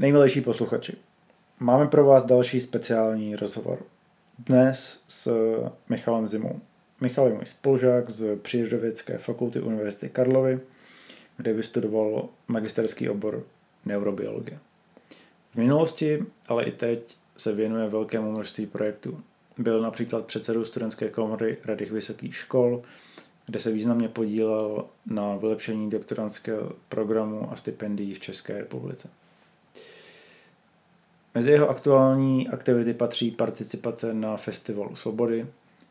Nejmilejší posluchači, máme pro vás další speciální rozhovor. Dnes s Michalem Zimou. Michal je můj spolužák z Přírodovědské fakulty Univerzity Karlovy, kde vystudoval magisterský obor neurobiologie. V minulosti, ale i teď se věnuje velkému množství projektů. Byl například předsedou studentské komory Rady vysokých škol, kde se významně podílel na vylepšení doktorantského programu a stipendií v České republice. Mezi jeho aktuální aktivity patří participace na Festivalu Svobody,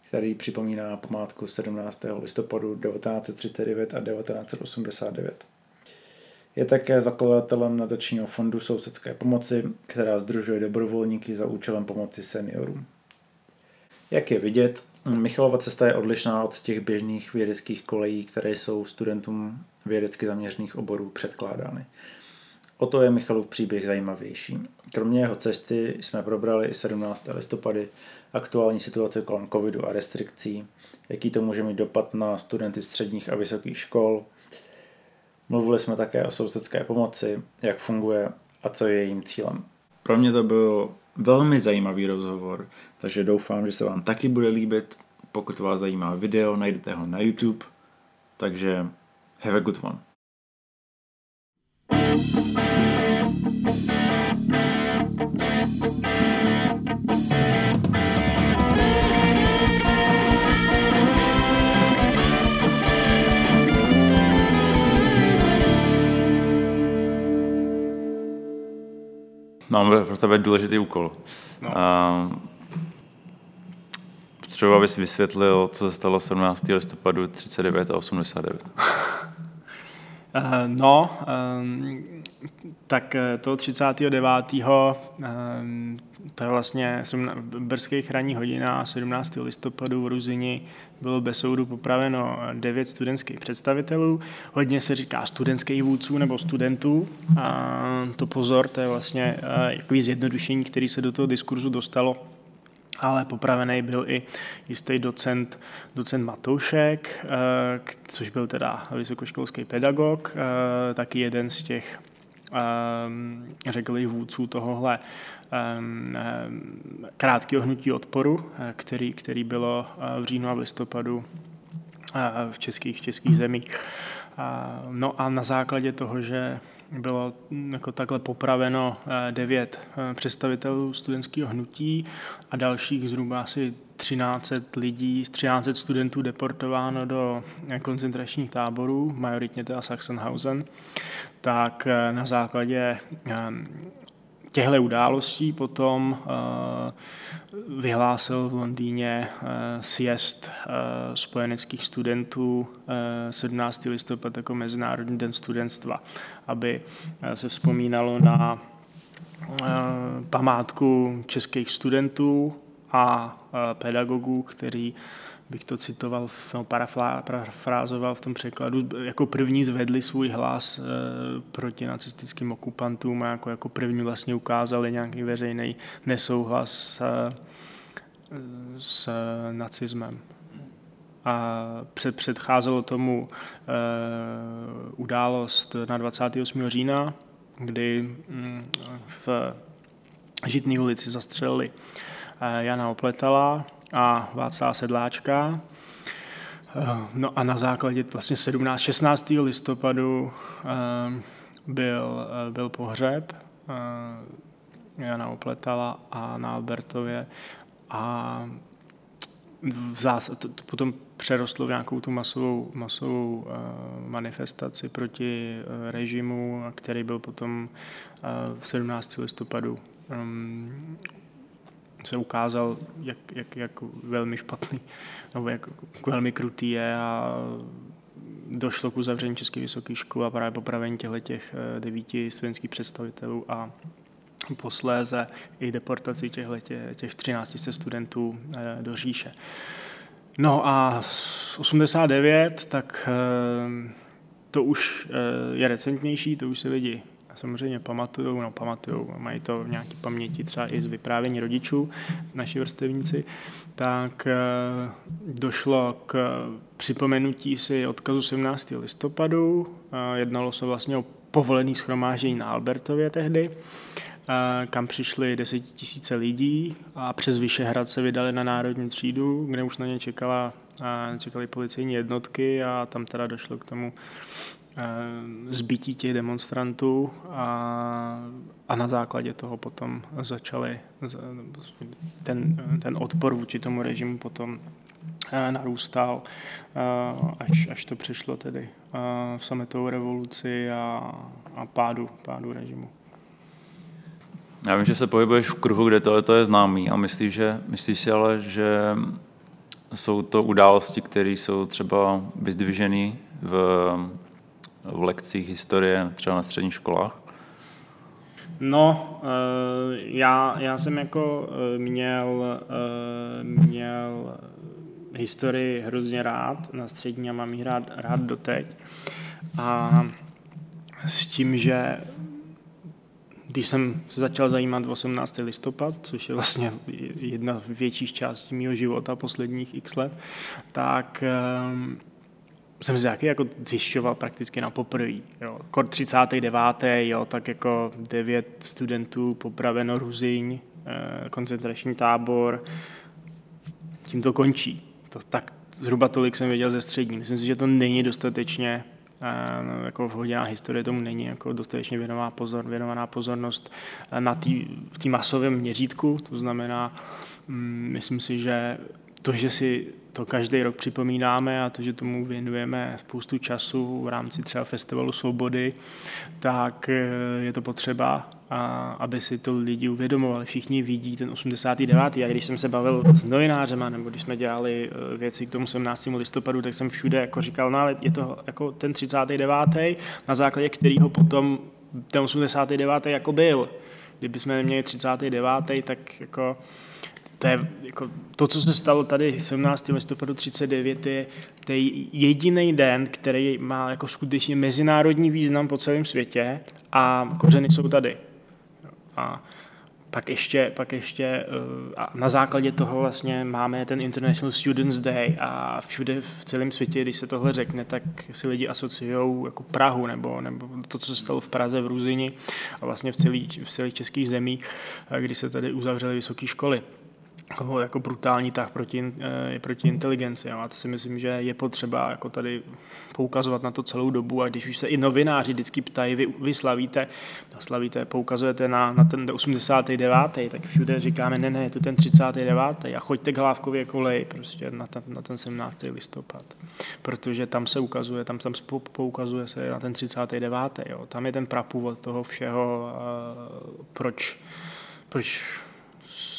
který připomíná památku 17. listopadu 1939 a 1989. Je také zakladatelem nadačního fondu sousedské pomoci, která združuje dobrovolníky za účelem pomoci seniorům. Jak je vidět, Michalova cesta je odlišná od těch běžných vědeckých kolejí, které jsou studentům vědecky zaměřených oborů předkládány. O to je Michalův příběh zajímavější. Kromě jeho cesty jsme probrali i 17. listopady, aktuální situace kolem covidu a restrikcí, jaký to může mít dopad na studenty středních a vysokých škol. Mluvili jsme také o sousedské pomoci, jak funguje a co je jejím cílem. Pro mě to byl velmi zajímavý rozhovor, takže doufám, že se vám taky bude líbit. Pokud vás zajímá video, najdete ho na YouTube, takže have a good one. Mám pro tebe důležitý úkol. No. A, potřebuji, abys vysvětlil, co se stalo 17. listopadu 39 a 89. Uh, no, um, tak eh, to 39. Um, to je vlastně v brzkých ranních hodinách 17. listopadu v Ruzini bylo bez soudu popraveno devět studentských představitelů. Hodně se říká studentských vůdců nebo studentů. A to pozor, to je vlastně takový zjednodušení, který se do toho diskurzu dostalo ale popravený byl i jistý docent, docent Matoušek, což byl teda vysokoškolský pedagog, taky jeden z těch řekl bych vůdců tohohle krátkého hnutí odporu, eh, který, který bylo eh, v říjnu a v listopadu eh, v českých, českých zemích. No a na základě toho, že bylo jako takhle popraveno devět představitelů studentského hnutí a dalších zhruba asi 13 lidí, 13 studentů deportováno do koncentračních táborů, majoritně teda Sachsenhausen, tak na základě těchto událostí potom eh, vyhlásil v Londýně eh, siest eh, spojeneckých studentů 17. listopad jako Mezinárodní den studentstva, aby se vzpomínalo na památku českých studentů a pedagogů, který bych to citoval, no, parafrázoval v tom překladu, jako první zvedli svůj hlas e, proti nacistickým okupantům a jako, jako první vlastně ukázali nějaký veřejný nesouhlas e, s nacismem. A před, předcházelo tomu e, událost na 28. října, kdy mm, v Žitné ulici zastřelili Jana Opletala, a Václava Sedláčka. No a na základě vlastně 17, 16. listopadu ehm, byl, eh, byl pohřeb eh, Jana Opletala a na Albertově a v zásad, to, to potom přerostlo v nějakou tu masovou, masovou manifestaci proti režimu, který byl potom v 17. listopadu um, se ukázal, jak, jak, jak velmi špatný, nebo jak velmi krutý je a došlo k uzavření České vysoké školy a právě popravení těchto těch eh, devíti studentských představitelů a posléze i deportaci těchto těch 13 studentů eh, do říše. No a 89, tak eh, to už je recentnější, to už se lidi samozřejmě pamatují, no pamatují, mají to v nějaké paměti třeba i z vyprávění rodičů, naši vrstevníci, tak eh, došlo k připomenutí si odkazu 17. listopadu. Eh, jednalo se vlastně o povolený schromáždění na Albertově tehdy, kam přišli desetitisíce lidí a přes Vyšehrad se vydali na národní třídu, kde už na ně čekala, čekali policejní jednotky a tam teda došlo k tomu zbytí těch demonstrantů a, a na základě toho potom začali ten, ten odpor vůči tomu režimu potom narůstal, až, až to přišlo tedy v sametovou revoluci a, a pádu, pádu režimu. Já vím, že se pohybuješ v kruhu, kde to, to je známý a myslíš, že, myslíš si ale, že jsou to události, které jsou třeba vyzdvižené v, v lekcích historie třeba na středních školách? No, já, já jsem jako měl, měl historii hrozně rád na střední a mám ji rád, rád doteď. A s tím, že když jsem se začal zajímat 18. listopad, což je vlastně jedna z větších částí mého života posledních x let, tak um, jsem si taky jako zjišťoval prakticky na poprvé. Jo. Kor 39. Jo, tak jako devět studentů popraveno Ruziň, eh, koncentrační tábor, tím to končí. To, tak zhruba tolik jsem věděl ze střední. Myslím si, že to není dostatečně no, jako v hodinách historie tomu není jako dostatečně věnovaná, pozor, věnovaná pozornost na té masovém měřítku, to znamená, mm, myslím si, že to, že si to každý rok připomínáme a to, že tomu věnujeme spoustu času v rámci třeba Festivalu svobody, tak eh, je to potřeba, aby si to lidi uvědomovali. Všichni vidí ten 89. A když jsem se bavil s novinářema, nebo když jsme dělali eh, věci k tomu 17. listopadu, tak jsem všude jako říkal, no ale je to jako ten 39. na základě kterého potom ten 89. jako byl. Kdyby jsme neměli 39. tak jako to je jako, to, co se stalo tady 17. listopadu 39, je, to je jediný den, který má jako skutečně mezinárodní význam po celém světě a kořeny jsou tady. A pak ještě, pak ještě eh, a na základě toho vlastně máme ten International Students Day a všude v celém světě, když se tohle řekne, tak si lidi asociují jako Prahu nebo, nebo to, co se stalo v Praze, v Ruzini a vlastně v celých, v celých českých zemích, eh, kdy se tady uzavřely vysoké školy jako, jako brutální tah proti, e, proti inteligenci. A to si myslím, že je potřeba jako tady poukazovat na to celou dobu a když už se i novináři vždycky ptají, vy, vy slavíte, slavíte, poukazujete na, na ten 89. tak všude říkáme, ne, ne, je to ten 39. a choďte k Hlávkově kolej prostě na ten, na ten 17. listopad. Protože tam se ukazuje, tam, tam poukazuje se na ten 39. Jo. Tam je ten prapůvod toho všeho, proč, proč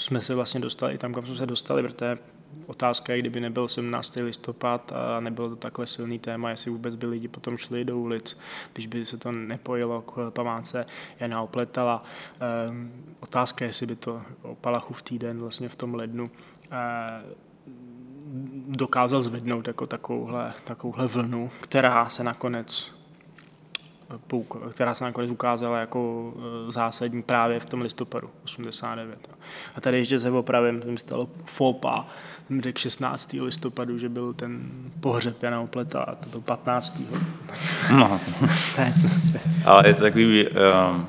jsme se vlastně dostali tam, kam jsme se dostali, protože otázka je, kdyby nebyl 17. listopad a nebyl to takhle silný téma, jestli vůbec by lidi potom šli do ulic, když by se to nepojilo k památce Jana Opletala. Ehm, otázka je, jestli by to o Palachův týden vlastně v tom lednu eh, dokázal zvednout jako takovouhle, takovouhle vlnu, která se nakonec která se nakonec ukázala jako e, zásadní právě v tom listopadu 89. A tady ještě se opravím, jsem stalo FOPA, jsem řekl 16. listopadu, že byl ten pohřeb Jana Opleta a to byl 15. No. Ale je to takový um,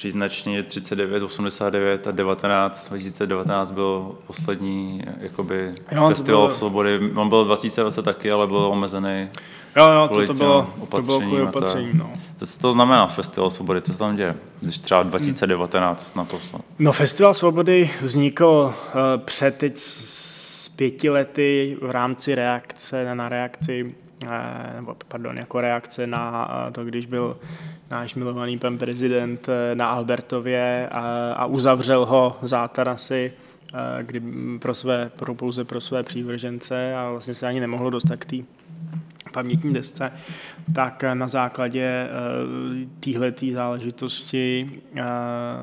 příznačně 39, 89 a 19, 2019 byl poslední jakoby, jo, festival bylo... svobody. On byl 2020 taky, ale byl omezený Jo, jo, to, to bylo, to bylo kvůli opatření, no. To, co to znamená Festival svobody? Co se tam děje? Když třeba 2019 na to No, Festival svobody vznikl uh, před teď s pěti lety v rámci reakce na reakci nebo pardon, jako reakce na eh, to, když byl náš milovaný pan prezident na Albertově a, a uzavřel ho zátarasy, kdy pro své, pro, pouze pro své přívržence a vlastně se ani nemohlo dostat k té pamětní desce, tak na základě eh, téhleté záležitosti eh,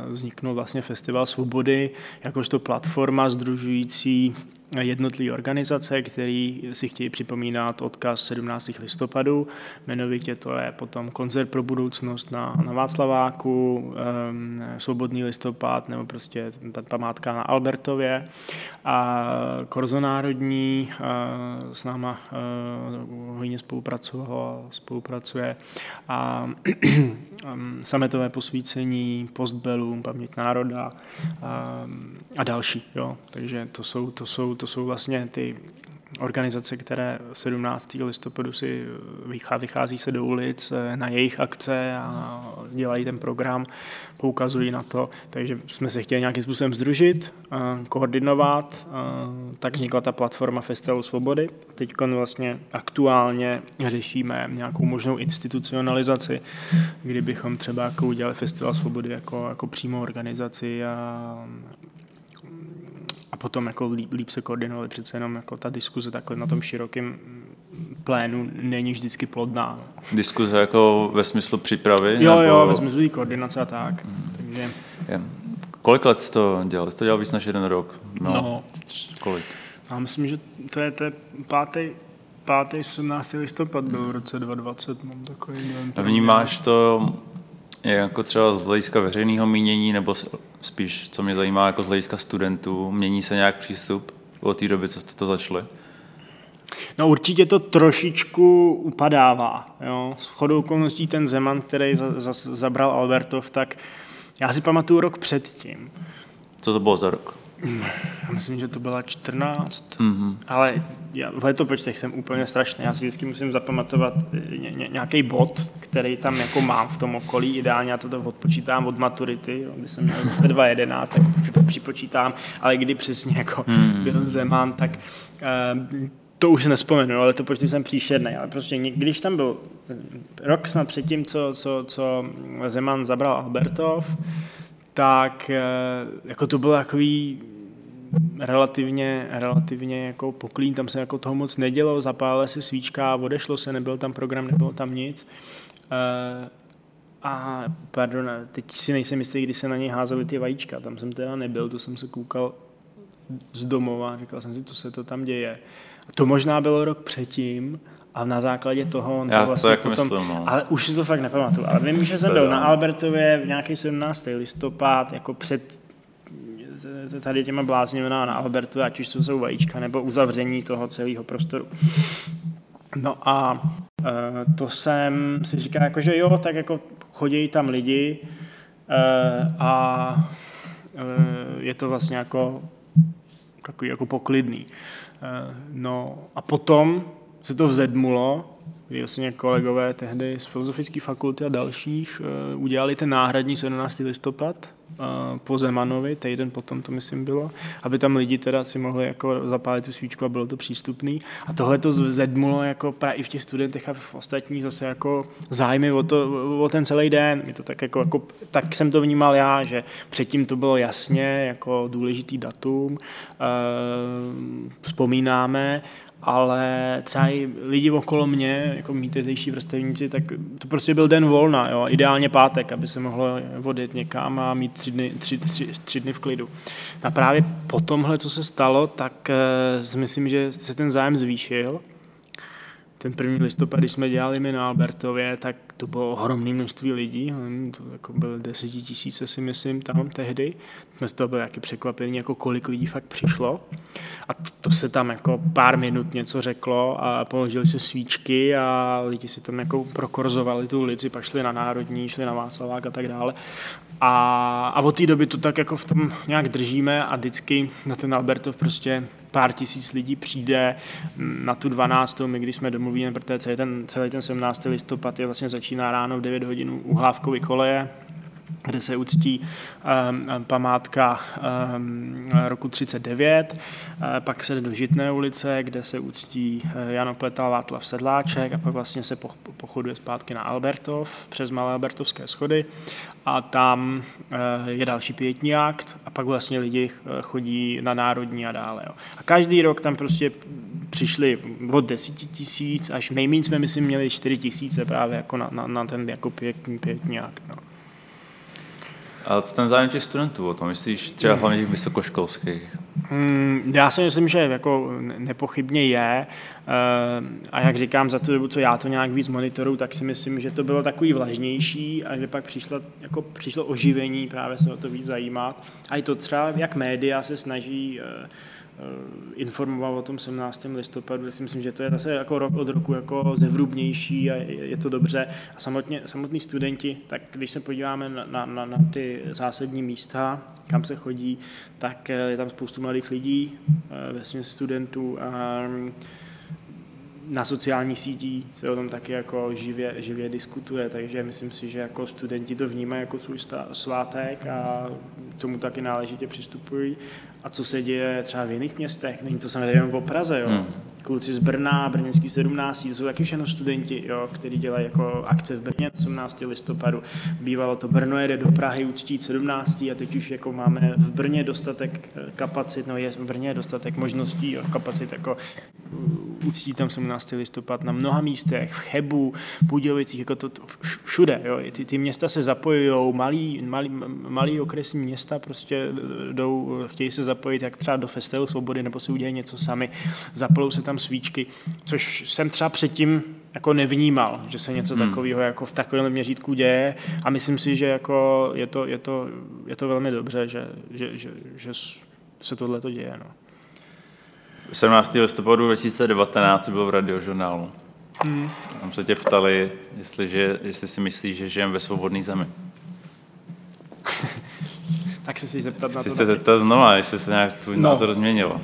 vzniknul vlastně Festival svobody, jakožto platforma združující jednotlivé organizace, které si chtějí připomínat odkaz 17. listopadu. Jmenovitě to je potom koncert pro budoucnost na, na Václaváku, um, Svobodný listopad nebo prostě ta památka na Albertově. A Korzo Národní uh, s náma uh, hodně spolupracovalo spolupracuje. A um, sametové posvícení, postbelům, paměť národa a, a další. Jo. Takže to jsou, to, jsou, to jsou vlastně ty organizace, které 17. listopadu si vychází se do ulic eh, na jejich akce a dělají ten program, poukazují na to, takže jsme se chtěli nějakým způsobem združit, eh, koordinovat, eh, tak vznikla ta platforma Festivalu Svobody. Teď vlastně aktuálně řešíme nějakou možnou institucionalizaci, kdybychom třeba jako udělali Festival Svobody jako, jako přímou organizaci a a potom jako líp, líp se koordinovali, přece jenom jako ta diskuze takhle na tom širokém plénu není vždycky plodná. Diskuze jako ve smyslu přípravy? Jo, nebo... jo, ve smyslu koordinace a tak. Hmm. Takže... Je. Kolik let jsi to dělal? Jsi to dělal víc než jeden rok? No. no. Kolik? Já myslím, že to je, to je pátý, pátý 17. listopad byl v roce 2020, mám takový A vnímáš to jako třeba z hlediska veřejného mínění, nebo spíš, co mě zajímá, jako z hlediska studentů, mění se nějak přístup od té doby, co jste to začali? No určitě to trošičku upadává. Jo. S chodou okolností ten Zeman, který za, za, zabral Albertov, tak já si pamatuju rok předtím. Co to bylo za rok? Já myslím, že to byla 14, mm-hmm. ale já v letopočtech jsem úplně strašný. Já si vždycky musím zapamatovat eh, ně, ně, nějaký bod, který tam jako mám v tom okolí. Ideálně já to odpočítám od maturity, jo, když jsem měl 2011, tak to připočítám, ale kdy přesně jako mm-hmm. byl Zeman, tak uh, to už nespomenu, ale to počty jsem příšerný, ale prostě když tam byl rok snad předtím, co, co, co Zeman zabral Albertov, tak eh, jako to bylo takový relativně, relativně jako poklín, tam se jako toho moc nedělo, zapálila se svíčka, odešlo se, nebyl tam program, nebylo tam nic. Eh, a pardon, teď si nejsem jistý, kdy se na něj házely ty vajíčka, tam jsem teda nebyl, to jsem se koukal z domova, říkal jsem si, co se to tam děje. A to možná bylo rok předtím, a na základě toho on Já to vlastně to jako potom, myslím, no. ale už si to fakt nepamatuju, ale vím, že jsem byl na Albertově v nějaký 17. listopad, jako před tady těma bláznivina na Albertově, ať už to jsou vajíčka, nebo uzavření toho celého prostoru. No a e, to jsem si říkal, jako, že jo, tak jako chodí tam lidi e, a e, je to vlastně jako takový jako poklidný. No a potom se to vzedmulo, kdy vlastně kolegové tehdy z Filozofické fakulty a dalších uh, udělali ten náhradní 17. listopad uh, po Zemanovi, týden potom to myslím bylo, aby tam lidi teda si mohli jako zapálit tu svíčku a bylo to přístupný. A tohle to vzedmulo jako právě i v těch studentech a v ostatních zase jako zájmy o, to, o ten celý den. To tak, jako, jako, tak jsem to vnímal já, že předtím to bylo jasně jako důležitý datum, uh, vzpomínáme ale třeba i lidi okolo mě, jako mý tehdejší vrstevníci, tak to prostě byl den volna, jo, ideálně pátek, aby se mohlo vodit někam a mít tři dny, tři, tři, tři dny v klidu. A právě po tomhle, co se stalo, tak uh, myslím, že se ten zájem zvýšil ten první listopad, když jsme dělali my na Albertově, tak to bylo ohromné množství lidí, to jako byly desetitisíce si myslím tam tehdy. Jsme z toho byli taky překvapení, jako kolik lidí fakt přišlo. A to, to, se tam jako pár minut něco řeklo a položili se svíčky a lidi si tam jako prokorzovali tu ulici, pak šli na Národní, šli na Václavák a tak dále. A, a od té doby to tak jako v tom nějak držíme a vždycky na ten Albertov prostě pár tisíc lidí přijde na tu 12. my když jsme domluvíme, protože celý ten, celý ten 17. listopad je vlastně začíná ráno v 9 hodin u Hlávkovy koleje, kde se uctí um, památka um, roku 39, uh, pak se jde do Žitné ulice, kde se uctí uh, Jan Opletal, Václav Sedláček a pak vlastně se pochoduje zpátky na Albertov přes Malé Albertovské schody a tam uh, je další pětní akt a pak vlastně lidi chodí na národní a dále. Jo. A každý rok tam prostě přišli od 10 tisíc až nejméně jsme myslím měli 4 tisíce právě jako na, na, na ten jako pětní, pětní akt. No. A co ten zájem těch studentů o tom? Myslíš třeba hlavně těch vysokoškolských? Mm, já si myslím, že jako nepochybně je. Eh, a jak říkám, za tu dobu, co já to nějak víc monitoru, tak si myslím, že to bylo takový vlažnější a že pak přišlo, jako přišlo oživení právě se o to víc zajímat. A i to třeba, jak média se snaží Eh, informoval o tom 17. listopadu, si myslím, že to je zase jako rok od roku jako zevrubnější a je to dobře. A samotně, samotní studenti, tak když se podíváme na, na, na, na ty zásadní místa, kam se chodí, tak eh, je tam spoustu mladých lidí, eh, vesmě studentů a na sociálních sítích se o tom taky jako živě, živě diskutuje, takže myslím si, že jako studenti to vnímají jako svůj svátek a tomu taky náležitě přistupují. A co se děje třeba v jiných městech, není to samozřejmě jenom Praze, jo. Hmm kluci z Brna, brněnský 17, to jsou taky všechno studenti, jo, kteří dělají jako akce v Brně 18. listopadu. Bývalo to Brno jede do Prahy uctít 17. a teď už jako máme v Brně dostatek eh, kapacit, no je v Brně dostatek možností, jo, kapacit jako uctít tam 17. listopad na mnoha místech, v Chebu, Budějovicích, jako to, to všude, jo. Ty, ty města se zapojují, malý, malý, malý okresní města prostě jdou, chtějí se zapojit jak třeba do Festivalu svobody, nebo si udělají něco sami, zapolou se tam tam svíčky, což jsem třeba předtím jako nevnímal, že se něco hmm. takového jako v takovém měřítku děje a myslím si, že jako je, to, je, to, je to velmi dobře, že, že, že, že se tohle to děje. No. 17. listopadu 2019 byl v radiožurnálu. Hmm. Tam se tě ptali, jestli, že, jestli si myslíš, že žijeme ve svobodné zemi. tak se si zeptat na to. Chci se zeptat znova, jestli se nějak tvůj no. názor změnil.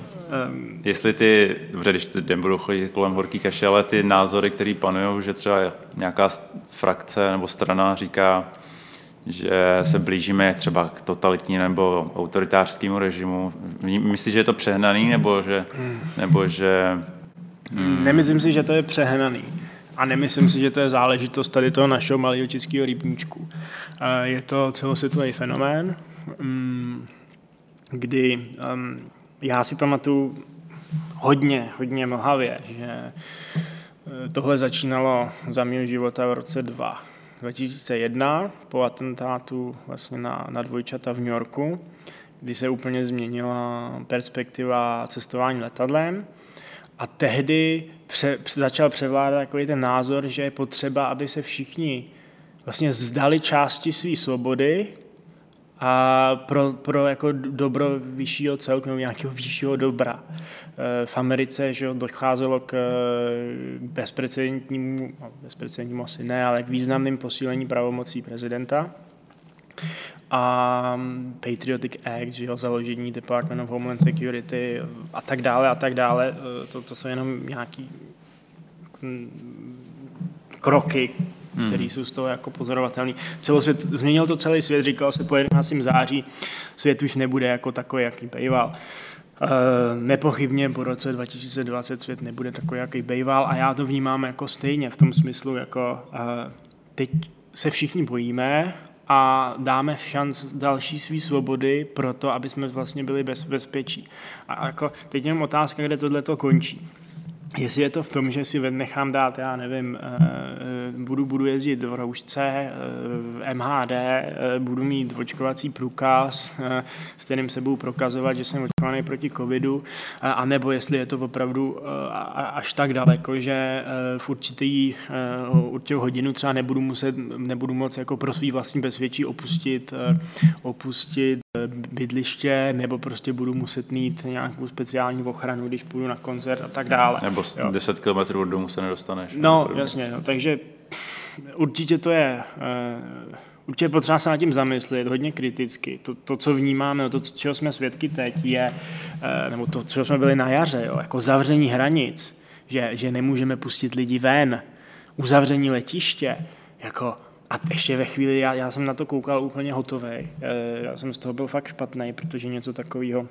Um, Jestli ty, dobře, když ty den budou chodit kolem horký kaše, ale ty názory, které panují, že třeba nějaká frakce nebo strana říká, že se blížíme třeba k totalitní nebo autoritářskému režimu. Myslíš, že je to přehnaný, nebo že... Nebo že hmm. Nemyslím si, že to je přehnaný. A nemyslím si, že to je záležitost tady toho našeho malého českého rybníčku. Je to celosvětový fenomén, kdy um, já si pamatuju hodně, hodně mlhavě, že eh, tohle začínalo za mého života v roce 2. 2001 po atentátu vlastně na, na dvojčata v New Yorku, kdy se úplně změnila perspektiva cestování letadlem a tehdy pře, začal převládat takový ten názor, že je potřeba, aby se všichni vlastně zdali části své svobody, a pro, pro jako dobro vyššího celku nebo nějakého vyššího dobra. Eh, v Americe že docházelo k bezprecedentnímu, no, bezprecedentnímu asi ne, ale k významným posílení pravomocí prezidenta a Patriotic Act, že jo, založení Department of Homeland Security a tak dále a tak dále. Eh, to, to jsou jenom nějaký hm, kroky, hmm. který jsou z toho jako pozorovatelný. Celosvět, změnil to celý svět, říkal se po 11. září, svět už nebude jako takový, jaký býval. Uh, nepochybně po roce 2020 svět nebude takový, jaký býval a já to vnímám jako stejně v tom smyslu, jako uh, teď se všichni bojíme a dáme v šanc další své svobody pro to, aby jsme vlastně byli bez bezpečí. A jako teď jenom otázka, kde tohle to končí. Jestli je to v tom, že si nechám dát, já nevím, eh, eh, budu, budu jezdit v roušce, eh, v MHD, budu mít očkovací průkaz, s kterým se budu prokazovat, že jsem očkovaný proti covidu, anebo jestli je to opravdu až tak daleko, že v určitý, určitou hodinu třeba nebudu muset, nebudu moc jako pro svý vlastní bezvětší opustit, opustit bydliště, nebo prostě budu muset mít nějakou speciální ochranu, když půjdu na koncert a tak dále. Nebo jo. 10 km od domu se nedostaneš. No, jasně, no, takže určitě to je, uh, určitě potřeba se nad tím zamyslet hodně kriticky. To, to co vnímáme, to, čeho jsme svědky teď, je, uh, nebo to, čeho jsme byli na jaře, jo, jako zavření hranic, že, že nemůžeme pustit lidi ven, uzavření letiště, jako a ještě ve chvíli, já, já jsem na to koukal úplně hotový. Eh, já jsem z toho byl fakt špatný, protože něco takového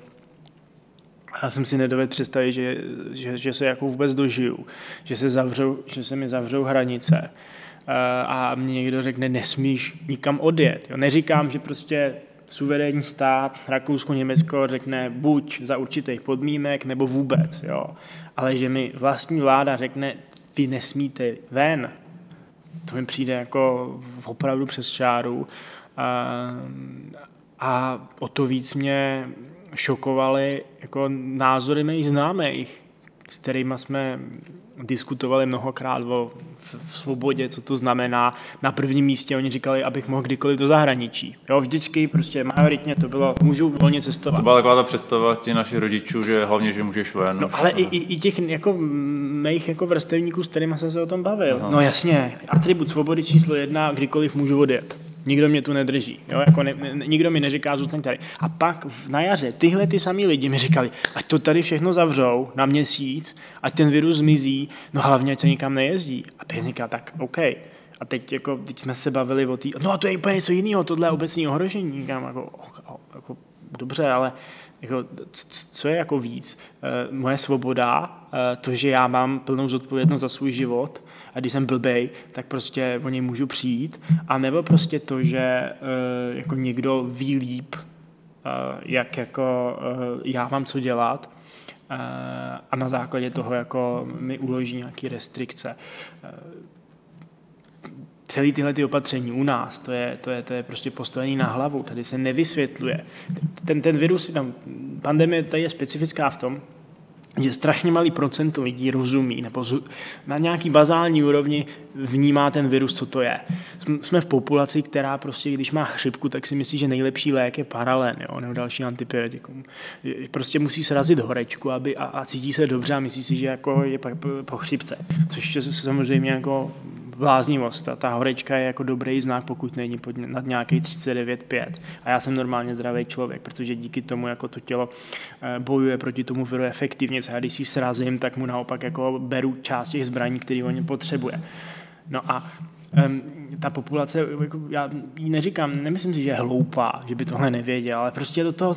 já jsem si nedovedl představit, že, že, že se jako vůbec dožiju, že se, zavřou, že se mi zavřou hranice eh, a mě někdo řekne, nesmíš nikam odjet. Jo. Neříkám, že prostě suverénní stát, Rakousko, Německo řekne buď za určitých podmínek, nebo vůbec, jo. Ale že mi vlastní vláda řekne, vy nesmíte ven, to mi přijde jako opravdu přes čáru. A o to víc mě šokovaly jako názory mých známých, s kterými jsme diskutovali mnohokrát o v svobodě, co to znamená. Na prvním místě oni říkali, abych mohl kdykoliv do zahraničí. Jo, vždycky prostě majoritně to bylo, můžu volně cestovat. To byla taková ta představa těch našich rodičů, že hlavně, že můžeš ven. No, ale i, i, i, těch jako mých jako vrstevníků, s kterými jsem se o tom bavil. Aha. No jasně, atribut svobody číslo jedna, kdykoliv můžu odjet. Nikdo mě tu nedrží. Jo? Jako ne, ne, nikdo mi neříká, zůstaň tady. A pak v, na jaře tyhle ty samý lidi mi říkali, ať to tady všechno zavřou na měsíc, ať ten virus zmizí, no hlavně, ať se nikam nejezdí. A já říkal, tak OK. A teď, jako, teď jsme se bavili o té, no a to je úplně něco jiného, tohle je obecní ohrožení. Říkám, jako, jako, dobře, ale jako, co je jako víc? Eh, moje svoboda, eh, to, že já mám plnou zodpovědnost za svůj život a když jsem blbej, tak prostě o něj můžu přijít, a nebo prostě to, že eh, jako někdo ví líp, jak jako já mám co dělat, a na základě toho jako mi uloží nějaké restrikce celý tyhle ty opatření u nás, to je, to je, to je prostě postavení na hlavu, tady se nevysvětluje. Ten, ten virus, tam, pandemie tady je specifická v tom, že strašně malý procent lidí rozumí nebo na nějaký bazální úrovni vnímá ten virus, co to je. Jsme v populaci, která prostě, když má chřipku, tak si myslí, že nejlepší lék je paralen jo, nebo další antipyretikum. Prostě musí srazit horečku aby, a, a cítí se dobře a myslí si, že jako je po, chřipce. Což je samozřejmě jako bláznivost. Ta, ta horečka je jako dobrý znak, pokud není pod, nad nějaký 39,5. A já jsem normálně zdravý člověk, protože díky tomu jako to tělo eh, bojuje proti tomu viru efektivně. A když si srazím, tak mu naopak jako beru část těch zbraní, které on potřebuje. No a um, ta populace, jako já jí neříkám, nemyslím si, že je hloupá, že by tohle nevěděla, ale prostě do toho,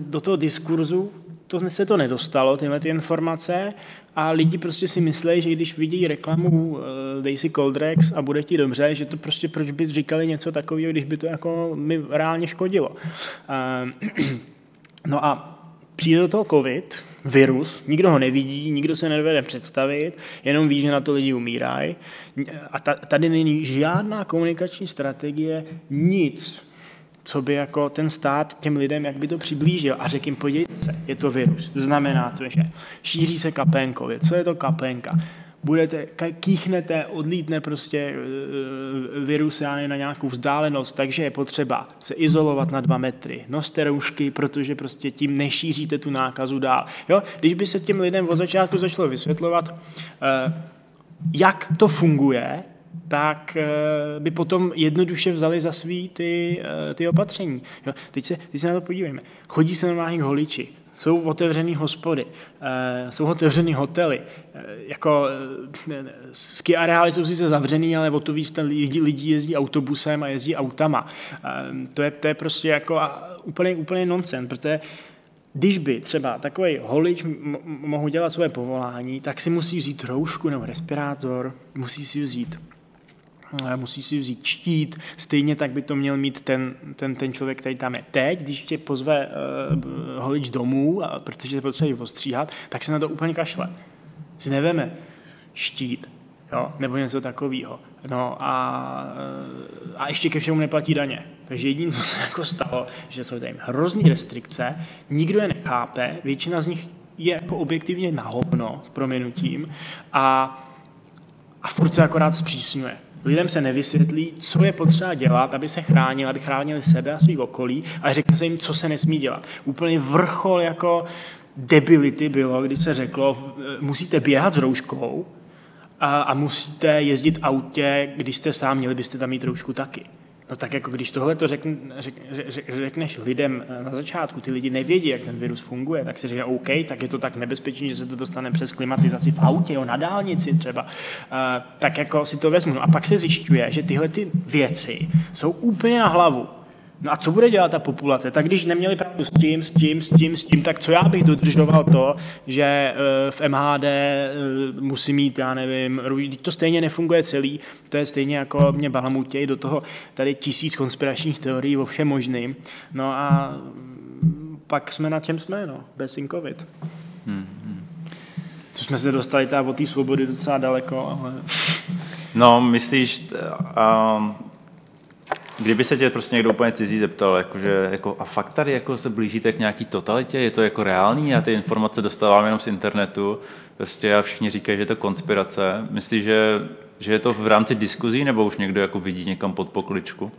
do toho diskurzu to se to nedostalo, tyhle ty informace a lidi prostě si myslí, že když vidí reklamu uh, dej si Coldrex a bude ti dobře, že to prostě proč by říkali něco takového, když by to jako mi reálně škodilo. Uh, no a přijde do toho covid, virus, nikdo ho nevidí, nikdo se nedovede představit, jenom ví, že na to lidi umírají. A tady není žádná komunikační strategie, nic, co by jako ten stát těm lidem, jak by to přiblížil a řekl jim, podívejte se, je to virus. Znamená to, že šíří se kapénkově. Co je to kapénka? budete, kýchnete, odlítne prostě e, e, virus na nějakou vzdálenost, takže je potřeba se izolovat na dva metry. Noste roušky, protože prostě tím nešíříte tu nákazu dál. Jo? Když by se těm lidem od začátku začalo vysvětlovat, e, jak to funguje, tak by potom jednoduše vzali za svý ty, ty opatření. Jo? Teď, se, teď se na to podívejme. Chodí se normálně k holiči, jsou otevřené hospody, eh, jsou otevřené hotely, eh, jako eh, ski areály jsou sice zavřený, ale o to víc lidi, lidi jezdí autobusem a jezdí autama. To je, to je prostě jako úplně, úplně nonsense, protože když by třeba takový holič mohl dělat své povolání, tak si musí vzít roušku nebo respirátor, musí si vzít musí si vzít štít, stejně tak by to měl mít ten, ten, ten člověk, který tam je teď, když tě pozve uh, holič domů, a, protože potřebuje ostříhat, tak se na to úplně kašle. Si neveme štít, jo, nebo něco takového. No a, eh, a ještě ke všemu neplatí daně. Takže jediné, co se jako stalo, že jsou tady hrozný restrikce, nikdo je nechápe, většina z nich je jako objektivně na hovno, s proměnutím, a, a furt se akorát zpřísňuje. Lidem se nevysvětlí, co je potřeba dělat, aby se chránili, aby chránili sebe a svý okolí, a řekne se jim, co se nesmí dělat. Úplně vrchol jako debility bylo, když se řeklo, musíte běhat s rouškou a, a musíte jezdit autě, když jste sám, měli byste tam mít roušku taky. No tak jako když tohle to řekn, řek, řek, řekneš lidem eh, na začátku, ty lidi nevědí, jak ten virus funguje, tak si říká, OK, tak je to tak nebezpečné, že se to dostane přes klimatizaci v autě, jo, na dálnici třeba. Uh, tak jako si to vezmu. A pak se zjišťuje, že tyhle ty věci jsou úplně na hlavu. No a co bude dělat ta populace? Tak když neměli pravdu s tím, s tím, s tím, s tím, tak co já bych dodržoval to, že eh, v MHD eh, musí mít, já nevím, to stejně nefunguje celý, to je stejně jako mě balamutěj do toho tady tisíc konspiračních teorií o všem možným. No a pak jsme na čem jsme, no, bez COVID. Hmm, hmm. Co jsme se dostali ta od té svobody docela daleko, ale... No, myslíš, um, Kdyby se tě prostě někdo úplně cizí zeptal, jakože, jako, a fakt tady jako se blížíte k nějaký totalitě, je to jako reální, já ty informace dostávám jenom z internetu, prostě a všichni říkají, že je to konspirace. Myslíš, že, že je to v rámci diskuzí, nebo už někdo jako vidí někam pod pokličku?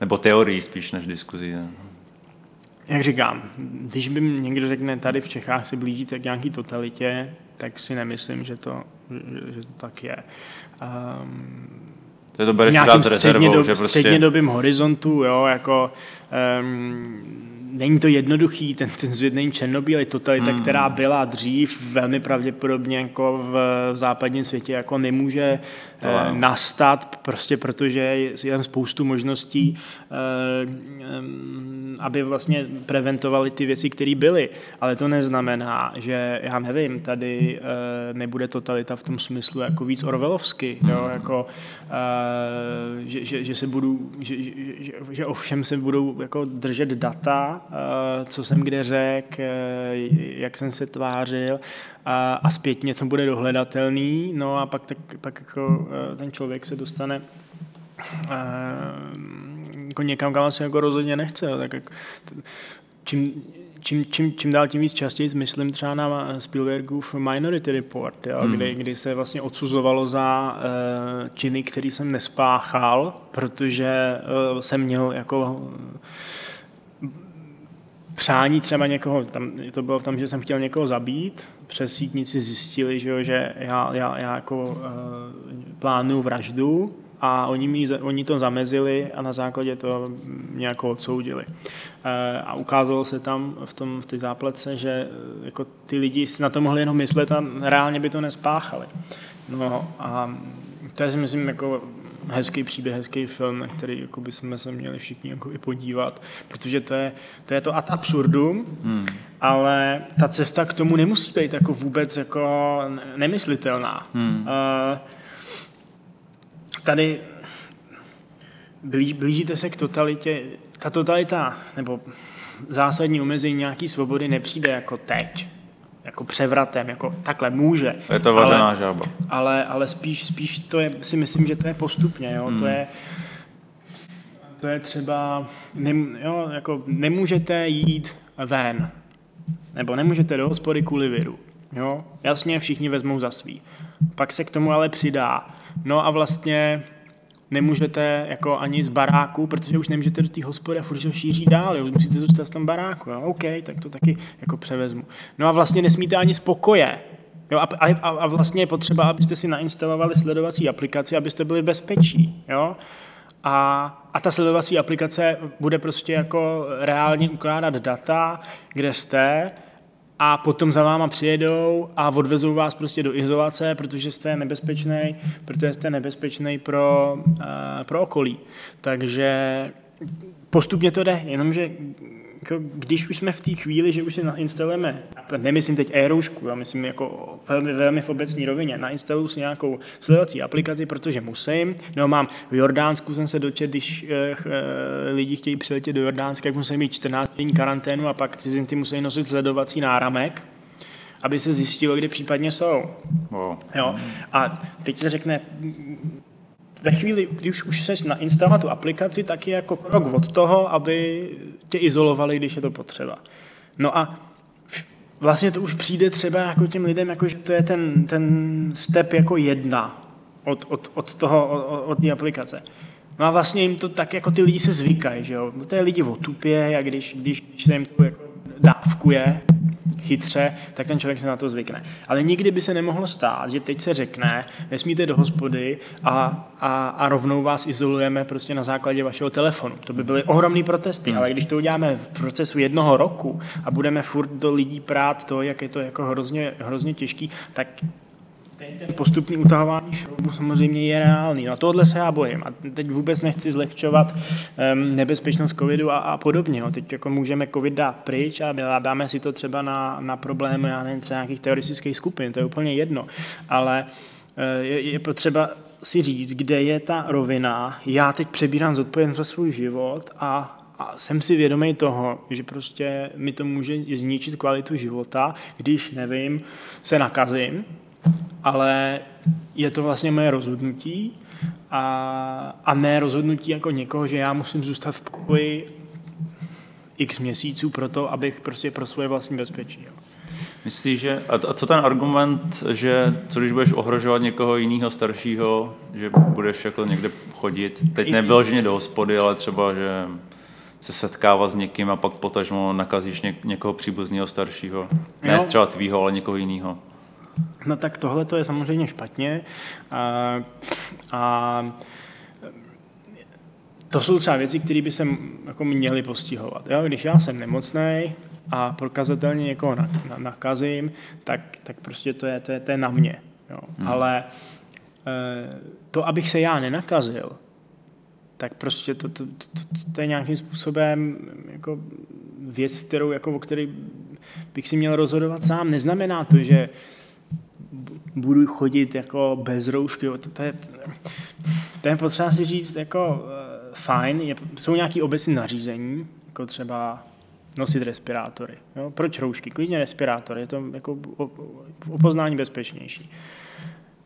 Nebo teorii spíš než diskuzí. Ne? Jak říkám, když by někdo řekne, tady v Čechách se blížíte k nějaký totalitě, tak si nemyslím, že to, že, že to tak je. Um, to, to bereš v nějakým střednědob, že prostě... střednědobým horizontu, jo, jako um, není to jednoduchý, ten, ten svět není černobílý, totalita, hmm. která byla dřív, velmi pravděpodobně jako v západním světě jako nemůže to eh, nastat, prostě protože je tam spoustu možností, eh, aby vlastně preventovali ty věci, které byly. Ale to neznamená, že já nevím, tady eh, nebude totalita v tom smyslu jako víc orvelovsky, jo, hmm. jako, že, že, že se budu, že, že, že ovšem se budou jako držet data, co jsem kde řekl, jak jsem se tvářil a, a zpětně to bude dohledatelný, no a pak, tak, pak jako eh, ten člověk se dostane eh, jako někam, kam se jako rozhodně nechce. Tak jak, čím, čím, čím, čím dál tím víc častěji myslím třeba na Spielbergův Minority Report, jo, hmm. kdy, kdy se vlastně odsuzovalo za uh, činy, který jsem nespáchal, protože uh, jsem měl jako přání třeba někoho, tam, to bylo tam, že jsem chtěl někoho zabít, přes sítnici zjistili, že, jo, že já, já, já jako uh, plánuju vraždu a oni, mi, oni to zamezili a na základě toho mě jako odsoudili. Uh, a ukázalo se tam v, tom, v té zápletce, že uh, jako ty lidi si na to mohli jenom myslet a reálně by to nespáchali. No a to si myslím jako hezký příběh, hezký film, na který jako by jsme se měli všichni jako i podívat, protože to je to, je to ad absurdum, hmm. ale ta cesta k tomu nemusí být jako vůbec jako nemyslitelná. Hmm. Uh, tady blíž, blížíte se k totalitě, ta totalita, nebo zásadní omezení nějaký svobody nepřijde jako teď jako převratem, jako takhle může. Je to vařená ale, žába. Ale, ale spíš, spíš to je, si myslím, že to je postupně, jo, hmm. to je to je třeba, ne, jo, jako nemůžete jít ven, nebo nemůžete do hospody kvůli viru, jo, jasně všichni vezmou za svý. Pak se k tomu ale přidá, no a vlastně nemůžete jako ani z baráku, protože už nemůžete do té hospody a furt se šíří dál, jo, musíte zůstat v tom baráku, jo, OK, tak to taky jako převezmu. No a vlastně nesmíte ani z pokoje, Jo, a, a, a vlastně je potřeba, abyste si nainstalovali sledovací aplikaci, abyste byli bezpečí. Jo? A, a ta sledovací aplikace bude prostě jako reálně ukládat data, kde jste a potom za váma přijedou a odvezou vás prostě do izolace, protože jste nebezpečný, protože jste nebezpečný pro, uh, pro okolí. Takže postupně to jde, jenomže jako, když už jsme v té chvíli, že už si nainstalujeme, nemyslím teď e-roušku, já myslím jako velmi, velmi v obecní rovině, nainstaluju si nějakou sledovací aplikaci, protože musím, nebo mám v Jordánsku jsem se dočet, když eh, eh, lidi chtějí přiletět do Jordánska, jak musí mít 14 dní karanténu a pak cizinci musí nosit sledovací náramek, aby se zjistilo, kde případně jsou. Wow. Jo? A teď se řekne, ve chvíli, když už se nainstalovat tu aplikaci, tak je jako krok od toho, aby tě izolovali, když je to potřeba. No a vlastně to už přijde třeba jako těm lidem, jako že to je ten, ten step jako jedna od, od, od toho, od, od té aplikace. No a vlastně jim to tak, jako ty lidi se zvykají, že jo. No to je lidi otupě a když, když, když jim to jako dávkuje, chytře, tak ten člověk se na to zvykne. Ale nikdy by se nemohlo stát, že teď se řekne, nesmíte do hospody a, a, a rovnou vás izolujeme prostě na základě vašeho telefonu. To by byly ohromné protesty, hmm. ale když to uděláme v procesu jednoho roku a budeme furt do lidí prát to, jak je to jako hrozně, hrozně těžký, tak ten postupný utahování šroubu samozřejmě je reálný. Na tohle se já bojím. A teď vůbec nechci zlehčovat um, nebezpečnost covidu a, a podobně. Teď jako můžeme covid dát pryč a dáme si to třeba na, na problém, já nevím, třeba nějakých teroristických skupin, to je úplně jedno. Ale eh, je, je potřeba si říct, kde je ta rovina. Já teď přebírám zodpovědnost za svůj život a a jsem si vědomý toho, že prostě mi to může zničit kvalitu života, když, nevím, se nakazím, ale je to vlastně moje rozhodnutí a, a ne rozhodnutí jako někoho, že já musím zůstat v pokoji x měsíců pro to, abych prostě pro svoje vlastní bezpečí. Jo. Myslíš, že... A, co ten argument, že co když budeš ohrožovat někoho jiného staršího, že budeš jako někde chodit? Teď nebylo, že do hospody, ale třeba, že se setkávat s někým a pak potažmo nakazíš ně, někoho příbuzného staršího. Ne jo. třeba tvýho, ale někoho jiného. No tak tohle to je samozřejmě špatně. A, a to jsou třeba věci, které by se jako měly postihovat. Jo? Když já jsem nemocný a prokazatelně někoho nakazím, tak, tak prostě to je, to je, to je na mě. Jo? Hmm. Ale e, to, abych se já nenakazil, tak prostě to, to, to, to je nějakým způsobem jako věc, kterou, jako, o které bych si měl rozhodovat sám. Neznamená to, že budu chodit jako bez roušky. To, to, je, to je potřeba si říct jako uh, fajn, je, jsou nějaké obecné nařízení, jako třeba nosit respirátory. Jo? Proč roušky? Klidně respirátory, je to jako v opoznání bezpečnější.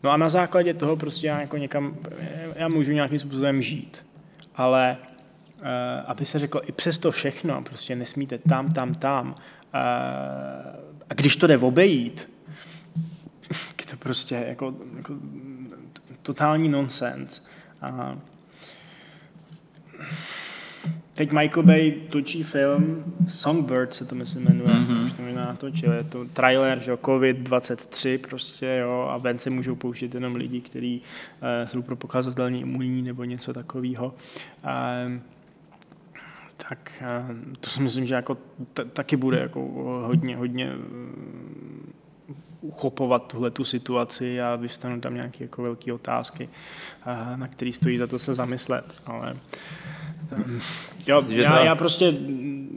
No a na základě toho prostě já jako někam, já můžu nějakým způsobem žít. Ale uh, aby se řeklo, i přes to všechno, prostě nesmíte tam, tam, tam. Uh, a když to jde obejít, to prostě jako, jako totální nonsens. A teď Michael Bay točí film Songbird se to myslím jmenuje, mm-hmm. už to možná natočil, je to trailer, že COVID-23 prostě, jo, a ven se můžou pouštět jenom lidi, kteří uh, jsou prokazatelně imunní nebo něco takového. Uh, tak uh, to si myslím, že jako t- taky bude jako hodně, hodně uchopovat tuhle tu situaci a vyvstanou tam nějaké jako velké otázky, na které stojí za to se zamyslet. Ale jo, já, já prostě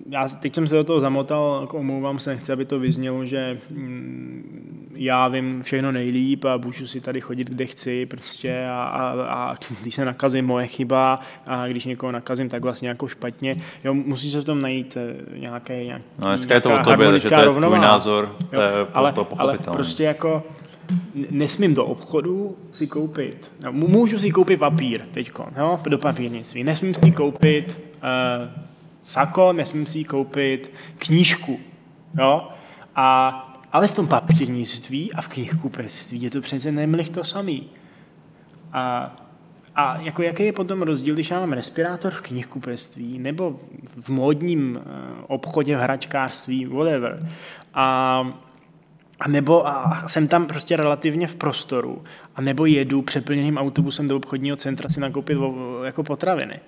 já teď jsem se do toho zamotal, jako omlouvám se, nechci, aby to vyznělo, že mm, já vím všechno nejlíp a můžu si tady chodit, kde chci prostě a, a, a když se nakazím, moje chyba a když někoho nakazím, tak vlastně jako špatně. Jo, musí se v tom najít eh, nějaké, nějaký, no, dneska je to o tobě, že to je tvůj názor, to je ale, to ale prostě jako nesmím do obchodu si koupit, no, můžu si koupit papír teď, do papírnictví, nesmím si koupit uh, sako, nesmím si koupit knížku. Jo? A, ale v tom papírnictví a v knihkupectví je to přece nemlich to samý. A, a jako jaký je potom rozdíl, když já mám respirátor v knihkupectví nebo v módním eh, obchodě, v hračkářství, whatever. A, a nebo a jsem tam prostě relativně v prostoru, a nebo jedu přeplněným autobusem do obchodního centra si nakoupit jako potraviny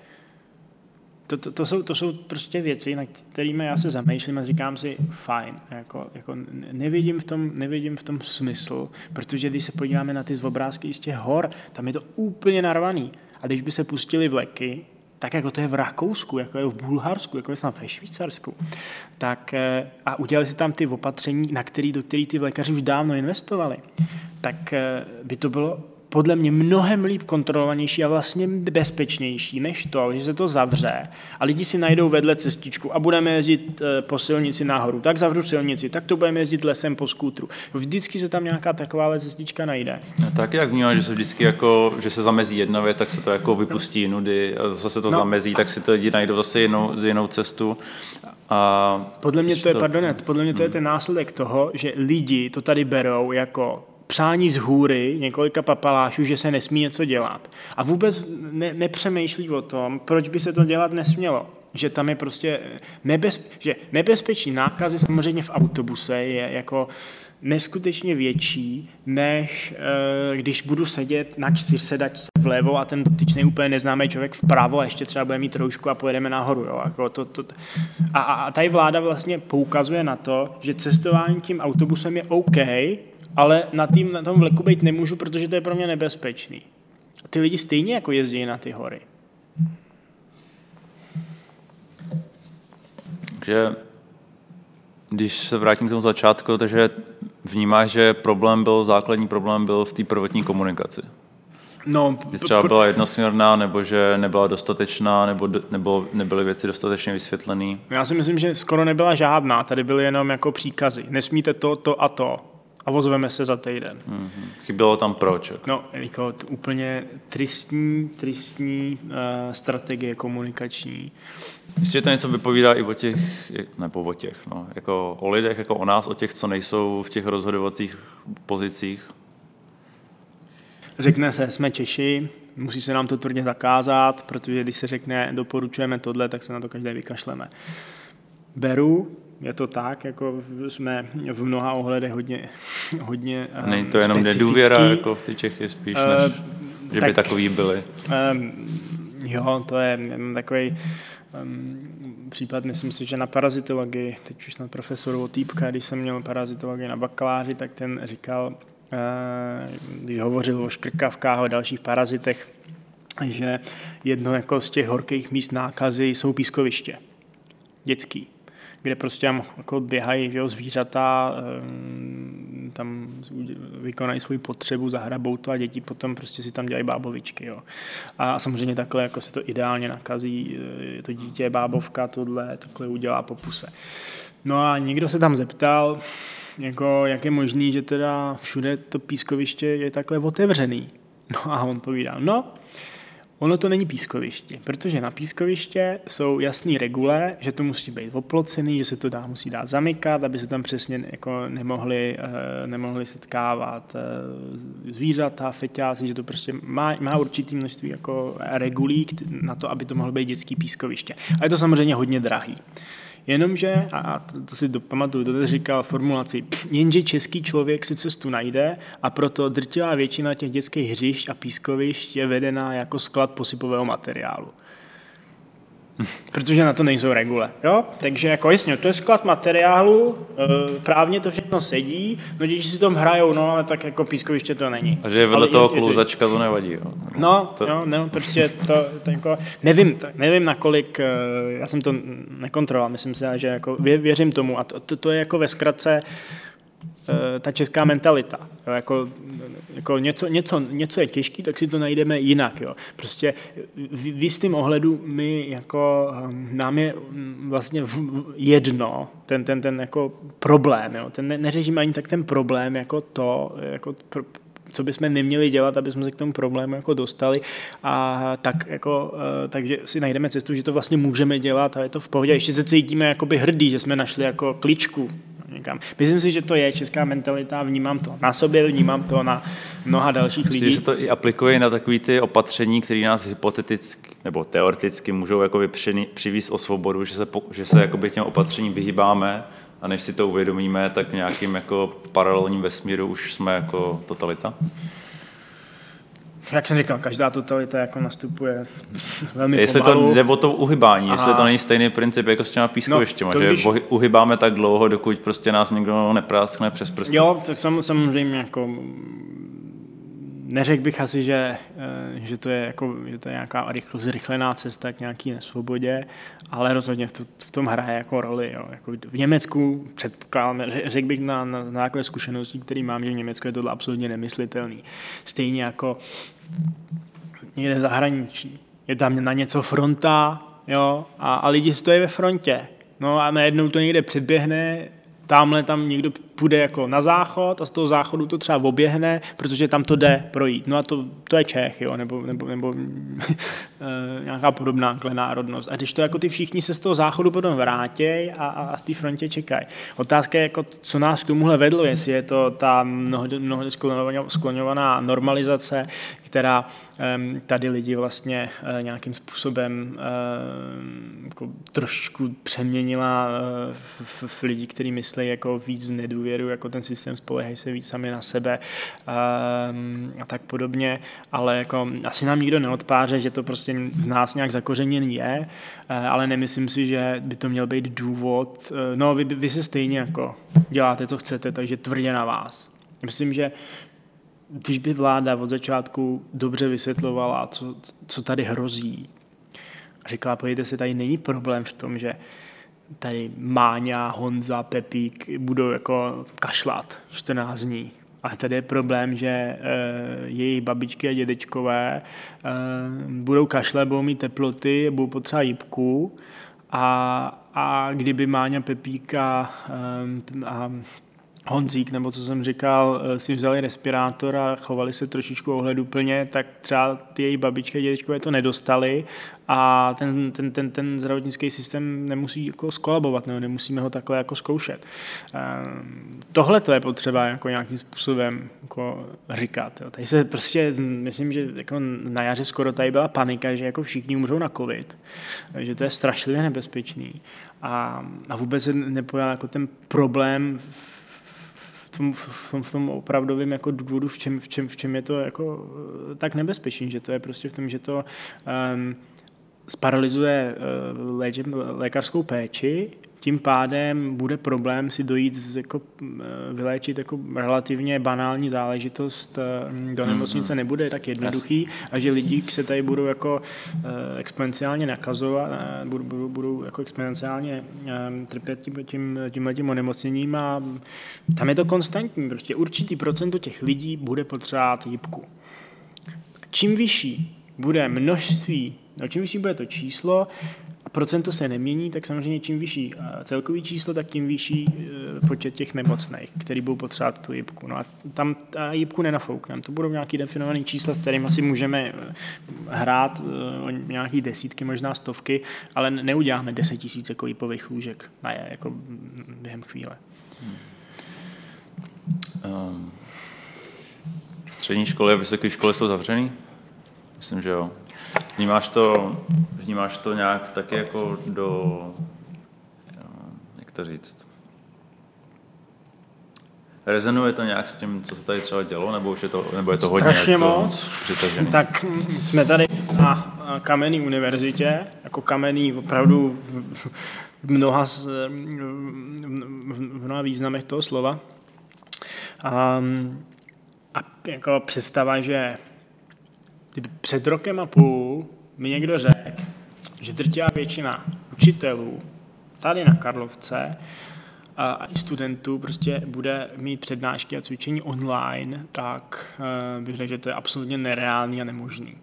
to, to, to, jsou, to jsou prostě věci, na kterými já se zamýšlím a říkám si, fajn, jako, jako nevidím, v tom, nevidím v tom smysl, protože když se podíváme na ty z obrázky z těch hor, tam je to úplně narvaný. A když by se pustili vleky, tak jako to je v Rakousku, jako je v Bulharsku, jako je tam ve Švýcarsku, tak eh, a udělali si tam ty opatření, na který, do kterých ty lékaři už dávno investovali, tak eh, by to bylo podle mě mnohem líp kontrolovanější a vlastně bezpečnější než to, že se to zavře a lidi si najdou vedle cestičku a budeme jezdit eh, po silnici nahoru, tak zavřu silnici, tak to budeme jezdit lesem po skútru. Vždycky se tam nějaká taková cestička najde. No, tak jak vnímáš, že se vždycky jako, že se zamezí jedna věc, tak se to jako vypustí nudy a zase to no, zamezí, tak si to lidi najdou zase jinou, jinou cestu. A podle mě to je, to... pardon, podle mě to je hmm. ten následek toho, že lidi to tady berou jako přání z hůry několika papalášů, že se nesmí něco dělat. A vůbec ne, nepřemýšlí o tom, proč by se to dělat nesmělo. Že tam je prostě nebez, že nebezpečí nákazy samozřejmě v autobuse je jako neskutečně větší, než e, když budu sedět na čtyřsedačce vlevo a ten dotyčný úplně neznámý člověk vpravo a ještě třeba bude mít roušku a pojedeme nahoru. Jo? Jako to, to, a, a tady vláda vlastně poukazuje na to, že cestování tím autobusem je OK, ale na, tým, na tom vleku být nemůžu, protože to je pro mě nebezpečný. A ty lidi stejně jako jezdí na ty hory. Takže když se vrátím k tomu začátku, takže vnímáš, že problém byl, základní problém byl v té prvotní komunikaci. No, že třeba byla jednosměrná, nebo že nebyla dostatečná, nebo, nebo nebyly věci dostatečně vysvětlené? Já si myslím, že skoro nebyla žádná. Tady byly jenom jako příkazy. Nesmíte to, to a to a ozveme se za týden. Mm-hmm. Chybělo tam proč? No, jako úplně tristní, tristní uh, strategie komunikační. Myslím, že to něco vypovídá i o těch, nebo o těch, no, jako o lidech, jako o nás, o těch, co nejsou v těch rozhodovacích pozicích. Řekne se, jsme Češi, musí se nám to tvrdě zakázat, protože když se řekne, doporučujeme tohle, tak se na to každé vykašleme. Beru, je to tak, jako jsme v mnoha ohledech hodně, hodně Není to jenom specifický. nedůvěra jako v ty Čechy spíš, než uh, že tak, by takový byli. Um, jo, to je takový um, případ, myslím si, že na parazitologii, teď už na profesoru Otýpka, když jsem měl parazitologii na bakaláři, tak ten říkal, uh, když hovořil o škrkavkách a dalších parazitech, že jedno jako z těch horkých míst nákazy jsou pískoviště. Dětský kde prostě tam jako běhají že jo, zvířata, tam vykonají svoji potřebu, zahrabou to a děti potom prostě si tam dělají bábovičky. Jo. A samozřejmě takhle jako se to ideálně nakazí, to dítě, bábovka, tohle, takhle udělá po puse. No a někdo se tam zeptal, jako, jak je možný, že teda všude to pískoviště je takhle otevřený. No a on povídal, no, Ono to není pískoviště, protože na pískoviště jsou jasné regule, že to musí být oplocený, že se to dá, musí dát zamykat, aby se tam přesně jako nemohli, eh, nemohli setkávat eh, zvířata, feťáci, že to prostě má, má určitý množství jako regulí na to, aby to mohlo být dětský pískoviště. A je to samozřejmě hodně drahý. Jenomže, a to si pamatuju, to říkal formulaci, jenže český člověk si cestu najde a proto drtivá většina těch dětských hřišť a pískovišť je vedená jako sklad posypového materiálu. Protože na to nejsou regule. Jo? Takže jako jasně, to je sklad materiálu, e, právně to všechno sedí, no děti si tom hrajou, no ale tak jako pískoviště to není. A že je vedle ale toho klouzačka, to nevadí. Jo? No, to... jo, no, prostě to, to jako, nevím, nevím nakolik, e, já jsem to nekontroloval, myslím si, že jako věřím tomu a to, to, to je jako ve zkratce, Eh, ta česká mentalita. Jo, jako, jako něco, něco, něco je těžký, tak si to najdeme jinak. Jo. Prostě v, v jistém ohledu my jako, ehm, nám je mm, vlastně jedno ten, ten, ten jako problém. Jo. Ten ne, neřešíme ani tak ten problém jako to, jako pr, co bychom neměli dělat, aby jsme se k tomu problému jako dostali a tak jako, eh, takže si najdeme cestu, že to vlastně můžeme dělat a je to v pohodě. Ještě se cítíme hrdí, že jsme našli jako kličku někam. Myslím si, že to je česká mentalita, vnímám to na sobě, vnímám to na mnoha dalších lidí. Myslím, že to i aplikuje na takové ty opatření, které nás hypoteticky nebo teoreticky můžou jakoby přivízt o svobodu, že se, že se jakoby těm opatřením vyhýbáme a než si to uvědomíme, tak v nějakým jako paralelním vesmíru už jsme jako totalita? Jak jsem říkal, každá totalita jako nastupuje velmi Jestli pomalu. to jde o to uhybání, Aha. jestli to není stejný princip jako s těma pískovištěma, no, že když... uhybáme tak dlouho, dokud prostě nás někdo nepráskne přes prsty. Jo, to samozřejmě jako neřekl bych asi, že, eh, že, to je jako, že to je nějaká rychl, zrychlená cesta k nějaký nesvobodě, ale rozhodně v, to, v tom hraje jako roli. Jo. Jako v Německu předpokládám, řekl bych na, na, na takové zkušenosti, které mám, že v Německu je to absolutně nemyslitelný. Stejně jako někde zahraničí. Je tam na něco fronta, jo, a, a lidi stojí ve frontě. No a najednou to někde předběhne, tamhle tam někdo půjde jako na záchod a z toho záchodu to třeba oběhne, protože tam to jde projít. No a to, to je Čech, jo, nebo, nebo, nebo e, nějaká podobná národnost. A když to jako ty všichni se z toho záchodu potom vrátějí a, a, v té frontě čekají. Otázka je, jako, co nás k tomuhle vedlo, jestli je to ta mnohdy, mnohdy skloňovaná normalizace, která tady lidi vlastně eh, nějakým způsobem jako trošičku přeměnila eh, v, v lidi, kteří myslí jako víc v nedůvěru, jako ten systém spolehají se víc sami na sebe a tak podobně, ale jako asi nám nikdo neodpáře, že to prostě v nás nějak zakořeněný je, eh, ale nemyslím si, že by to měl být důvod, no vy, vy se stejně jako děláte, co chcete, takže tvrdě na vás. Myslím, že když by vláda od začátku dobře vysvětlovala, co, co tady hrozí, a říkala, pojďte se, tady není problém v tom, že tady Máňa, Honza, Pepík budou jako kašlat 14 dní. Ale tady je problém, že e, jejich babičky a dědečkové e, budou kašle, budou mít teploty, budou potřeba jípku a, a kdyby Máňa, Pepíka e, a Honzík, nebo co jsem říkal, eh, si vzali respirátor a chovali se trošičku ohleduplně, tak třeba ty její babičky a dědečkové to nedostali a ten, ten, ten, ten zdravotnický systém nemusí jako skolabovat, nebo nemusíme ho takhle jako zkoušet. Ehm, tohle to je potřeba jako nějakým způsobem jako říkat. Jo. Tady se prostě, myslím, že jako na jaře skoro tady byla panika, že jako všichni umřou na covid, že to je strašlivě nebezpečný a, a vůbec se nepojal jako ten problém v tom, v tom, v tom opravdovém jako důvodu, v čem, v, čem, v čem je to jako eh, tak nebezpečný, že to je prostě v tom, že to um, sparalizuje uh, léčeb, lékařskou péči, tím pádem bude problém si dojít jako, vyléčit jako relativně banální záležitost do hmm, nemocnice mm, nebude tak jednoduchý a že lidi se tady budou jako exponenciálně nakazovat, budou, budou, budou jako exponenciálně trpět tím, tím, tímhle tím onemocněním a tam je to konstantní. Prostě určitý procento těch lidí bude potřebovat jibku. Čím vyšší bude množství, no čím vyšší bude to číslo, procento se nemění, tak samozřejmě čím vyšší celkový číslo, tak tím vyšší eh, počet těch nemocných, který budou potřebovat tu jibku. No a tam ta jibku nenafoukneme. To budou nějaký definovaný čísla, s kterými si můžeme eh, hrát o nějaký desítky, možná stovky, ale neuděláme deset tisíc jako jipových lůžek na je, jako během chvíle. Um, střední školy a vysoké školy jsou zavřený? Myslím, že jo. Vnímáš to, vnímáš to nějak taky jako do, jak to říct, Rezonuje to nějak s tím, co se tady třeba dělo, nebo už je to, nebo je to hodně Strašně jako moc. Přitažený? Tak jsme tady na kamenný univerzitě, jako kamenný opravdu v, mnoha, v mnoha významech toho slova. A, a jako představa, že před rokem a půl mi někdo řekl, že drtivá většina učitelů tady na Karlovce a i studentů prostě bude mít přednášky a cvičení online, tak eh, bych řekl, že to je absolutně nereálný a nemožný.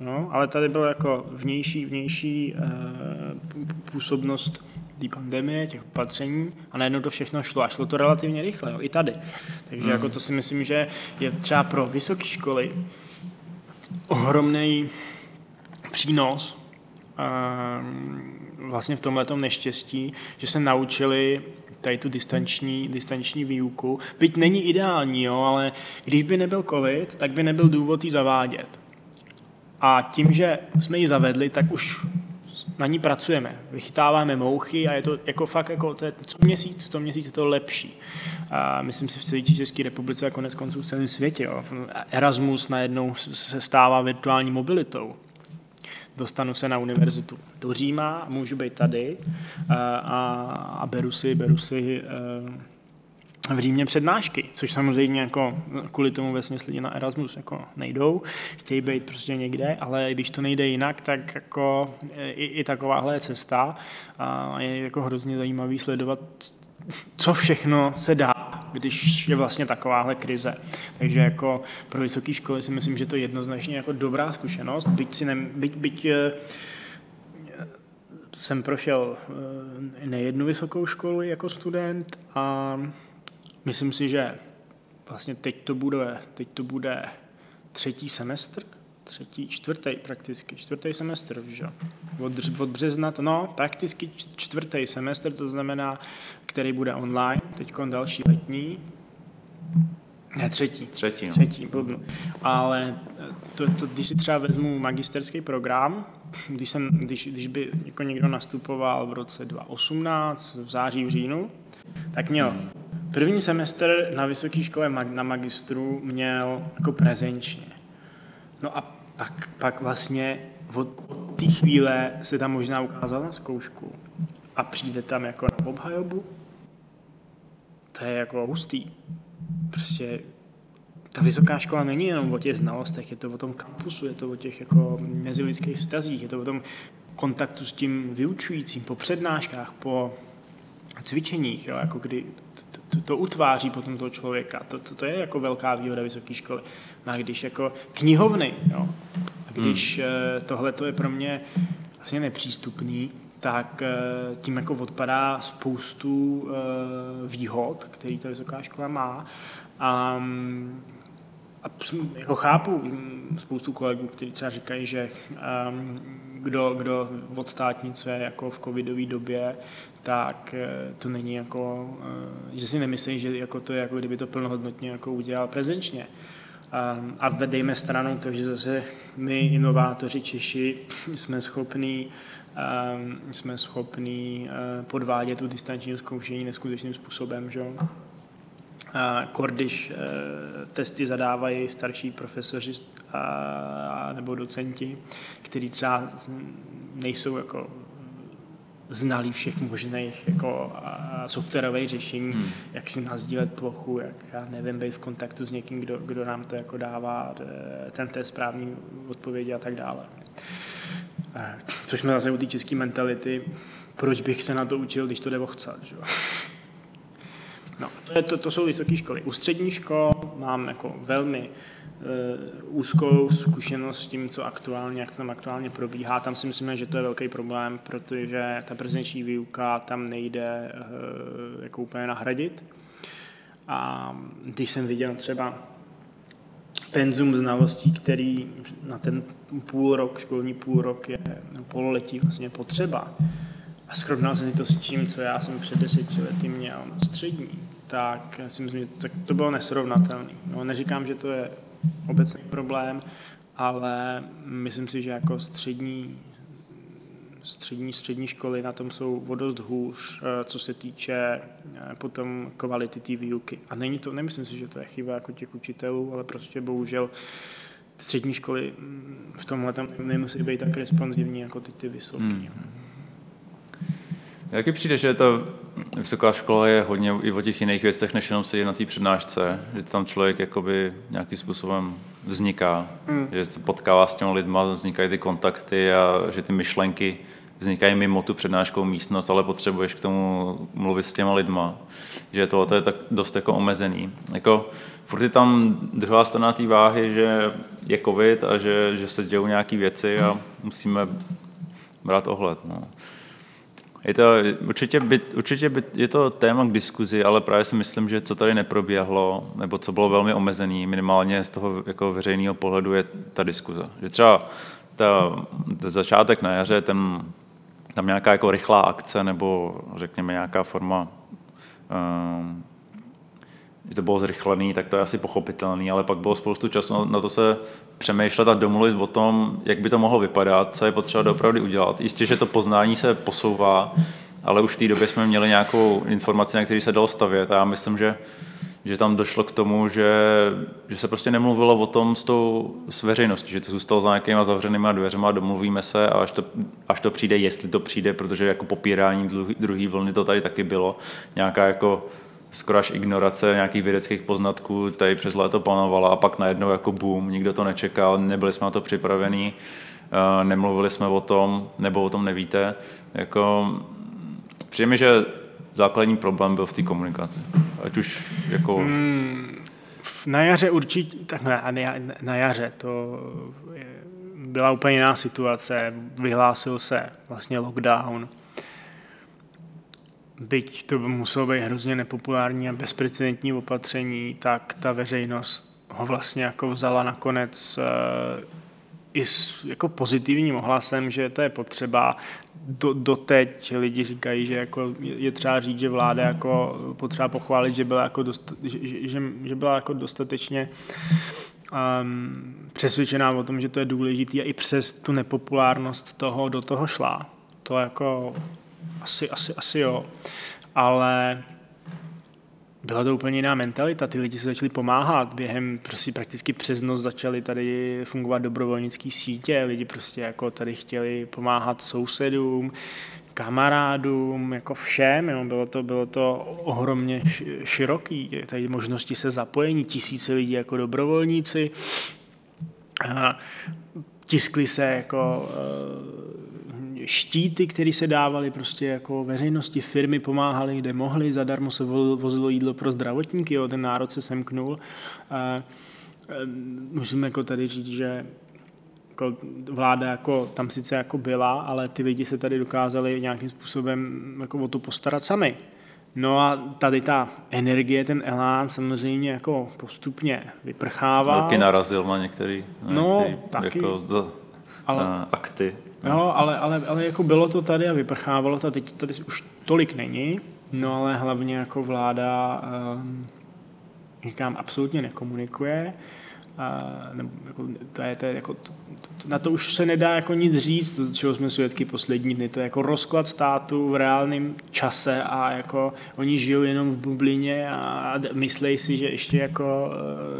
No, ale tady bylo jako vnější, vnější e, působnost té pandemie, těch opatření a najednou to všechno šlo a šlo to relativně rychle, jo, i tady. Takže mm. jako to si myslím, že je třeba pro vysoké školy ohromný přínos vlastně v tomhle neštěstí, že se naučili tady tu distanční, distanční výuku. Byť není ideální, jo, ale když by nebyl covid, tak by nebyl důvod ji zavádět. A tím, že jsme ji zavedli, tak už na ní pracujeme. Vychytáváme mouchy a je to jako fakt, jako to je co měsíc, co měsíc je to lepší. A myslím si v celé České republice a konec konců v celém světě. Jo. Erasmus najednou se stává virtuální mobilitou. Dostanu se na univerzitu do Říma, můžu být tady a, a, beru si, beru si v Římě přednášky, což samozřejmě jako kvůli tomu vlastně lidi na Erasmus jako nejdou, chtějí být prostě někde, ale když to nejde jinak, tak jako i, i takováhle cesta a je jako hrozně zajímavý sledovat, co všechno se dá, když je vlastně takováhle krize. Takže jako pro vysoké školy si myslím, že to je jednoznačně jako dobrá zkušenost, byť, si ne, byť, byť eh, jsem prošel eh, nejednu vysokou školu jako student a Myslím si, že vlastně teď to bude, teď to bude třetí semestr, třetí, čtvrtý prakticky, čtvrtý semestr, že? Od, od března, to, no, prakticky čtvrtý semestr, to znamená, který bude online, teď další letní, ne, třetí. Třetí, no. Třetí, blbnu. Ale to, to, když si třeba vezmu magisterský program, když, jsem, když, když by jako někdo nastupoval v roce 2018, v září, v říjnu, tak měl hmm První semestr na vysoké škole na magistru měl jako prezenčně. No a pak, pak vlastně od, té chvíle se tam možná ukázal na zkoušku a přijde tam jako na obhajobu. To je jako hustý. Prostě ta vysoká škola není jenom o těch znalostech, je to o tom kampusu, je to o těch jako mezilidských vztazích, je to o tom kontaktu s tím vyučujícím po přednáškách, po cvičeních, jo, jako kdy to, to utváří potom toho člověka. To, to, to je jako velká výhoda vysoké školy. No a když jako knihovny, jo, a když hmm. Eh, tohle to je pro mě vlastně nepřístupný, tak eh, tím jako odpadá spoustu výhod, který ta vysoká škola má. A a jako chápu spoustu kolegů, kteří třeba říkají, že um, kdo, kdo odstátnicuje jako v covidové době, tak uh, to není jako, uh, že si nemyslí, že jako to je jako kdyby to plnohodnotně jako udělal prezenčně. Um, a vedejme stranou to, že zase my, inovátoři Češi, jsme schopní um, jsme schopní uh, podvádět tu distanční zkoušení neskutečným způsobem. Že? Když eh, testy zadávají starší profesoři a, nebo docenti, kteří třeba nejsou jako znalí všech možných jako softwarových řešení, hmm. jak si nazdílet plochu, jak, já nevím, být v kontaktu s někým, kdo, kdo nám to jako dává eh, ten té správný odpovědi a tak dále. Eh, což jsme zase u té české mentality, proč bych se na to učil, když to jde ochcat, že? No, to, to, to jsou vysoké školy. U střední škol mám jako velmi uh, úzkou zkušenost s tím, co aktuálně, jak tam aktuálně probíhá. Tam si myslím, že to je velký problém, protože ta prezenční výuka tam nejde uh, jako úplně nahradit. A když jsem viděl třeba penzum znalostí, který na ten půl rok, školní půl rok je no, pololetí vlastně potřeba, a srovnal jsem si to s tím, co já jsem před deseti lety měl na střední, tak si myslím, že to, to bylo nesrovnatelné. No, neříkám, že to je obecný problém, ale myslím si, že jako střední, střední, střední školy na tom jsou o dost hůř, eh, co se týče eh, potom kvality té výuky. A není to, nemyslím si, že to je chyba jako těch učitelů, ale prostě bohužel střední školy mm, v tomhle nemusí být tak responsivní jako ty, ty vysoké. Hmm. Jaký přijde, že ta vysoká škola je hodně i o těch jiných věcech, než jenom se na té přednášce, že tam člověk jakoby nějakým způsobem vzniká, mm. že se potkává s těmi lidma, vznikají ty kontakty a že ty myšlenky vznikají mimo tu přednáškovou místnost, ale potřebuješ k tomu mluvit s těma lidma, že to, to je tak dost jako omezený. Jako, furt je tam druhá strana té váhy, že je covid a že, že se dějou nějaké věci a musíme brát ohled. No. Je to, určitě, by, určitě by, je to téma k diskuzi, ale právě si myslím, že co tady neproběhlo, nebo co bylo velmi omezený, minimálně z toho jako veřejného pohledu, je ta diskuze. Že třeba ta, ta začátek na jaře, ten, tam nějaká jako rychlá akce, nebo řekněme nějaká forma um, že to bylo zrychlený, tak to je asi pochopitelný, ale pak bylo spoustu času na to se přemýšlet a domluvit o tom, jak by to mohlo vypadat, co je potřeba opravdu udělat. Jistě, že to poznání se posouvá, ale už v té době jsme měli nějakou informaci, na který se dalo stavět a já myslím, že, že tam došlo k tomu, že, že se prostě nemluvilo o tom s, tou, s veřejností, že to zůstalo za nějakýma zavřenýma dveřma, domluvíme se a až to, až to přijde, jestli to přijde, protože jako popírání druhé vlny to tady taky bylo, nějaká jako skoro až ignorace nějakých vědeckých poznatků tady přes léto panovala a pak najednou jako boom, nikdo to nečekal, nebyli jsme na to připravení, eh, nemluvili jsme o tom, nebo o tom nevíte. Jako, přijde mi, že základní problém byl v té komunikaci. Ať už jako... Hmm, na jaře určitě, tak na, na jaře to byla úplně jiná situace. Vyhlásil se vlastně lockdown byť to by muselo být hrozně nepopulární a bezprecedentní opatření, tak ta veřejnost ho vlastně jako vzala nakonec uh, i s jako pozitivním ohlasem, že to je potřeba. Do, doteď lidi říkají, že jako je třeba říct, že vláda jako potřeba pochválit, že byla jako, dost, že, že, že byla jako dostatečně um, přesvědčená o tom, že to je důležité a i přes tu nepopulárnost toho do toho šla. To jako asi, asi, asi jo. Ale byla to úplně jiná mentalita. Ty lidi se začali pomáhat. Během prostě prakticky přes noc začaly tady fungovat dobrovolnické sítě. Lidi prostě jako tady chtěli pomáhat sousedům, kamarádům, jako všem. Jo. Bylo, to, bylo to ohromně široký. Tady možnosti se zapojení, tisíce lidí jako dobrovolníci. A tiskli se jako štíty, které se dávaly prostě jako veřejnosti, firmy pomáhaly, kde mohly, zadarmo se vozilo jídlo pro zdravotníky, jo, ten národ se semknul. A, musím jako tady říct, že jako vláda jako tam sice jako byla, ale ty lidi se tady dokázali nějakým způsobem jako o to postarat sami. No a tady ta energie, ten elán samozřejmě jako postupně vyprchává. Taky narazil na některý, na no, některý taky. Jako zdo, ale, uh, akty. No, ale, ale, ale jako bylo to tady a vyprchávalo to, teď tady už tolik není, no ale hlavně jako vláda, um, říkám, absolutně nekomunikuje a, nebo jako, to je, to je jako, to, to, na to už se nedá jako nic říct, čeho jsme svědky poslední dny. To je jako rozklad státu v reálném čase a jako oni žijou jenom v bublině a myslí si, že ještě jako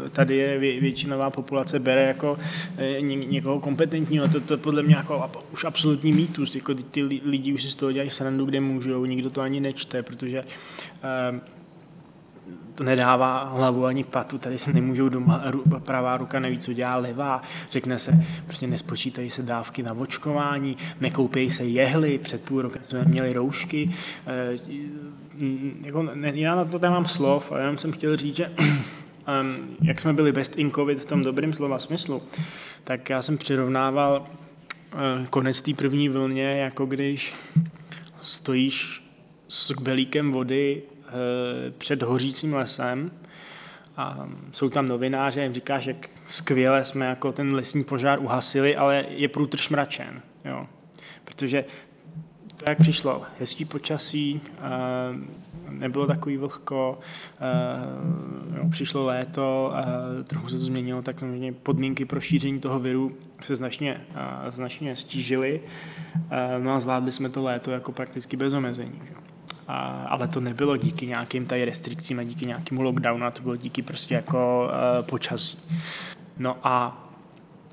eh, tady je většinová populace bere jako eh, někoho kompetentního. To, to podle mě jako už absolutní mýtus. Jako ty lidi už si z toho dělají srandu, kde můžou, nikdo to ani nečte, protože uh, to nedává hlavu ani patu, tady se nemůžou doma, pravá ruka neví, co dělá levá, řekne se, prostě nespočítají se dávky na očkování, nekoupějí se jehly, před půl rokem jsme měli roušky, e, jako, ne, já na to nemám slov, ale jenom jsem chtěl říct, že um, jak jsme byli best in covid v tom dobrém slova smyslu, tak já jsem přirovnával uh, konec té první vlně, jako když stojíš s belíkem vody Eh, před hořícím lesem a jsou tam novináři, jim říkáš, jak skvěle jsme jako ten lesní požár uhasili, ale je průtrž mračen, jo. Protože to, jak přišlo, hezký počasí, eh, nebylo takový vlhko, eh, jo, přišlo léto, trochu se to změnilo, tak samozřejmě podmínky pro šíření toho viru se značně, značně stížily, no a zvládli jsme to léto jako prakticky bez omezení. Jo a, ale to nebylo díky nějakým tady restrikcím a díky nějakému lockdownu, a to bylo díky prostě jako uh, počasí. No a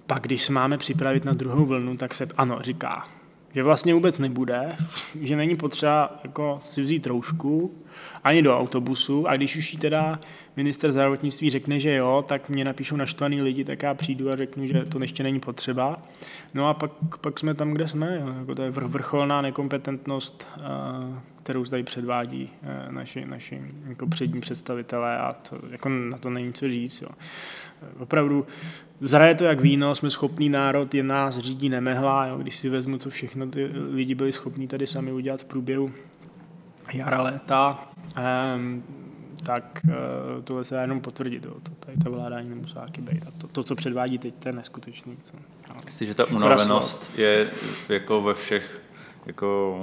pak, když se máme připravit na druhou vlnu, tak se ano říká, že vlastně vůbec nebude, že není potřeba jako si vzít roušku ani do autobusu a když už jí teda minister zdravotnictví řekne, že jo, tak mě napíšou naštvaný lidi, tak já přijdu a řeknu, že to ještě není potřeba. No a pak, pak jsme tam, kde jsme. Jo. Jako to je vrcholná nekompetentnost, kterou tady předvádí e, naši, naši jako přední představitelé a to, jako na to není co říct. Jo. Opravdu zraje to jak víno, jsme schopný národ, je nás řídí nemehla, jo. když si vezmu, co všechno ty lidi byli schopní tady sami udělat v průběhu jara, léta, um, tak uh, tohle se dá jenom potvrdit. Jo. To, tady ta vláda ani nemusí taky být. A to, to, co předvádí teď, to je neskutečný. Co, Myslíš, že ta unavenost je jako ve všech jako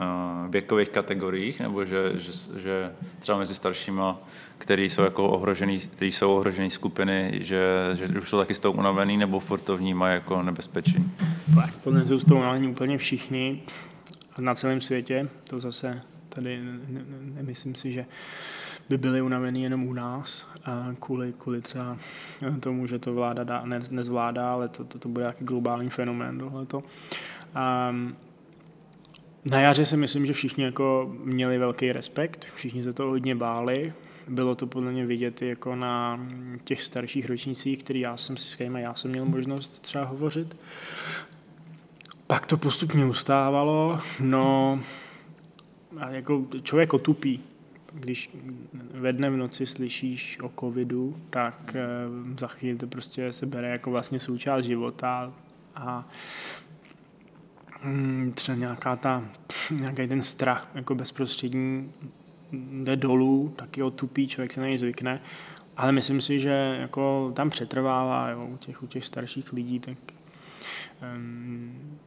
uh, věkových kategoriích, nebo že, že, že třeba mezi staršíma, který jsou jako ohrožený, který jsou ohrožený skupiny, že, že už jsou taky z toho unavený, nebo furt to vnímají jako nebezpečí? Podle mě jsou z toho unavení úplně všichni na celém světě. To zase tady nemyslím si, že by byli unavení jenom u nás kvůli, kvůli třeba tomu, že to vláda dá, ne, nezvládá, ale to, to, to bude nějaký globální fenomén tohleto. Um, na jaře si myslím, že všichni jako měli velký respekt, všichni se to hodně báli, bylo to podle mě vidět jako na těch starších ročnících, který já jsem si s já jsem měl možnost třeba hovořit. Pak to postupně ustávalo, no a jako člověk otupí. Když ve dne v noci slyšíš o covidu, tak eh, za chvíli to prostě se bere jako vlastně součást života a mm, třeba nějaká ta, nějaký ten strach jako bezprostřední jde dolů, taky otupí, člověk se na něj zvykne, ale myslím si, že jako tam přetrvává jo, u, těch, u těch starších lidí, tak um,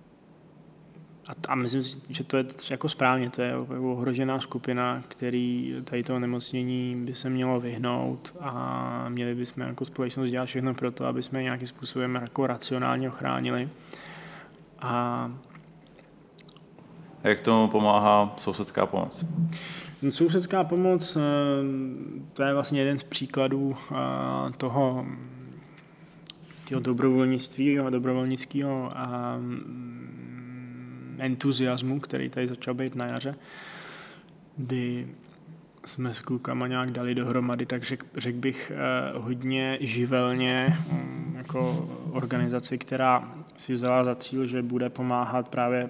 a, a myslím si, že to je jako správně, to je ohrožená skupina, který tady toho nemocnění by se mělo vyhnout a měli bychom jako společnost dělat všechno pro to, aby jsme nějakým způsobem jako racionálně ochránili. A jak tomu pomáhá sousedská pomoc? Sousedská pomoc, eh, to je vlastně jeden z příkladů eh, toho, toho dobrovolnictví, dobrovolnického a entuziasmu, který tady začal být na jaře, kdy jsme s klukama nějak dali dohromady, tak řekl řek bych eh, hodně živelně hm, jako organizaci, která si vzala za cíl, že bude pomáhat právě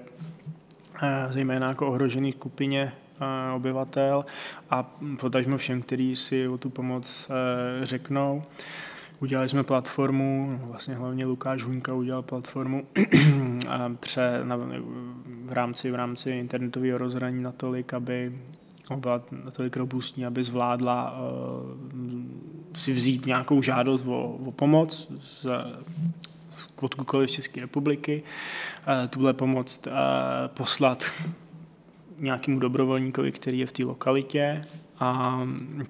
eh, zejména jako ohrožený skupině eh, obyvatel a potažmo všem, kteří si o tu pomoc řeknou. Udělali jsme platformu, vlastně hlavně Lukáš Huňka udělal platformu a pře, na, v, rámci, v rámci internetového rozhraní natolik, aby byla natolik robustní, aby zvládla uh, si vzít nějakou žádost o, o pomoc z, z odkudkoliv České republiky, uh, tuhle pomoc uh, poslat nějakému dobrovolníkovi, který je v té lokalitě a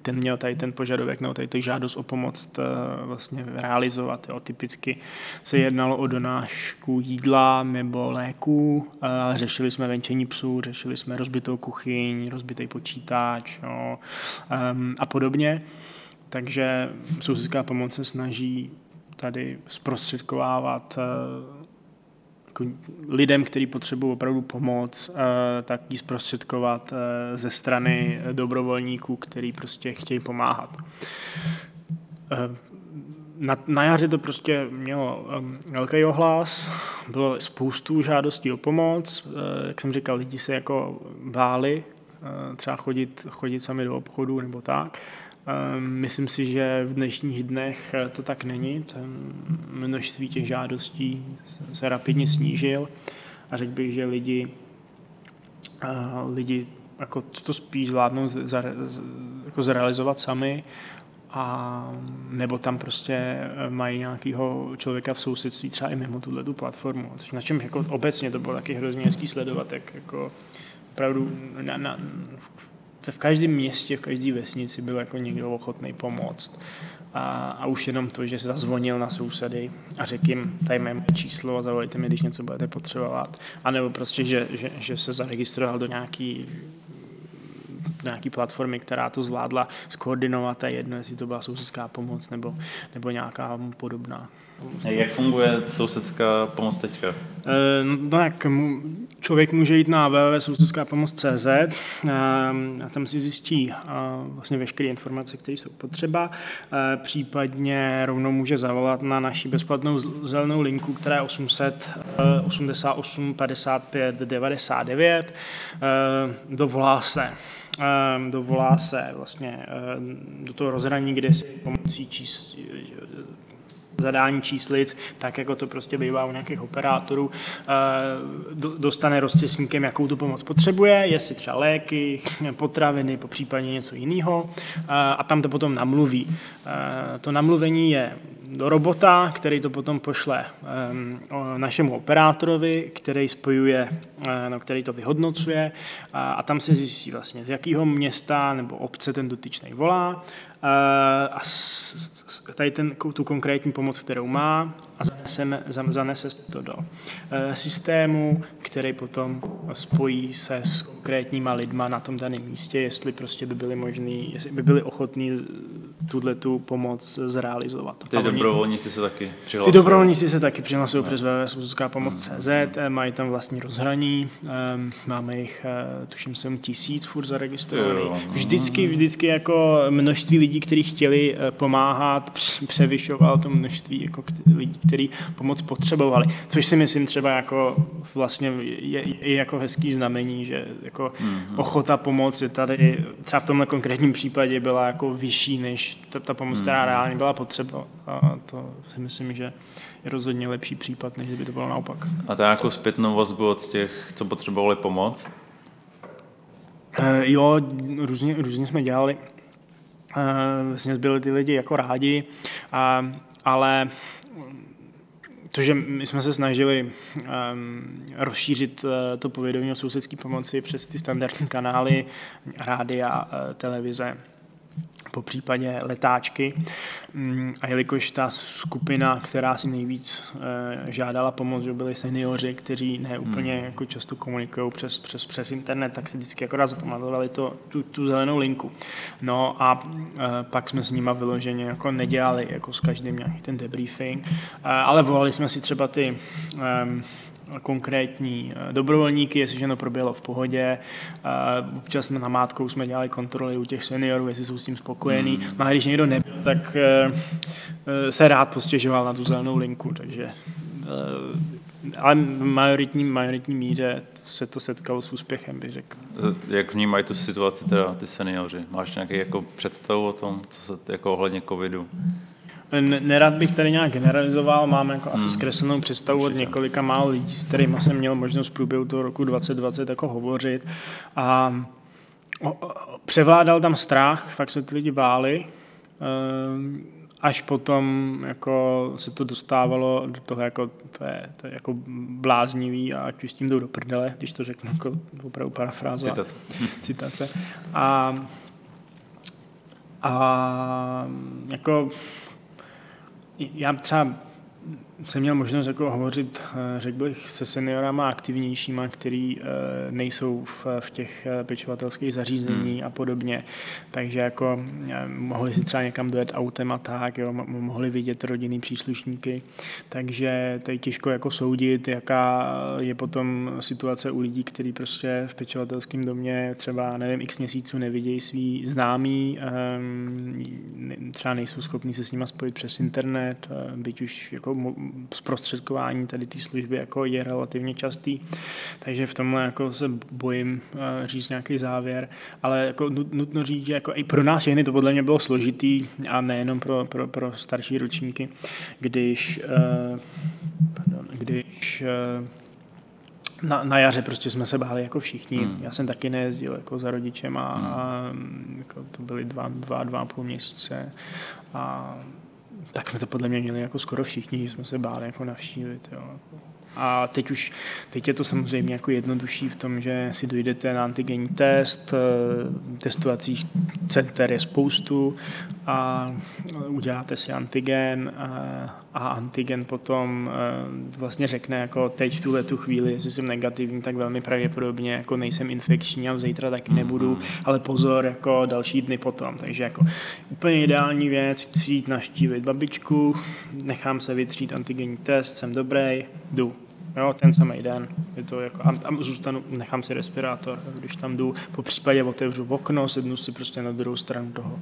ten měl tady ten požadavek, no tady tu žádost o pomoc vlastně realizovat. Jo. Typicky se jednalo o donášku jídla nebo léků, ale řešili jsme venčení psů, řešili jsme rozbitou kuchyň, rozbitý počítač jo, a podobně. Takže sousedská pomoc se snaží tady zprostředkovávat jako lidem, kteří potřebují opravdu pomoc, eh, tak ji zprostředkovat eh, ze strany dobrovolníků, který prostě chtějí pomáhat. Eh, na, na jaře to prostě mělo velký ohlas, bylo spoustu žádostí o pomoc, jak jsem říkal, lidi se jako báli třeba chodit, chodit sami do obchodu nebo tak. Ehm, myslím si, že v dnešních dnech eh, to tak není. Ten množství těch žádostí se rapidně snížil a řekl bych, že lidi, eh, lidi jako to spíš zvládnou jako zrealizovat sami a nebo tam prostě eh, mají nějakého člověka v sousedství, třeba i mimo tuhle tu platformu. Což na čem jako obecně to bylo taky hrozně hezký sledovat, jak jako opravdu na, na, v každém městě, v každé vesnici byl jako někdo ochotný pomoct. A, a už jenom to, že se zazvonil na sousedy a řekl jim, tady máme číslo a zavolejte mi, když něco budete potřebovat. A nebo prostě, že, že, že se zaregistroval do nějaký nějaký platformy, která to zvládla skoordinovat a jedno, jestli to byla sousedská pomoc nebo, nebo nějaká podobná. Jak funguje sousedská pomoc teďka? Eh, no jak člověk může jít na www.sousedskápomoc.cz eh, a tam si zjistí eh, vlastně veškeré informace, které jsou potřeba. Případně rovnou může zavolat na naši bezplatnou zelenou linku, která je 800 88 55 99. Dovolá se dovolá se vlastně do toho rozhraní, kde si pomocí čísl, zadání číslic, tak jako to prostě bývá u nějakých operátorů, eh, dostane rozcesníkem, jakou tu pomoc potřebuje, jestli třeba léky, potraviny, po případě něco jiného eh, a tam to potom namluví. Eh, to namluvení je robota, který to potom pošle našemu operátorovi, který spojuje, no, který to vyhodnocuje a tam se zjistí vlastně, z jakého města nebo obce ten dotyčný volá a tady ten, tu konkrétní pomoc, kterou má a zanese, zanese to do eh, systému, který potom spojí se s konkrétníma lidma na tom daném místě, jestli prostě by byli možný, jestli by byli ochotní tuhle tu pomoc zrealizovat. Ty dobrovolníci se taky přihlasují? Ty dobrovolníci se taky přihlasují přes www.pomoc.cz, hmm. mají tam vlastní rozhraní, ehm, máme jich, eh, tuším, 7 tisíc furt zaregistrovaných. Vždycky, vždycky jako množství lidí, kteří chtěli eh, pomáhat, převyšoval to množství jako lidí, kteří pomoc potřebovali. Což si myslím třeba jako vlastně je, je jako hezký znamení, že jako mm-hmm. ochota pomoct je tady, třeba v tomhle konkrétním případě byla jako vyšší než ta, ta pomoc, mm-hmm. která mhm. reálně byla potřeba. A to si myslím, že je rozhodně lepší případ, než by to bylo naopak. A to nějakou zpětnou vazbu od těch, co potřebovali pomoc? Uh, jo, různě, různě jsme dělali. Uh, vlastně byli ty lidi jako rádi, uh, ale to, že my jsme se snažili um, rozšířit uh, to povědomí o sousedské pomoci přes ty standardní kanály, rádia, uh, televize, po případě letáčky. Mm, a jelikož ta skupina, která si nejvíc eh, žádala pomoc, že byli seniori, kteří ne úplně hmm. jako často komunikují přes, přes, přes internet, tak si vždycky akorát zapamatovali to, tu, tu zelenou linku. No a eh, pak jsme s nima vyloženě jako nedělali jako s každým nějaký ten debriefing, eh, ale volali jsme si třeba ty ehm, konkrétní eh, dobrovolníky, jestli všechno proběhlo v pohodě. Občas jsme na mátkou jsme dělali kontroly u těch seniorů, jestli jsou s tím spokojení. Hmm. No a když někdo nebyl, tak eh, eh, se rád postěžoval na tu zelenou linku, takže ale v majoritní, majoritní míře se to setkalo s úspěchem, bych řekl. Jak vnímají tu situaci teda ty seniori? Máš nějaký jako představu o tom, co se jako ohledně covidu? Nerad bych tady nějak generalizoval, mám jako asi hmm. zkreslenou představu od několika málo lidí, s kterými jsem měl možnost v průběhu toho roku 2020 jako hovořit. A převládal tam strach, fakt se ty lidi báli, ehm, až potom jako se to dostávalo do toho, jako, to, je, to je jako bláznivý a ať už s tím jdou do prdele, když to řeknu jako opravdu parafrázovat. Citace. Citace. A, a jako já třeba jsem měl možnost jako hovořit, eh, řekl bych, se seniorama aktivnějšíma, který eh, nejsou v, v těch eh, pečovatelských zařízení hmm. a podobně. Takže jako mohli si třeba někam dojet autem a tak, jo, mohli vidět rodinný příslušníky. Takže to je těžko jako soudit, jaká je potom situace u lidí, kteří prostě v pečovatelském domě třeba, nevím, x měsíců nevidějí svý známí, ehm, třeba nejsou schopni se s nima spojit přes internet, byť už jako zprostředkování tady té služby jako je relativně častý, takže v tomhle jako se bojím eh, říct nějaký závěr, ale jako nutno říct, že jako i pro nás všechny to podle mě bylo složitý a nejenom pro, pro, pro starší ročníky, když, eh, pardon, když eh, na, na jaře prostě jsme se báli jako všichni. Hmm. Já jsem taky nejezdil jako za rodičem a, hmm. a jako to byly dva, dva, dva a půl měsíce a tak jsme to podle mě měli jako skoro všichni, že jsme se báli jako navštívit. Jo. A teď už, teď je to samozřejmě jako jednodušší v tom, že si dojdete na antigenní test, eh, testovacích center je spoustu a uděláte si antigen a, a antigen potom eh, vlastně řekne jako teď v tuhle tu chvíli, jestli jsem negativní, tak velmi pravděpodobně jako nejsem infekční a zítra taky nebudu, mhm. ale pozor, jako další dny potom. Takže jako úplně ideální věc, jít naštívit babičku, nechám se vytřít antigenní test, jsem dobrý, jdu jo, ten samý den. Je to jako, a, a zůstanu, nechám si respirátor, když tam jdu, po případě otevřu okno, sednu si prostě na druhou stranu toho,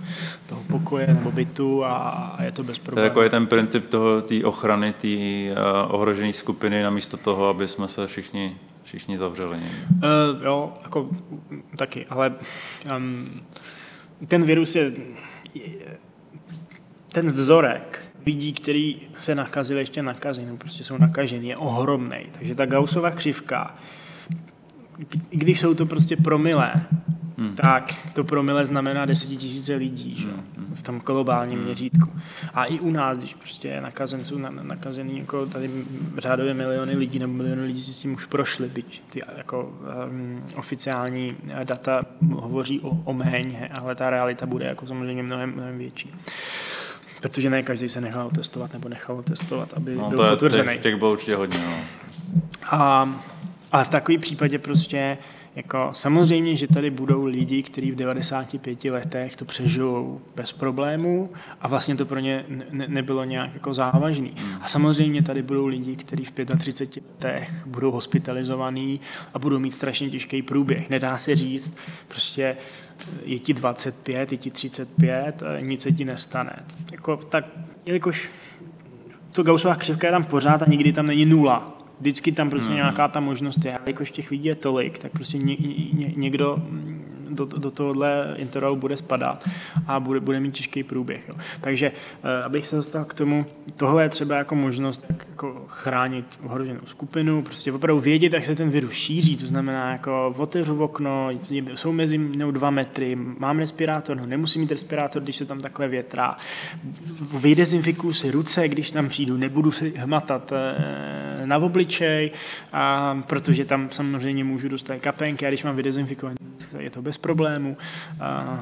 toho pokoje nebo bytu a, a je to bez problémů. To je jako je ten princip toho, té ochrany, té uh, ohrožené skupiny, namísto toho, aby jsme se všichni, všichni zavřeli. Uh, jo, jako taky, ale um, ten virus je, ten vzorek lidí, kteří se nakazili, ještě nakazí, nebo prostě jsou nakaženi, je ohromný. Takže ta Gaussova křivka, i když jsou to prostě promilé, hmm. tak to promile znamená desetitisíce lidí že? Hmm. v tom globálním hmm. měřítku. A i u nás, když prostě je nakazenců na, nakazený jako tady řádově miliony lidí nebo miliony lidí si s tím už prošli, byť ty jako um, oficiální data hovoří o, o méně, ale ta realita bude jako samozřejmě mnohem, mnohem větší protože ne každý se nechal testovat nebo nechal testovat, aby no, byl to potvrzený. Těch, těch bylo určitě hodně. No. A, ale v takovém případě prostě jako samozřejmě, že tady budou lidi, kteří v 95 letech to přežijou bez problémů a vlastně to pro ně ne, nebylo nějak jako závažný. Hmm. A samozřejmě tady budou lidi, kteří v 35 letech budou hospitalizovaní a budou mít strašně těžký průběh. Nedá se říct, prostě je ti 25, je ti 35, nic se ti nestane. Jako, tak, jelikož to Gaussová křivka je tam pořád a nikdy tam není nula, vždycky tam prostě mm. nějaká ta možnost je. A jakož těch lidí je tolik, tak prostě ně, ně, někdo do, do tohohle intervalu bude spadat a bude, bude mít těžký průběh. Jo. Takže eh, abych se dostal k tomu, tohle je třeba jako možnost jak jako chránit ohroženou skupinu, prostě opravdu vědět, jak se ten virus šíří, to znamená jako otevřu okno, jsou mezi mnou dva metry, mám respirátor, no nemusím mít respirátor, když se tam takhle větrá, vydezinfikuju si ruce, když tam přijdu, nebudu si hmatat eh, na obličej, a, protože tam samozřejmě můžu dostat kapenky a když mám vydezinfikovaný, je to bez problémů a,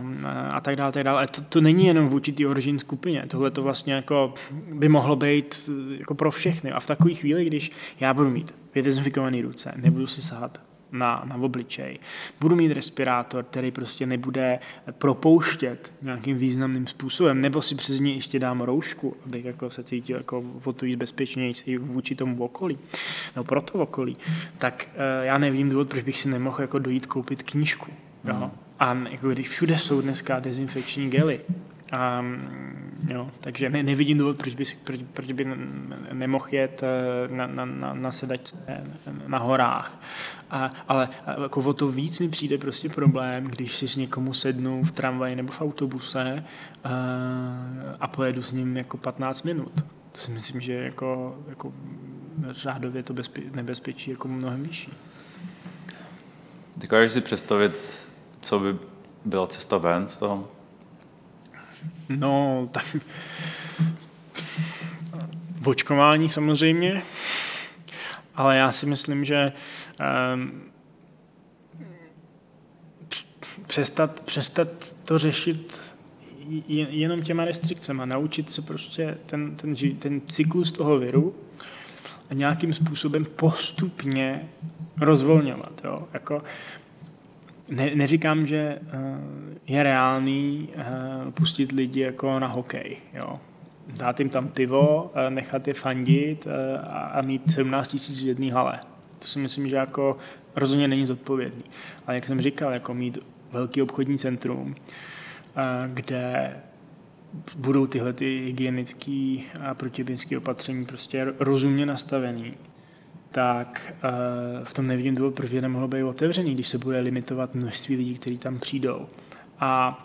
a tak dále, tak dále. Ale to, to není jenom v určitý origin skupině, tohle to vlastně jako by mohlo být jako pro všechny. A v takové chvíli, když já budu mít vydezinfikované ruce, nebudu si sahat na, na obličej. Budu mít respirátor, který prostě nebude propouštět nějakým významným způsobem, nebo si přes něj ještě dám roušku, abych jako se cítil jako o to víc bezpečnější vůči tomu okolí, no pro to okolí, tak uh, já nevím důvod, proč bych si nemohl jako dojít koupit knížku. Jo? A jako když všude jsou dneska dezinfekční gely, a Jo, takže ne, nevidím důvod, proč by, proč, proč by nemohl jet eh, na, na, na, na sedačce na horách. A, ale jako o to víc mi přijde prostě problém, když si s někomu sednu v tramvaji nebo v autobuse a, eh, a pojedu s ním jako 15 minut. To si myslím, že jako, jako řádově to bezpe, nebezpečí jako mnohem vyšší. Dokážeš si představit, co by byla cesta ven z toho? No, tak v očkování samozřejmě, ale já si myslím, že um, přestat, přestat to řešit jenom těma restrikcemi, naučit se prostě ten, ten, ten cyklus toho viru a nějakým způsobem postupně rozvolňovat. Jo? Jako, ne, neříkám, že eh, je reálný eh, pustit lidi jako na hokej. Jo? Dát jim tam pivo, eh, nechat je fandit a mít 17 tisíc v jedné hale. To si myslím, že jako rozhodně není zodpovědný. Ale jak jsem říkal, jako mít velký obchodní centrum, kde budou tyhle ty hygienické a protiepidemické opatření prostě rozumně nastavený tak uh, v tom nevidím důvod, proč by nemohlo být otevřený, když se bude limitovat množství lidí, kteří tam přijdou. A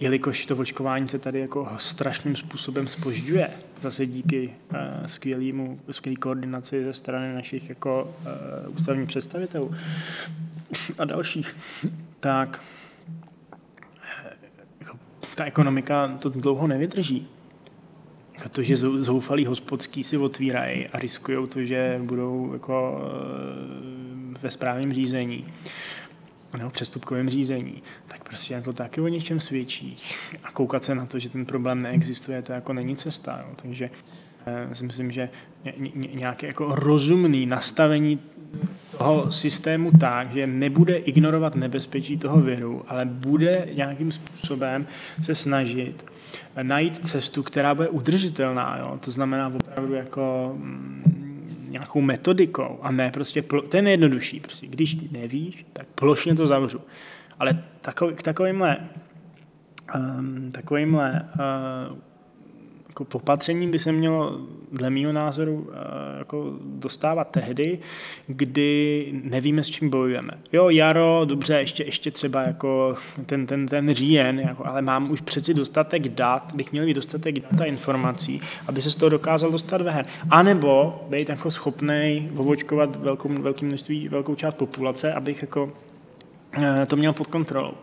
jelikož to očkování se tady jako strašným způsobem spožďuje, zase díky uh, skvělému, skvělé koordinaci ze strany našich jako uh, ústavních představitelů a dalších, tak jako, ta ekonomika to dlouho nevydrží. Protože zoufalí hospodský si otvírají a riskují to, že budou jako eh, ve správním řízení nebo přestupkovém řízení, tak prostě jako taky o něčem svědčí. A koukat se na to, že ten problém neexistuje, to jako není cesta. Jo. Takže já si myslím, že nějaké jako rozumné nastavení toho systému tak, že nebude ignorovat nebezpečí toho viru, ale bude nějakým způsobem se snažit najít cestu, která bude udržitelná. Jo? To znamená opravdu jako mm, nějakou metodikou a ne prostě, plo, to je nejjednodušší. Prostě, když nevíš, tak plošně to zavřu. Ale takový, k takovýmhle, um, takovýmhle uh, jako opatřením by se mělo dle mého názoru eh, jako dostávat tehdy, kdy nevíme, s čím bojujeme. Jo, jaro, dobře, ještě, ještě třeba jako ten, ten, ten říjen, jako, ale mám už přeci dostatek dat, bych měl mít dostatek dat a informací, aby se z toho dokázal dostat ven. A nebo být jako schopný ovočkovat velkou, velký množství, velkou část populace, abych jako eh, to měl pod kontrolou.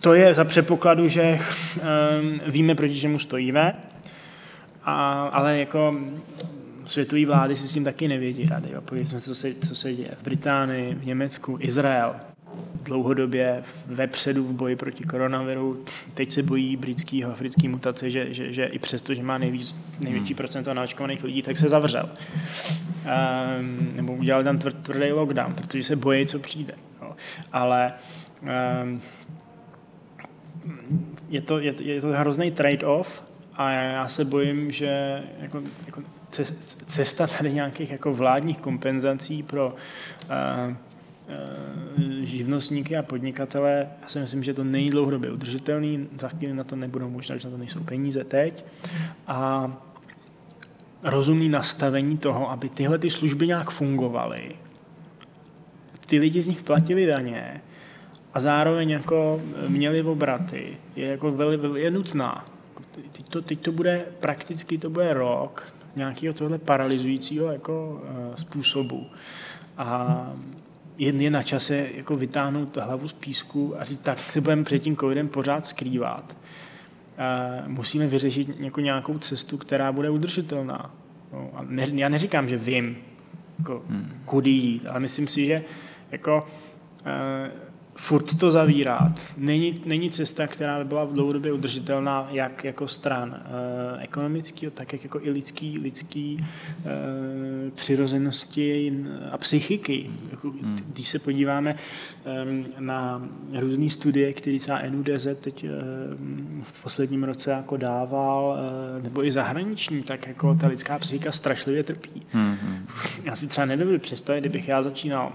To je za předpokladu, že um, víme, proti čemu stojíme, a, ale jako světové vlády si s tím taky nevědí rady. Pověděli co se, co se děje v Británii, v Německu, Izrael. Dlouhodobě vepředu v boji proti koronaviru. Teď se bojí britského africké mutace, že, že, že i přesto, že má nejvíc, největší hmm. procento naočkovaných lidí, tak se zavřel. Um, nebo udělal tam tvr, tvrdý lockdown, protože se bojí, co přijde. Jo. Ale um, je to, je, je to hrozný trade-off a já se bojím, že jako, jako cesta tady nějakých jako vládních kompenzací pro uh, živnostníky a podnikatele, já si myslím, že to není dlouhodobě udržitelný, taky na to nebudou možná, že na to nejsou peníze teď. A rozumný nastavení toho, aby tyhle ty služby nějak fungovaly, ty lidi z nich platili daně, a zároveň jako měli obraty, je jako veli, veli, je nutná. Teď to, teď to bude prakticky, to bude rok nějakého tohle paralyzujícího jako uh, způsobu. A jen je na čase jako vytáhnout hlavu z písku a říct, tak se budeme před tím covidem pořád skrývat. Uh, musíme vyřešit jako nějakou cestu, která bude udržitelná. No, a ne, já neříkám, že vím, jako, hmm. kudy jít, ale myslím si, že jako, uh, furt to zavírat. Není, není cesta, která by byla dlouhodobě udržitelná jak jako stran e, ekonomický, tak jak jako i lidský, lidský e, přirozenosti a psychiky. Jako, hmm. Když se podíváme e, na různé studie, které třeba NUDZ teď e, v posledním roce jako dával, e, nebo i zahraniční, tak jako ta lidská psychika strašlivě trpí. Hmm. Já si třeba nedovedu představit, kdybych já začínal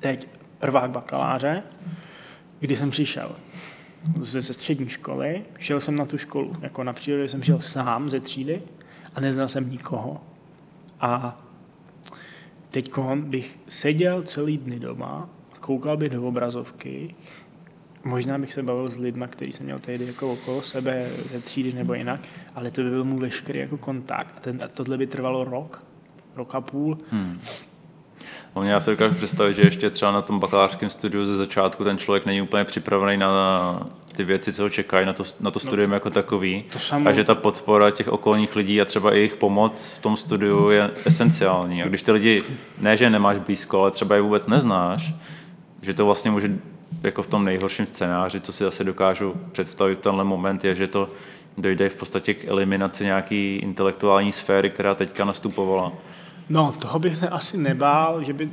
teď prvák bakaláře, kdy jsem přišel. ze, ze střední školy, šel jsem na tu školu. Jako na přírodě jsem šel sám ze třídy a neznal jsem nikoho. A teď bych seděl celý dny doma a koukal bych do obrazovky. Možná bych se bavil s lidmi, který jsem měl tehdy jako okolo sebe ze třídy nebo jinak, ale to by byl mu veškerý jako kontakt. A, ten, a tohle by trvalo rok, rok a půl. Hmm. Hlavně já se dokážu představit, že ještě třeba na tom bakalářském studiu ze začátku ten člověk není úplně připravený na ty věci, co ho čekají, na to, na to no, studium no, jako takový. To samo... A že ta podpora těch okolních lidí a třeba i jejich pomoc v tom studiu je esenciální. A když ty lidi, ne že nemáš blízko, ale třeba je vůbec neznáš, že to vlastně může jako v tom nejhorším scénáři, co si asi dokážu představit tenhle moment, je, že to dojde v podstatě k eliminaci nějaký intelektuální sféry, která teďka nastupovala. No, toho bych se asi nebál, že by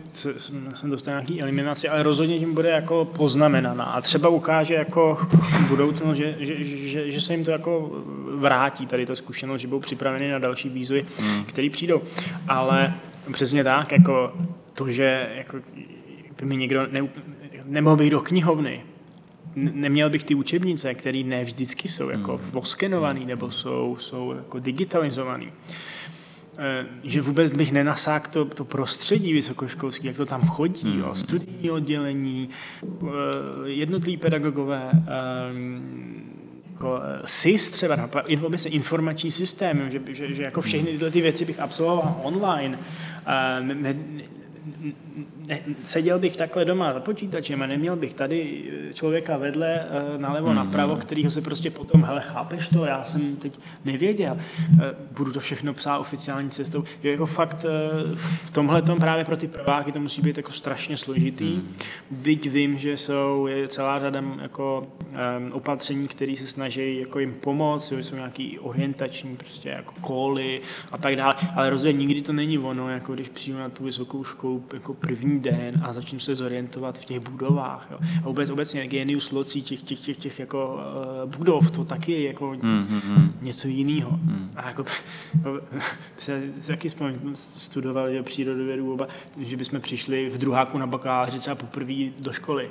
jsem dostal nějaký eliminaci, ale rozhodně tím bude jako poznamenaná. A třeba ukáže jako budoucnost, že, že, že, že se jim to jako vrátí, tady ta zkušenost, že budou připraveni na další výzvy, hmm. které přijdou. Ale přesně tak, jako to, že jako by mi někdo ne, nemohl být do knihovny, neměl bych ty učebnice, které ne vždycky jsou jako hmm. oskenované nebo jsou, jsou jako digitalizované. Eh, že vůbec bych nenasák to, to prostředí vysokoškolské, jak to tam chodí, jo, studijní oddělení, eh, jednotliví pedagogové, eh, jako SIS třeba, obecně informační systém, že, že, že jako všechny tyhle ty věci bych absolvoval online. Ne, ne, seděl bych takhle doma za počítačem a neměl bych tady eh, člověka vedle eh, nalevo mm-hmm. napravo, kterýho se prostě potom, hele, chápeš to, já jsem teď nevěděl, eh, budu to všechno psát oficiální cestou. Je jako fakt v tomhle tom právě pro ty prváky to musí být jako strašně složitý, mm. byť vím, že jsou je celá řada jako um, opatření, které se snaží jako jim pomoct, jsou nějaký orientační prostě jako koly a tak dále, ale rozhodně nikdy to není ono, jako když přijdu na tu vysokou školu jako první den a začnu se zorientovat v těch budovách. Jo. A vůbec obecně genius locí těch, těch, těch, těch jako uh, budov, to taky je jako mm, mm, něco jiného. Mm. A jako se, se taky vzpomínám, studoval že přírodovědu oba, že bychom přišli v druháku na bakaláři třeba poprvé do školy.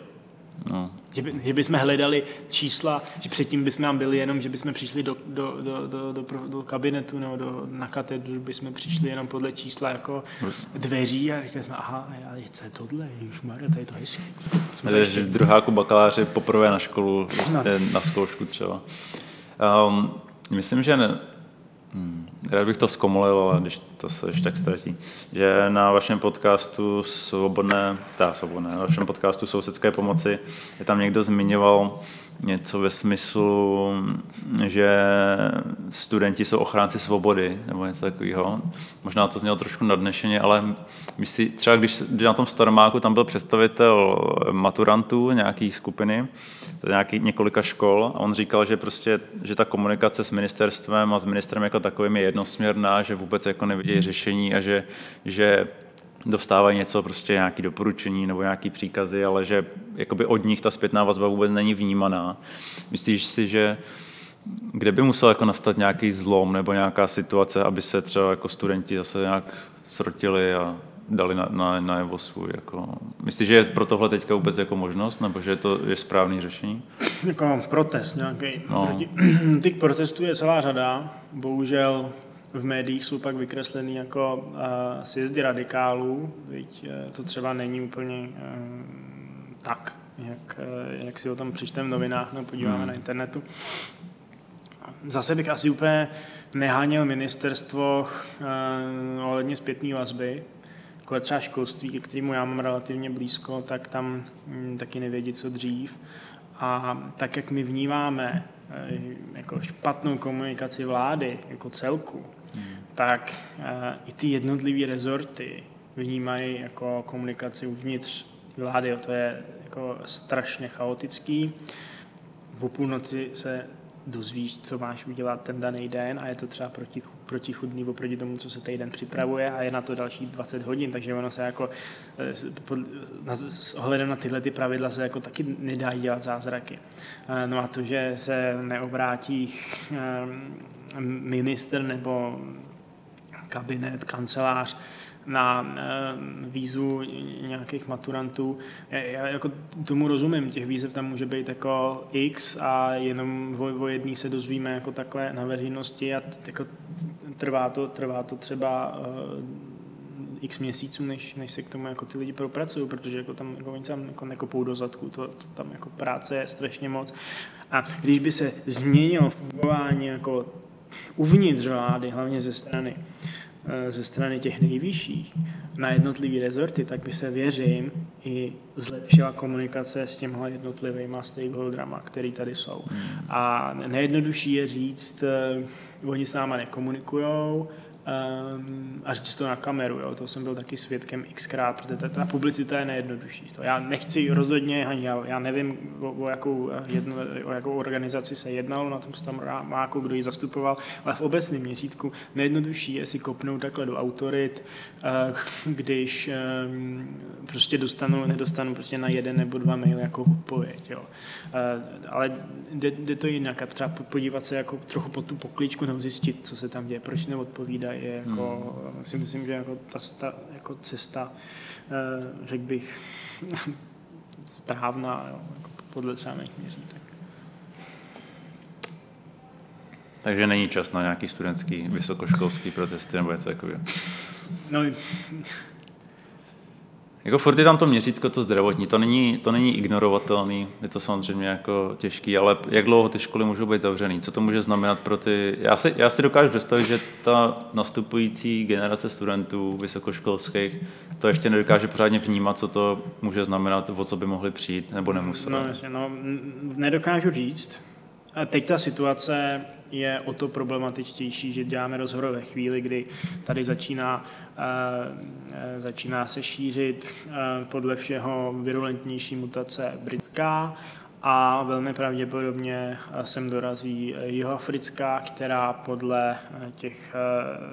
No. Že, by, že bychom hledali čísla, že předtím bychom tam byli jenom, že bychom přišli do, do, do, do, do, do kabinetu nebo do, na katedru, bychom přišli jenom podle čísla jako dveří a řekli jsme, aha, já, co je tohle, už Maria, to je to hezký. Jsme že v druháku bakaláři poprvé na školu, vlastně no. na zkoušku třeba. Um, myslím, že ne, Hmm. Rád bych to zkomolil, ale když to se ještě tak ztratí. Že na vašem podcastu Svobodné, ta svobodné, na vašem podcastu Sousedské pomoci je tam někdo zmiňoval něco ve smyslu, že studenti jsou ochránci svobody, nebo něco takového. Možná to znělo trošku nadnešeně, ale myslí, třeba když, když na tom Staromáku tam byl představitel maturantů nějaký skupiny, nějaký, několika škol a on říkal, že prostě, že ta komunikace s ministerstvem a s ministrem jako takovým je jednosměrná, že vůbec jako nevidí řešení a že, že dostávají něco, prostě nějaké doporučení nebo nějaké příkazy, ale že jakoby od nich ta zpětná vazba vůbec není vnímaná. Myslíš si, že kde by musel jako nastat nějaký zlom nebo nějaká situace, aby se třeba jako studenti zase nějak srotili a dali na, na, na jeho svůj. Jako. Myslíš, že je pro tohle teďka vůbec jako možnost, nebo že to je správný řešení? Jako protest nějaký. No. Těch protestů je celá řada. Bohužel v médiích jsou pak vykreslený jako uh, sjezdy radikálů, byť uh, to třeba není úplně uh, tak, jak, uh, jak si o tom přečtem v novinách nebo podíváme hmm. na internetu. Zase bych asi úplně neháněl ministerstvo uh, ohledně zpětné vazby, jako třeba školství, ke kterému já mám relativně blízko, tak tam hm, taky nevědí, co dřív. A tak, jak my vnímáme jako špatnou komunikaci vlády jako celku, tak eh, i ty jednotlivé rezorty vnímají jako komunikaci uvnitř vlády. To je jako strašně chaotický. V půlnoci se dozvíš, co máš udělat ten daný den a je to třeba proti, protichudný oproti tomu, co se týden připravuje a je na to další 20 hodin, takže ono se jako eh, s ohledem na tyhle ty pravidla se jako taky nedá dělat zázraky. Eh, no a to, že se neobrátí minister nebo kabinet, kancelář na výzvu nějakých maturantů. Já jako tomu rozumím, těch výzev tam může být jako x a jenom o, jedný se dozvíme jako takhle na veřejnosti a jako trvá to, trvá to třeba x měsíců, než, než se k tomu jako ty lidi propracují, protože jako tam jako oni tam jako nekopou do zadku, to, to, tam jako práce je strašně moc. A když by se změnilo fungování jako uvnitř vlády, hlavně ze strany, eh, ze strany těch nejvyšších, na jednotlivé rezorty, tak by se, věřím, i zlepšila komunikace s těmhle jednotlivými stakeholderama, který tady jsou. Hmm. A nejjednodušší je říct, uh, oni s náma nekomunikujou, um, a říct to na kameru, jo. to jsem byl taky svědkem xkrát, protože ta, ta publicita je nejjednodušší. Já nechci rozhodně, ani já, já nevím, o, o, jakou jedno, o jakou organizaci se jednalo, na tom se tam má jako kdo ji zastupoval, ale v obecném měřítku nejjednodušší je si kopnout takhle do autorit, uh, když um, prostě dostanu, nedostanu prostě na jeden nebo dva maily jako odpověď. Jo. Uh, ale jde, jde, to jinak a třeba podívat se jako trochu pod tu poklíčku nebo zjistit, co se tam děje, proč neodpovídají, je jako, hmm. si myslím, že jako ta, ta jako cesta, eh, řekl bych, správná, jo, jako podle třeba mých měřítek. Takže není čas na nějaký studentský, vysokoškolský protesty nebo něco takového? No, jako furt je tam to měřítko, to zdravotní, to není, to není ignorovatelný, je to samozřejmě jako těžký, ale jak dlouho ty školy můžou být zavřený, co to může znamenat pro ty... Já si, já si dokážu představit, že ta nastupující generace studentů vysokoškolských to ještě nedokáže pořádně vnímat, co to může znamenat, o co by mohli přijít, nebo nemuseli. No, no, nedokážu říct. A teď ta situace je o to problematičtější, že děláme rozhovor ve chvíli, kdy tady začíná, uh, začíná se šířit uh, podle všeho virulentnější mutace britská a velmi pravděpodobně sem dorazí jihoafrická, která podle těch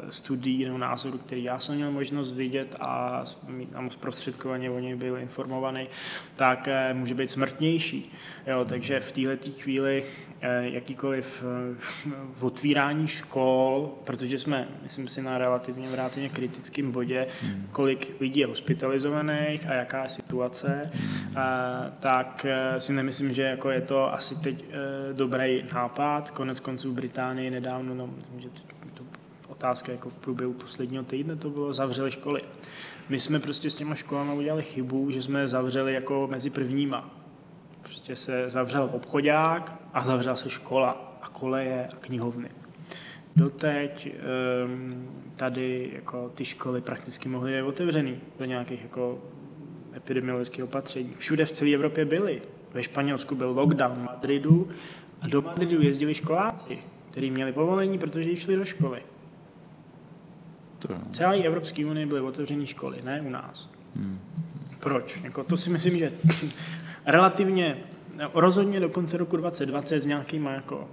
studií nebo názorů, který já jsem měl možnost vidět a tam zprostředkovaně o něj byl informovaný, tak může být smrtnější. Jo, takže v této chvíli Eh, jakýkoliv eh, otvírání škol, protože jsme, myslím si, na relativně relativně kritickém bodě, hmm. kolik lidí je hospitalizovaných a jaká je situace, hmm. tak eh, si nemyslím, že jako je to asi teď dobrý nápad. Konec konců v Británii nedávno, no, myslím, že to otázka jako v průběhu posledního týdne to bylo, zavřeli školy. My jsme prostě s těma školama udělali chybu, že jsme zavřeli jako mezi prvníma Prostě se zavřel obchodák a zavřela se škola a koleje a knihovny. Doteď um, tady jako ty školy prakticky mohly být otevřený do nějakých jako epidemiologických opatření. Všude v celé Evropě byly. Ve Španělsku byl lockdown v Madridu a do Madridu jezdili školáci, kteří měli povolení, protože šli do školy. To... V celé Evropské unii byly otevřené školy, ne u nás. Hmm. Proč? Jako to si myslím, že relativně, rozhodně do konce roku 2020 s nějakýma jako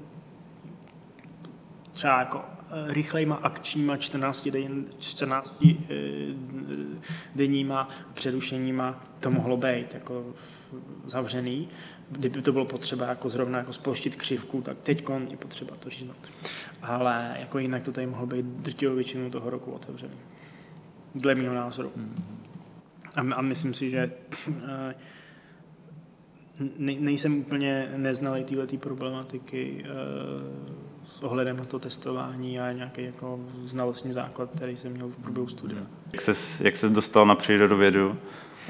třeba jako eh, rychlejma akčníma 14, den, 14 eh, denníma přerušeníma to mohlo být jako zavřený. Kdyby to bylo potřeba jako zrovna jako sploštit křivku, tak teď je potřeba to říct. Ale jako jinak to tady mohlo být drtivou většinu toho roku otevřený. Dle mého názoru. Mm-hmm. A, a myslím si, že eh, ne, nejsem úplně neznalý této problematiky uh, s ohledem na to testování a nějaký jako znalostní základ, který jsem měl v průběhu studia. Jak ses, jak ses dostal na přírodovědu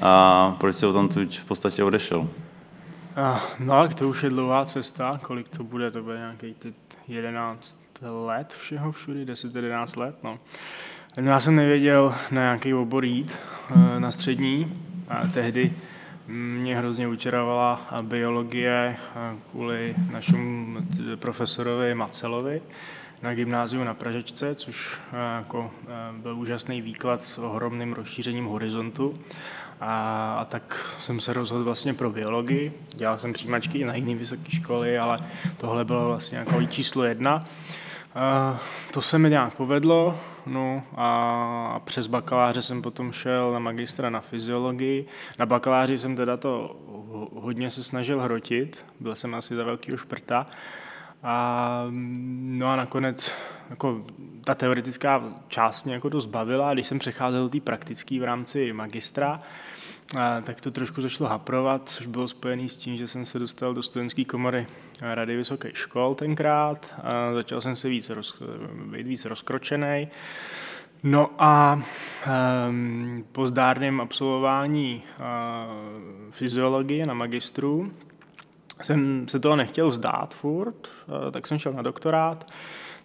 a proč jsi o tom tu v podstatě odešel? Uh, no, to už je dlouhá cesta, kolik to bude, to bude nějaký 11 let všeho všude, 10-11 let, no. No já jsem nevěděl na nějaký obor jít, uh, na střední, a tehdy mě hrozně učarovala biologie kvůli našemu profesorovi Macelovi na gymnáziu na Pražečce, což jako byl úžasný výklad s ohromným rozšířením horizontu. A, a tak jsem se rozhodl vlastně pro biologii. Dělal jsem přijímačky na jiné vysoké školy, ale tohle bylo vlastně jako číslo jedna. To se mi nějak povedlo, no a přes bakaláře jsem potom šel na magistra na fyziologii. Na bakaláři jsem teda to hodně se snažil hrotit, byl jsem asi za velkýho šprta A, no a nakonec jako ta teoretická část mě jako dost bavila, když jsem přecházel do té praktické v rámci magistra, tak to trošku začalo haprovat, což bylo spojené s tím, že jsem se dostal do studentské komory Rady vysokých škol tenkrát. A začal jsem se víc, roz, být víc rozkročený. No a um, po zdárném absolvování uh, fyziologie na magistru jsem se toho nechtěl vzdát furt, uh, tak jsem šel na doktorát,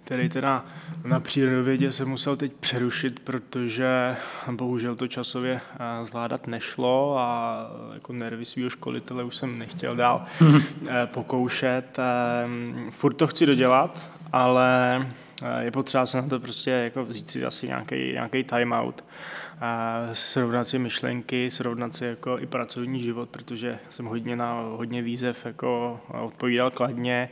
který teda na přírodovědě se musel teď přerušit, protože bohužel to časově uh, zvládat nešlo a jako nervy svého školitele už jsem nechtěl dál uh, pokoušet. Um, furt to chci dodělat, ale je potřeba se na to prostě jako vzít si asi nějaký, nějaký timeout, srovnat si myšlenky, srovnat si jako i pracovní život, protože jsem hodně na hodně výzev jako odpovídal kladně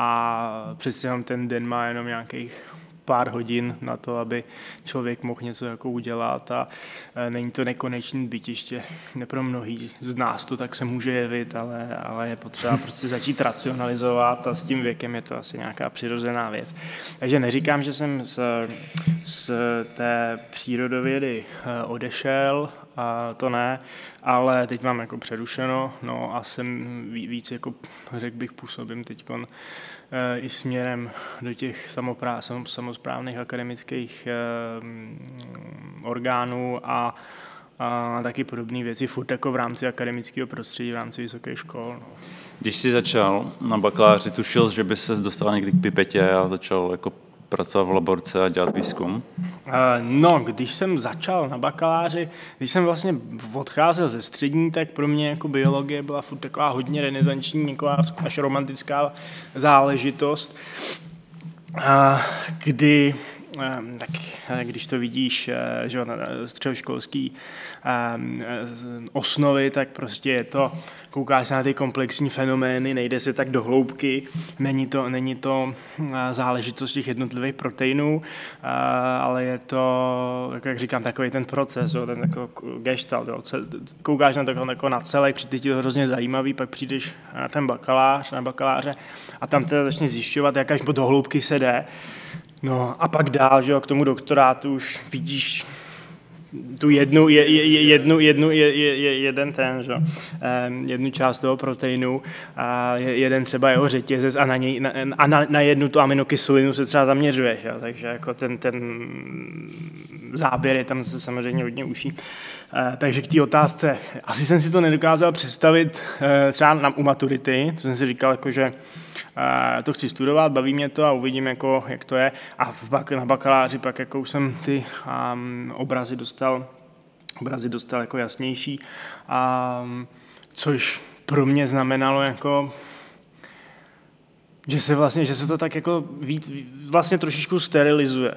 a přece ten den má jenom nějakých pár hodin na to, aby člověk mohl něco jako udělat a e, není to nekonečný bytiště. Pro mnohý z nás to tak se může jevit, ale, ale je potřeba prostě začít racionalizovat a s tím věkem je to asi nějaká přirozená věc. Takže neříkám, že jsem z, z té přírodovědy e, odešel, a to ne, ale teď mám jako přerušeno, no a jsem víc jako, řekl bych, působím teď i směrem do těch samozprávných akademických eh, orgánů a a taky podobné věci, furt jako v rámci akademického prostředí, v rámci vysoké škol. No. Když jsi začal na bakaláři, tušil, že by se dostal někdy k pipetě a začal jako pracovat v laborce a dělat výzkum? Eh, no, když jsem začal na bakaláři, když jsem vlastně odcházel ze střední, tak pro mě jako biologie byla furt taková hodně renesanční, taková až romantická záležitost, eh, kdy tak eh, když to vidíš, eh, že středoškolský ehm, osnovy, tak prostě je to, koukáš na ty komplexní fenomény, nejde se tak do hloubky, není to, není to eh, záležitost těch jednotlivých proteinů, ale je to, jak říkám, takový ten proces, ten jako gestalt, koukáš na to jako na celé, přijde ti to hrozně zajímavý, pak přijdeš na ten bakalář, na bakaláře a tam teda začne zjišťovat, jak až do hloubky se jde, No a pak dál, že jo, k tomu doktorátu už vidíš tu jednu, je, je, jednu, jednu je, je, jeden ten, že? Um, jednu část toho proteinu a jeden třeba jeho řetězec a na, něj, na, a na, na jednu tu aminokyselinu se třeba zaměřuješ, jo? takže jako ten, ten záběr je tam samozřejmě hodně uší. Uh, takže k té otázce, asi jsem si to nedokázal představit uh, třeba na, u maturity, to jsem si říkal, jako, že to chci studovat, baví mě to a uvidím, jako, jak to je. A v bak, na bakaláři pak jako jsem ty um, obrazy dostal, obrazy dostal jako jasnější, um, což pro mě znamenalo jako že se vlastně, že se to tak jako víc, vlastně trošičku sterilizuje.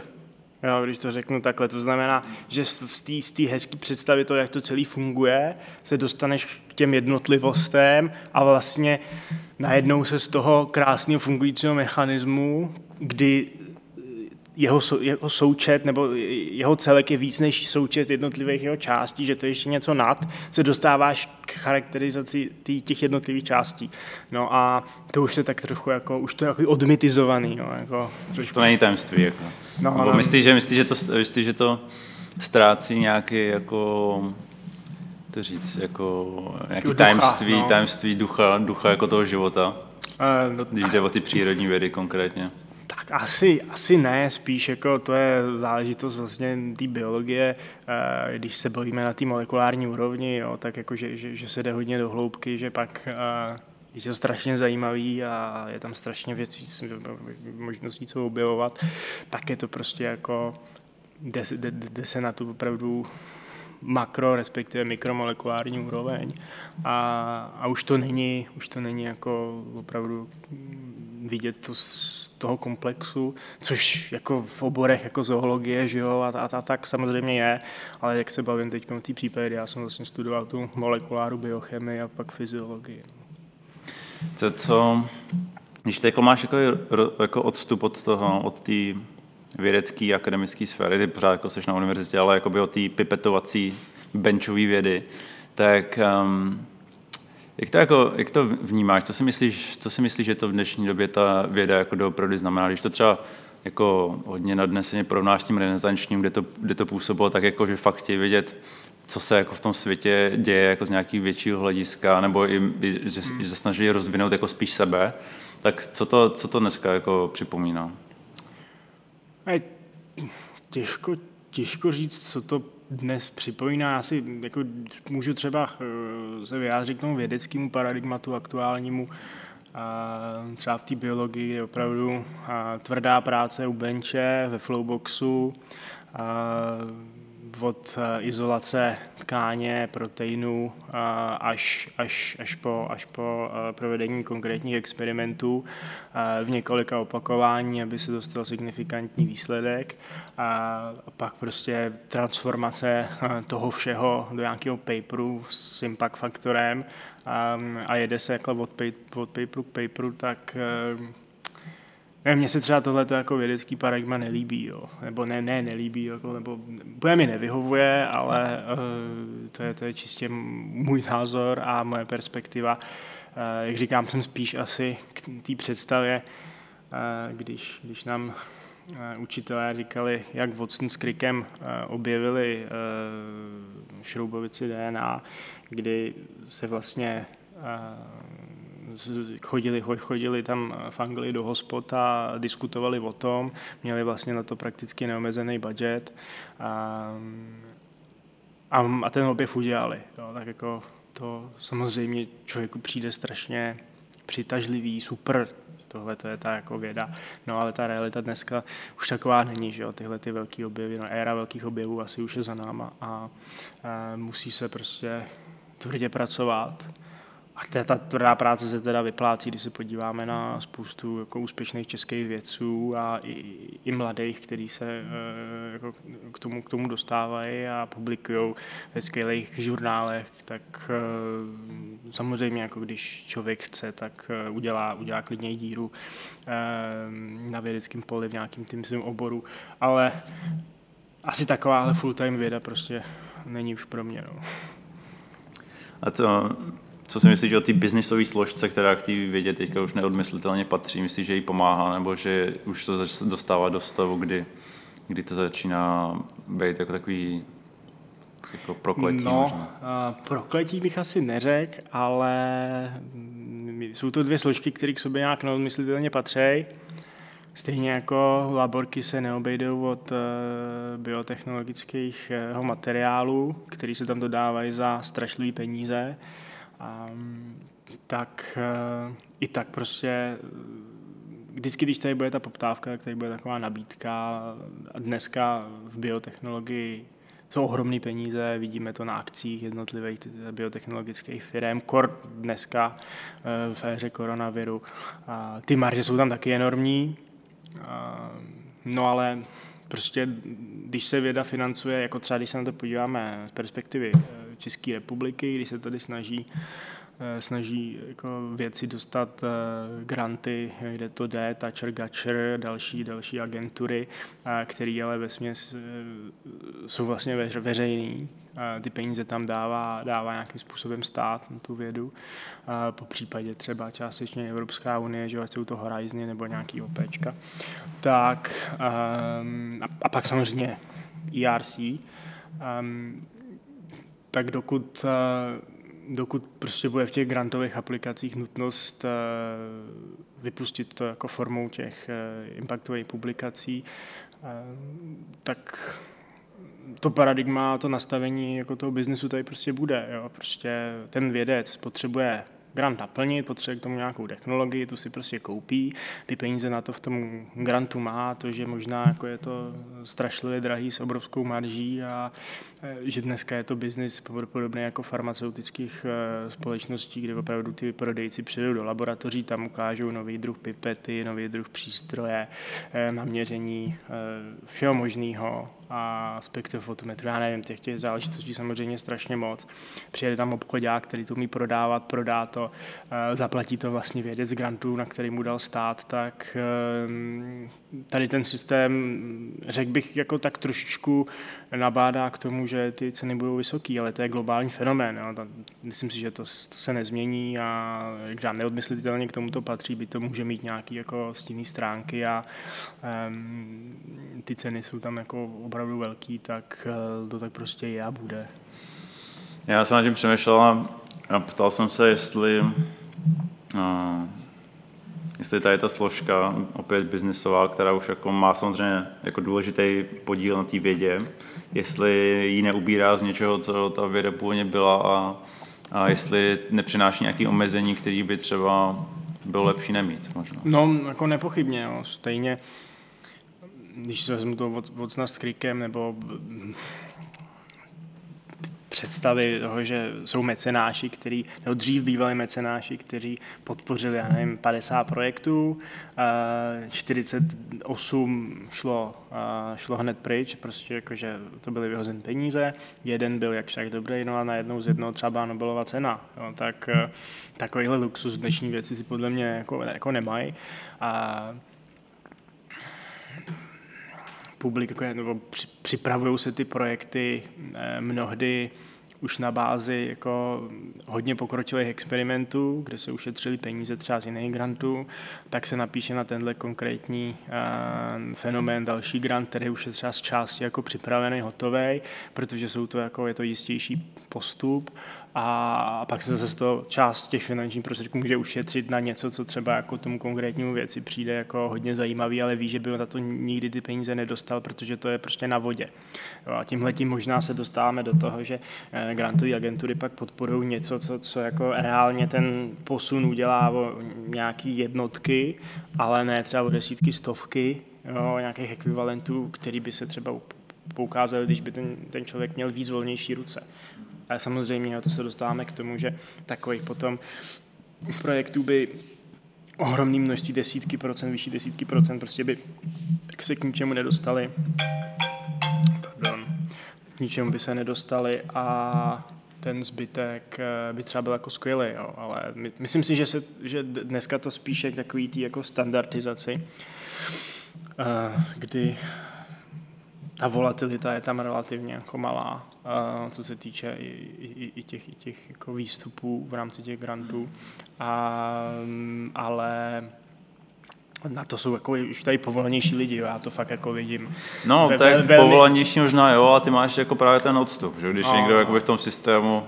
Jo, když to řeknu takhle, to znamená, že z té hezké představy toho, jak to celé funguje, se dostaneš k těm jednotlivostem a vlastně najednou se z toho krásného fungujícího mechanismu, kdy jeho, jeho součet nebo jeho celek je víc než součet jednotlivých jeho částí, že to je ještě něco nad, se dostáváš k charakterizaci tý, těch jednotlivých částí. No a to už je tak trochu jako, už to je jako odmitizovaný. No, jako, trošku. To není tajemství. Jako. No, no, myslíš, že, myslí, že, to, myslí, že to ztrácí nějaký jako to říct, jako nějaký ducha, tajemství, no. tajemství ducha, ducha jako toho života, uh, no, když jde o ty přírodní vědy konkrétně. Tak asi, asi ne, spíš jako to je záležitost vlastně té biologie, uh, když se bavíme na té molekulární úrovni, jo, tak jako, že, že, že se jde hodně do hloubky, že pak uh, je to strašně zajímavý a je tam strašně věcí, možností co objevovat, tak je to prostě jako, jde, jde, jde se na tu opravdu makro, respektive mikromolekulární úroveň a, a už to není, už to není jako opravdu vidět to z toho komplexu, což jako v oborech jako zoologie, že jo, a, a, a tak samozřejmě je, ale jak se bavím teď v té případě, já jsem vlastně studoval tu molekuláru biochemii a pak fyziologii. To, co, když teď máš jako, jako odstup od toho, od té vědecké akademické sféry, ty pořád jako jsi na univerzitě, ale jako by o té pipetovací benchové vědy, tak um, Jak to, jako, jak to vnímáš? Co si, myslíš, co si myslíš, že to v dnešní době ta věda jako doopravdy znamená? Když to třeba jako hodně nadneseně porovnáš s tím renesančním, kde to, kde to působilo tak jako, že fakt chtějí vědět, co se jako v tom světě děje jako z nějaký většího hlediska, nebo i, že, že se snaží rozvinout jako spíš sebe, tak co to, co to dneska jako připomíná? Těžko, těžko říct, co to dnes připomíná. Já si jako, můžu třeba eh, se vyjádřit k tomu vědeckému paradigmatu aktuálnímu, třeba v té biologii, kde opravdu tvrdá práce u benče, ve flowboxu, od eh, izolace tkáně, proteinů eh, až, až, až po, až po eh, provedení konkrétních experimentů v několika opakování, aby se dostal signifikantní výsledek. A pak prostě transformace toho všeho do nějakého paperu s impact faktorem. A jede se jako od, paperu k paperu, tak ne, mně se třeba tohle jako vědecký paradigma nelíbí, jo. nebo ne, ne, nelíbí, jako, nebo bude mi nevyhovuje, ale uh, to, je, to je čistě můj názor a moje perspektiva. Uh, jak říkám, jsem spíš asi k té představě, uh, když, když nám uh, učitelé říkali, jak Watson s Crickem uh, objevili uh, šroubovici DNA, kdy se vlastně chodili, chodili tam v Anglii do hospod a diskutovali o tom, měli vlastně na to prakticky neomezený budget a, a, a ten objev udělali. Jo, tak jako to samozřejmě člověku přijde strašně přitažlivý, super, tohle to je ta jako věda. No ale ta realita dneska už taková není, že jo, tyhle ty velký objevy, no éra velkých objevů asi už je za náma a, a musí se prostě tvrdě pracovat a ta tvrdá práce se teda vyplácí, když se podíváme na spoustu jako úspěšných českých vědců a i, i mladých, kteří se eh, jako k, tomu, k tomu dostávají a publikují ve skvělých žurnálech, tak eh, samozřejmě jako když člověk chce, tak eh, udělá, udělá klidně díru na vědeckém poli v nějakým tím svým oboru, ale asi takováhle full-time věda prostě není už pro mě. No. A to co si myslíš o té biznisové složce, která k té vědě teďka už neodmyslitelně patří? Myslíš, že jí pomáhá, nebo že už to dostává do stavu, kdy, kdy to začíná být jako takový jako prokletí No, možná? prokletí bych asi neřekl, ale jsou to dvě složky, které k sobě nějak neodmyslitelně patří. Stejně jako laborky se neobejdou od biotechnologického materiálu, který se tam dodávají za strašlivé peníze, tak uh, i tak prostě vždycky, když tady bude ta poptávka, tak tady bude taková nabídka. A dneska v biotechnologii jsou ohromné peníze, vidíme to na akcích jednotlivých biotechnologických firm, kor dneska uh, v éře koronaviru. Ty marže jsou tam taky enormní, no ale prostě když se věda financuje, jako třeba když se na to podíváme z perspektivy eh, České republiky, když se tady snaží eh, snaží jako věci dostat eh, granty, kde to jde, Thatcher, Gatcher, další, další agentury, které ale ve směs jsou vlastně veřejný. Ty peníze tam dává, dává nějakým způsobem stát na tu vědu. Po případě třeba částečně Evropská unie, že jsou to Horizony nebo nějaký OPčka. Tak ehm, a, pak samozřejmě ERC. Ehm, tak dokud, eh, dokud prostě bude v těch grantových aplikacích nutnost eh, vypustit to jako formou těch eh, impactových publikací, tak to paradigma, to nastavení jako toho biznesu tady prostě bude. Jo? Prostě ten vědec potřebuje grant naplnit, potřebuje k tomu nějakou technologii, tu si prostě koupí, ty peníze na to v tom grantu má, to, že možná jako je to strašlivě drahý s obrovskou marží a e, že dneska je to biznis podobný jako farmaceutických e, společností, kde opravdu ty prodejci přijdou do laboratoří, tam ukážou nový druh pipety, nový druh přístroje, e, naměření všeho možného a spektrofotometru, já nevím, těch, těch záležitostí samozřejmě strašně moc. Přijede tam obchodák, který to umí prodávat, prodá to, eh, zaplatí to vlastně vědec grantů, na který mu dal stát, tak ehm, tady ten systém, řekl bych, jako tak trošičku nabádá k tomu, že ty ceny budou vysoké, ale to je globální fenomén. Jo. Myslím si, že to, to se nezmění a jak neodmyslitelně k tomuto patří, by to může mít nějaké jako stinné stránky a um, ty ceny jsou tam jako opravdu velký, tak uh, to tak prostě je a bude. Já jsem na tím přemýšlel a ptal jsem se, jestli uh, jestli tady ta složka, opět biznisová, která už jako má samozřejmě jako důležitý podíl na té vědě, jestli ji neubírá z něčeho, co ta věda původně byla a, a jestli nepřináší nějaké omezení, které by třeba bylo lepší nemít možná. No, jako nepochybně, jo. stejně když se vezmu to od, od s krikem nebo představy toho, že jsou mecenáši, který, nebo dřív bývali mecenáši, kteří podpořili, já nevím, 50 projektů, 48 šlo, šlo hned pryč, prostě jakože to byly vyhozen peníze, jeden byl jak však dobrý, no a najednou z jednoho třeba Nobelova cena, jo, tak takovýhle luxus dnešní věci si podle mě jako, jako nemají. A publikuje, nebo připravují se ty projekty eh, mnohdy už na bázi jako hodně pokročilých experimentů, kde se ušetřili peníze třeba z jiných grantů, tak se napíše na tenhle konkrétní uh, fenomén další grant, který už je třeba z části jako připravený, hotový, protože jsou to jako, je to jistější postup a pak se zase to část těch finančních prostředků může ušetřit na něco, co třeba jako tomu konkrétnímu věci přijde jako hodně zajímavý, ale ví, že by na to nikdy ty peníze nedostal, protože to je prostě na vodě. Jo, a tímhle tím možná se dostáváme do toho, že eh, grantové agentury pak podporují něco, co, co jako reálně ten posun udělá o nějaký jednotky, ale ne třeba o desítky, stovky jo, nějakých ekvivalentů, který by se třeba poukázali, když by ten, ten člověk měl víc volnější ruce. Ale samozřejmě to se dostáváme k tomu, že takových potom projektů by ohromný množství desítky procent, vyšší desítky procent prostě by tak se k ničemu nedostali. Pardon. K ničemu by se nedostali a ten zbytek eh, by třeba byl jako skvělý, jo. ale my, myslím si, že, se, že dneska to spíše k takový tý jako standardizaci, eh, kdy ta volatilita je tam relativně jako malá, co se týče i, i, i těch, i těch jako výstupů v rámci těch grantů. A, ale na to jsou jako už tady povolanější lidi, já to fakt jako vidím. No, ve, tak velmi... povolanější možná jo, a ty máš jako právě ten odstup, že když a... někdo jako v tom systému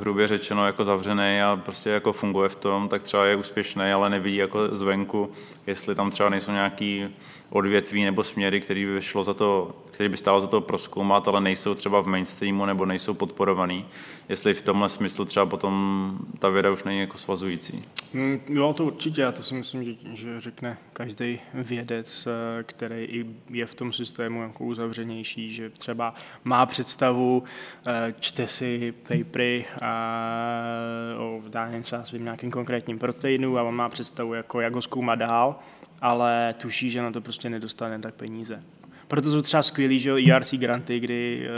hrubě řečeno jako zavřený a prostě jako funguje v tom, tak třeba je úspěšný, ale nevidí jako zvenku, jestli tam třeba nejsou nějaký odvětví nebo směry, který by, šlo za to, který by stálo za to proskoumat, ale nejsou třeba v mainstreamu nebo nejsou podporovaný. Jestli v tomhle smyslu třeba potom ta věda už není jako svazující. Mm, jo, to určitě. Já to si myslím, že, že řekne každý vědec, eh, který je v tom systému jako uzavřenější, že třeba má představu, eh, čte si papery o dání třeba svým nějakým konkrétním proteinu a on má představu, jako jak ho zkoumat dál ale tuší, že na to prostě nedostane tak peníze. Proto jsou třeba skvělý, že ERC granty, kdy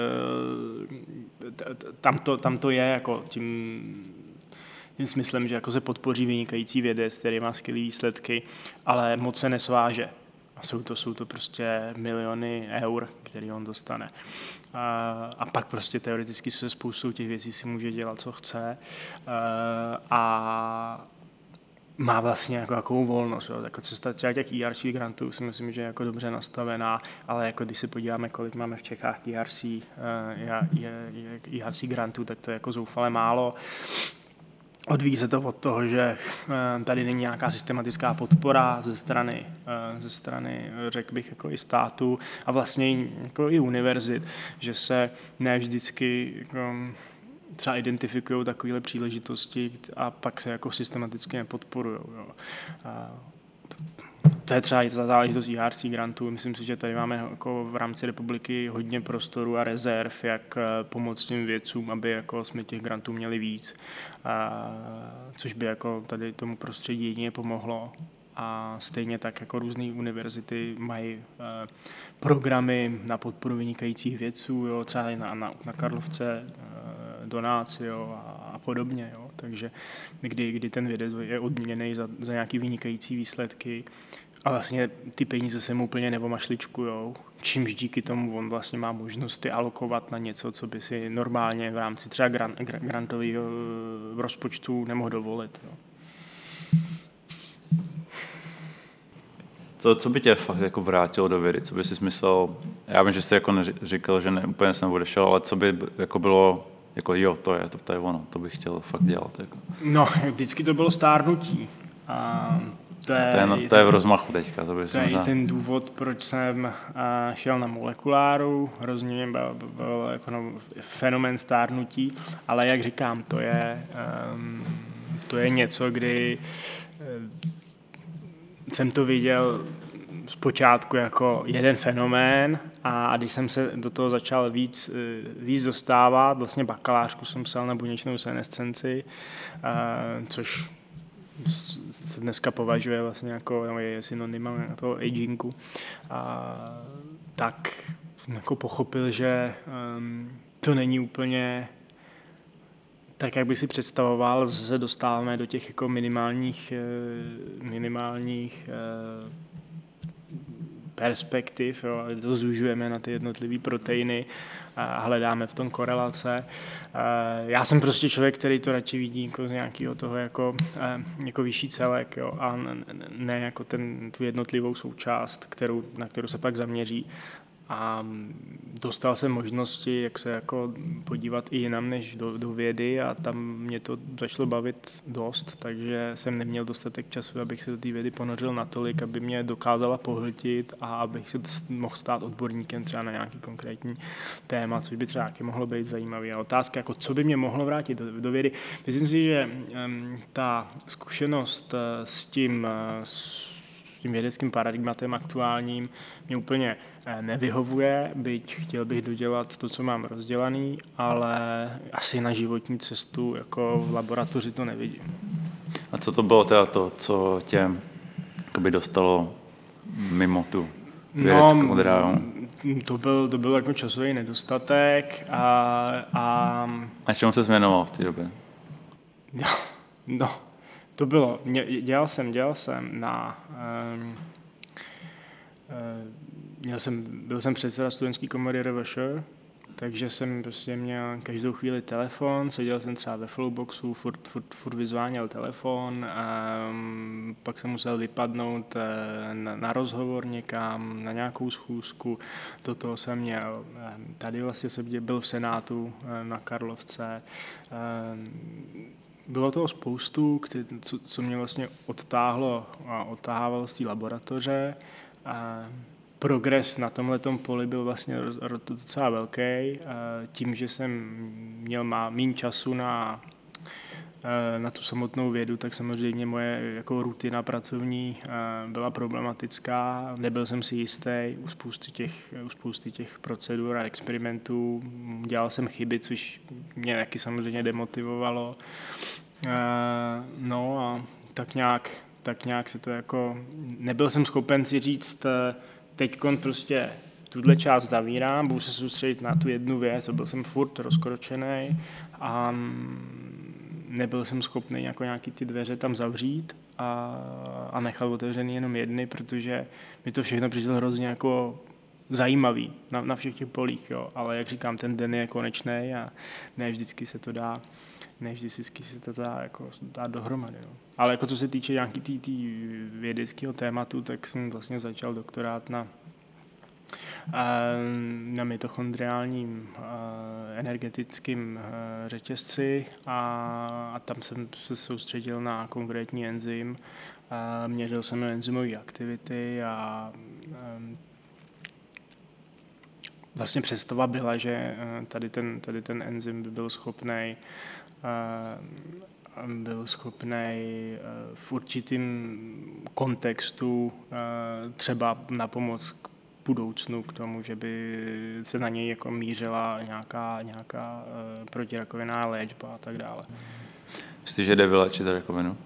uh, tam, to, tam to je jako tím, tím smyslem, že jako se podpoří vynikající vědec, který má skvělé výsledky, ale moc se nesváže. A jsou to, jsou to prostě miliony eur, který on dostane. A, a pak prostě teoreticky se spoustou těch věcí si může dělat, co chce. A, má vlastně jako jakou volnost. Jo. Jako cesta třeba těch ERC grantů si myslím, že je jako dobře nastavená, ale jako když se podíváme, kolik máme v Čechách ERC, ERC grantů, tak to je jako zoufale málo. Odvíjí se to od toho, že eh, tady není nějaká systematická podpora ze strany, eh, ze strany řekl bych, jako i státu a vlastně jako i univerzit, že se ne vždycky jako, třeba identifikují takovéhle příležitosti a pak se jako systematicky nepodporují. To je třeba i ta záležitost IRC grantů. Myslím si, že tady máme jako v rámci republiky hodně prostoru a rezerv, jak eh, pomoct těm vědcům, aby jako jsme těch grantů měli víc, a, což by jako tady tomu prostředí jedině pomohlo. a stejně tak jako různé univerzity mají eh, programy na podporu vynikajících vědců, jo, třeba i na, na, na Karlovce, eh, Donácio a, a podobně. Jo. Takže kdy, kdy ten vědec je odměněný za, za nějaké vynikající výsledky, a vlastně ty peníze se mu úplně nevomašličkujou, čímž díky tomu on vlastně má možnost ty alokovat na něco, co by si normálně v rámci třeba grant, grantového eh, rozpočtu nemohl dovolit. Jo. Co, co by tě fakt jako vrátilo do vědy? Co by si myslel? Já vím, že jsi jako říkal, že ne, úplně jsem odešel, ale co by jako bylo, jako jo, to je, to, to je ono, to bych chtěl fakt dělat. Jako. No, vždycky to bylo stárnutí. A to je, to je, to je v rozmachu teďka. To, by to je ten důvod, proč jsem šel na molekuláru, hrozně byl, byl, byl jako no, fenomen stárnutí, ale jak říkám, to je, um, to je něco, kdy um, jsem to viděl zpočátku jako jeden fenomén a když jsem se do toho začal víc, eh, víc dostávat, vlastně bakalářku jsem psal na buněčnou senescenci, což se dneska považuje vlastně jako, no je synonyma na toho agingu, a tak jsem jako pochopil, že um, to není úplně tak, jak bych si představoval, se dostáváme do těch jako minimálních, eh, minimálních eh, perspektiv, jo, to zužujeme na ty jednotlivé proteiny a hledáme v tom korelace. Já jsem prostě člověk, který to radši vidí jako z nějakého toho jako, jako vyšší celek jo, a ne jako ten, tu jednotlivou součást, kterou, na kterou se pak zaměří a dostal jsem možnosti, jak se jako podívat i jinam než do, do vědy a tam mě to začalo bavit dost, takže jsem neměl dostatek času, abych se do té vědy ponořil natolik, aby mě dokázala pohltit a abych se mohl stát odborníkem třeba na nějaký konkrétní téma, což by třeba taky mohlo být zajímavý. A otázka, jako co by mě mohlo vrátit do, do vědy. Myslím si, že um, ta zkušenost uh, s tím, uh, s tím vědeckým paradigmatem aktuálním mě úplně eh, nevyhovuje, byť chtěl bych dodělat to, co mám rozdělaný, ale asi na životní cestu jako v laboratoři to nevidím. A co to bylo teda to, co tě by dostalo mimo tu vědeckou no, dráhu? To byl, to byl jako časový nedostatek a... A, a čemu se změnoval v té době? No, no, to bylo, dělal jsem, dělal jsem na, um, měl jsem, byl jsem předseda studentské komory RVŠ, takže jsem prostě měl každou chvíli telefon, seděl jsem třeba ve flowboxu, furt, furt, furt vyzváněl telefon, a um, pak jsem musel vypadnout uh, na, na rozhovor někam, na nějakou schůzku, do toho jsem měl, um, tady vlastně jsem byl v Senátu uh, na Karlovce, bylo toho spoustu, který, co, co mě vlastně odtáhlo a odtáhalo z té laboratoře. A progres na tomhle poli byl vlastně docela velký. Tím, že jsem měl má, méně času na, na tu samotnou vědu, tak samozřejmě moje jako rutina pracovní byla problematická. Nebyl jsem si jistý u spousty těch, u spousty těch procedur a experimentů. Dělal jsem chyby, což mě taky samozřejmě demotivovalo. Uh, no a tak nějak, tak nějak se to jako, nebyl jsem schopen si říct, eh, teď prostě tuhle část zavírám, budu se soustředit na tu jednu věc, byl jsem furt rozkročený a mm, nebyl jsem schopný jako nějaký ty dveře tam zavřít a, a nechal otevřený jenom jedny, protože mi to všechno přišlo hrozně jako zajímavý na, na všech těch polích, jo. ale jak říkám, ten den je konečný a ne vždycky se to dá ne vždycky se to dá, jako, dá dohromady. No. Ale jako co se týče nějaký tý, tý vědeckého tématu, tak jsem vlastně začal doktorát na na mitochondriálním energetickém řetězci a, a tam jsem se soustředil na konkrétní enzym. Měřil jsem enzymové aktivity a vlastně představa byla, že tady ten, tady ten enzym by byl schopný byl schopný eh, v určitém kontextu třeba na pomoc k budoucnu k tomu, že by se na něj jako mířila nějaká, nějaká eh, protirakovinná léčba a tak dále. Myslíš, že jde vylečit rakovinu?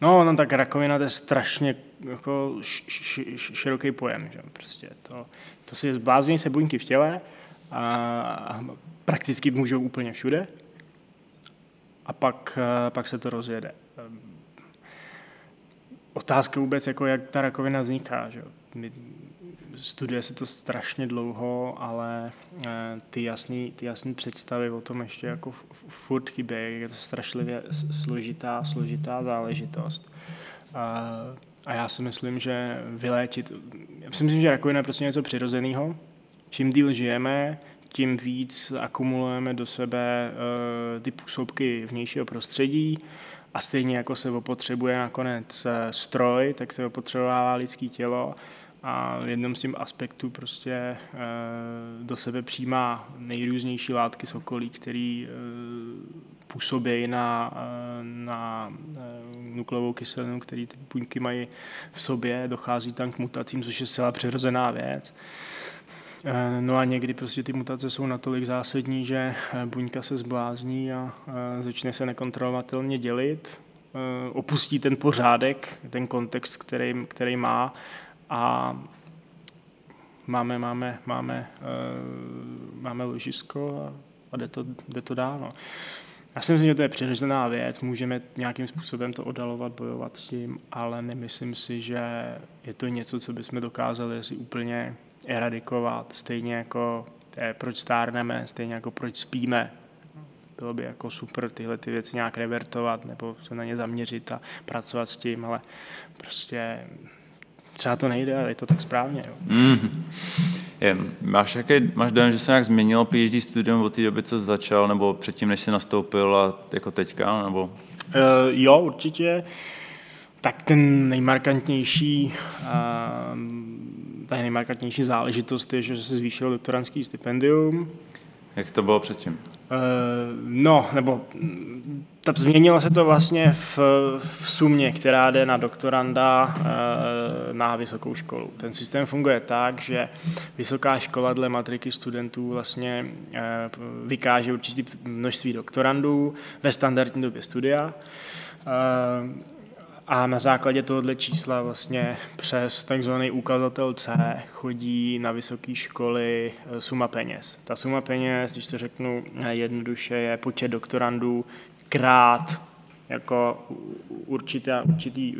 No, no tak rakovina to je strašně jako š, š, š, široký pojem. Že? Prostě to, to si zblázní se buňky v těle a prakticky můžou úplně všude a pak, pak se to rozjede. Otázka vůbec, jako jak ta rakovina vzniká. Že? My, studuje se to strašně dlouho, ale eh, ty jasné ty jasný představy o tom ještě jako furt chybí. Je to strašlivě složitá, složitá záležitost. A, a já si myslím, že vyléčit, já si myslím, že rakovina je prostě něco přirozeného. Čím díl žijeme, tím víc akumulujeme do sebe uh, ty působky vnějšího prostředí a stejně jako se opotřebuje nakonec eh, stroj, tak se opotřebovává lidské tělo a v jednom z těch aspektů prostě e, do sebe přijímá nejrůznější látky z okolí, které e, působí na, na nukleovou kyselinu, který ty buňky mají v sobě, dochází tam k mutacím, což je zcela přirozená věc. E, no a někdy prostě ty mutace jsou natolik zásadní, že buňka se zblázní a začne se nekontrolovatelně dělit, opustí ten pořádek, ten kontext, který, který má a máme, máme, máme, máme ložisko a, a jde, to, jde to dál. No. Já si myslím, že to je přirozená věc, můžeme nějakým způsobem to odalovat, bojovat s tím, ale nemyslím si, že je to něco, co bychom dokázali si úplně eradikovat, stejně jako je, proč stárneme, stejně jako proč spíme. Bylo by jako super tyhle ty věci nějak revertovat nebo se na ně zaměřit a pracovat s tím, ale prostě třeba to nejde, ale je to tak správně. Jo. Mm. Je, máš, jaký, máš dojem, že se nějak změnilo PhD studium od té doby, co začal, nebo předtím, než jsi nastoupil a jako teďka? Nebo? Uh, jo, určitě. Tak ten nejmarkantnější, uh, ta nejmarkantnější záležitost je, že se zvýšilo doktorantský stipendium. Jak to bylo předtím? Uh, no, nebo ta, změnilo se to vlastně v, v sumě, která jde na doktoranda e, na vysokou školu. Ten systém funguje tak, že vysoká škola dle matriky studentů vlastně e, vykáže určitý množství doktorandů ve standardní době studia. A na základě tohohle čísla vlastně přes takzvaný ukazatel C chodí na vysoké školy suma peněz. Ta suma peněz, když to řeknu jednoduše, je počet doktorandů, krát jako určitá, určitý,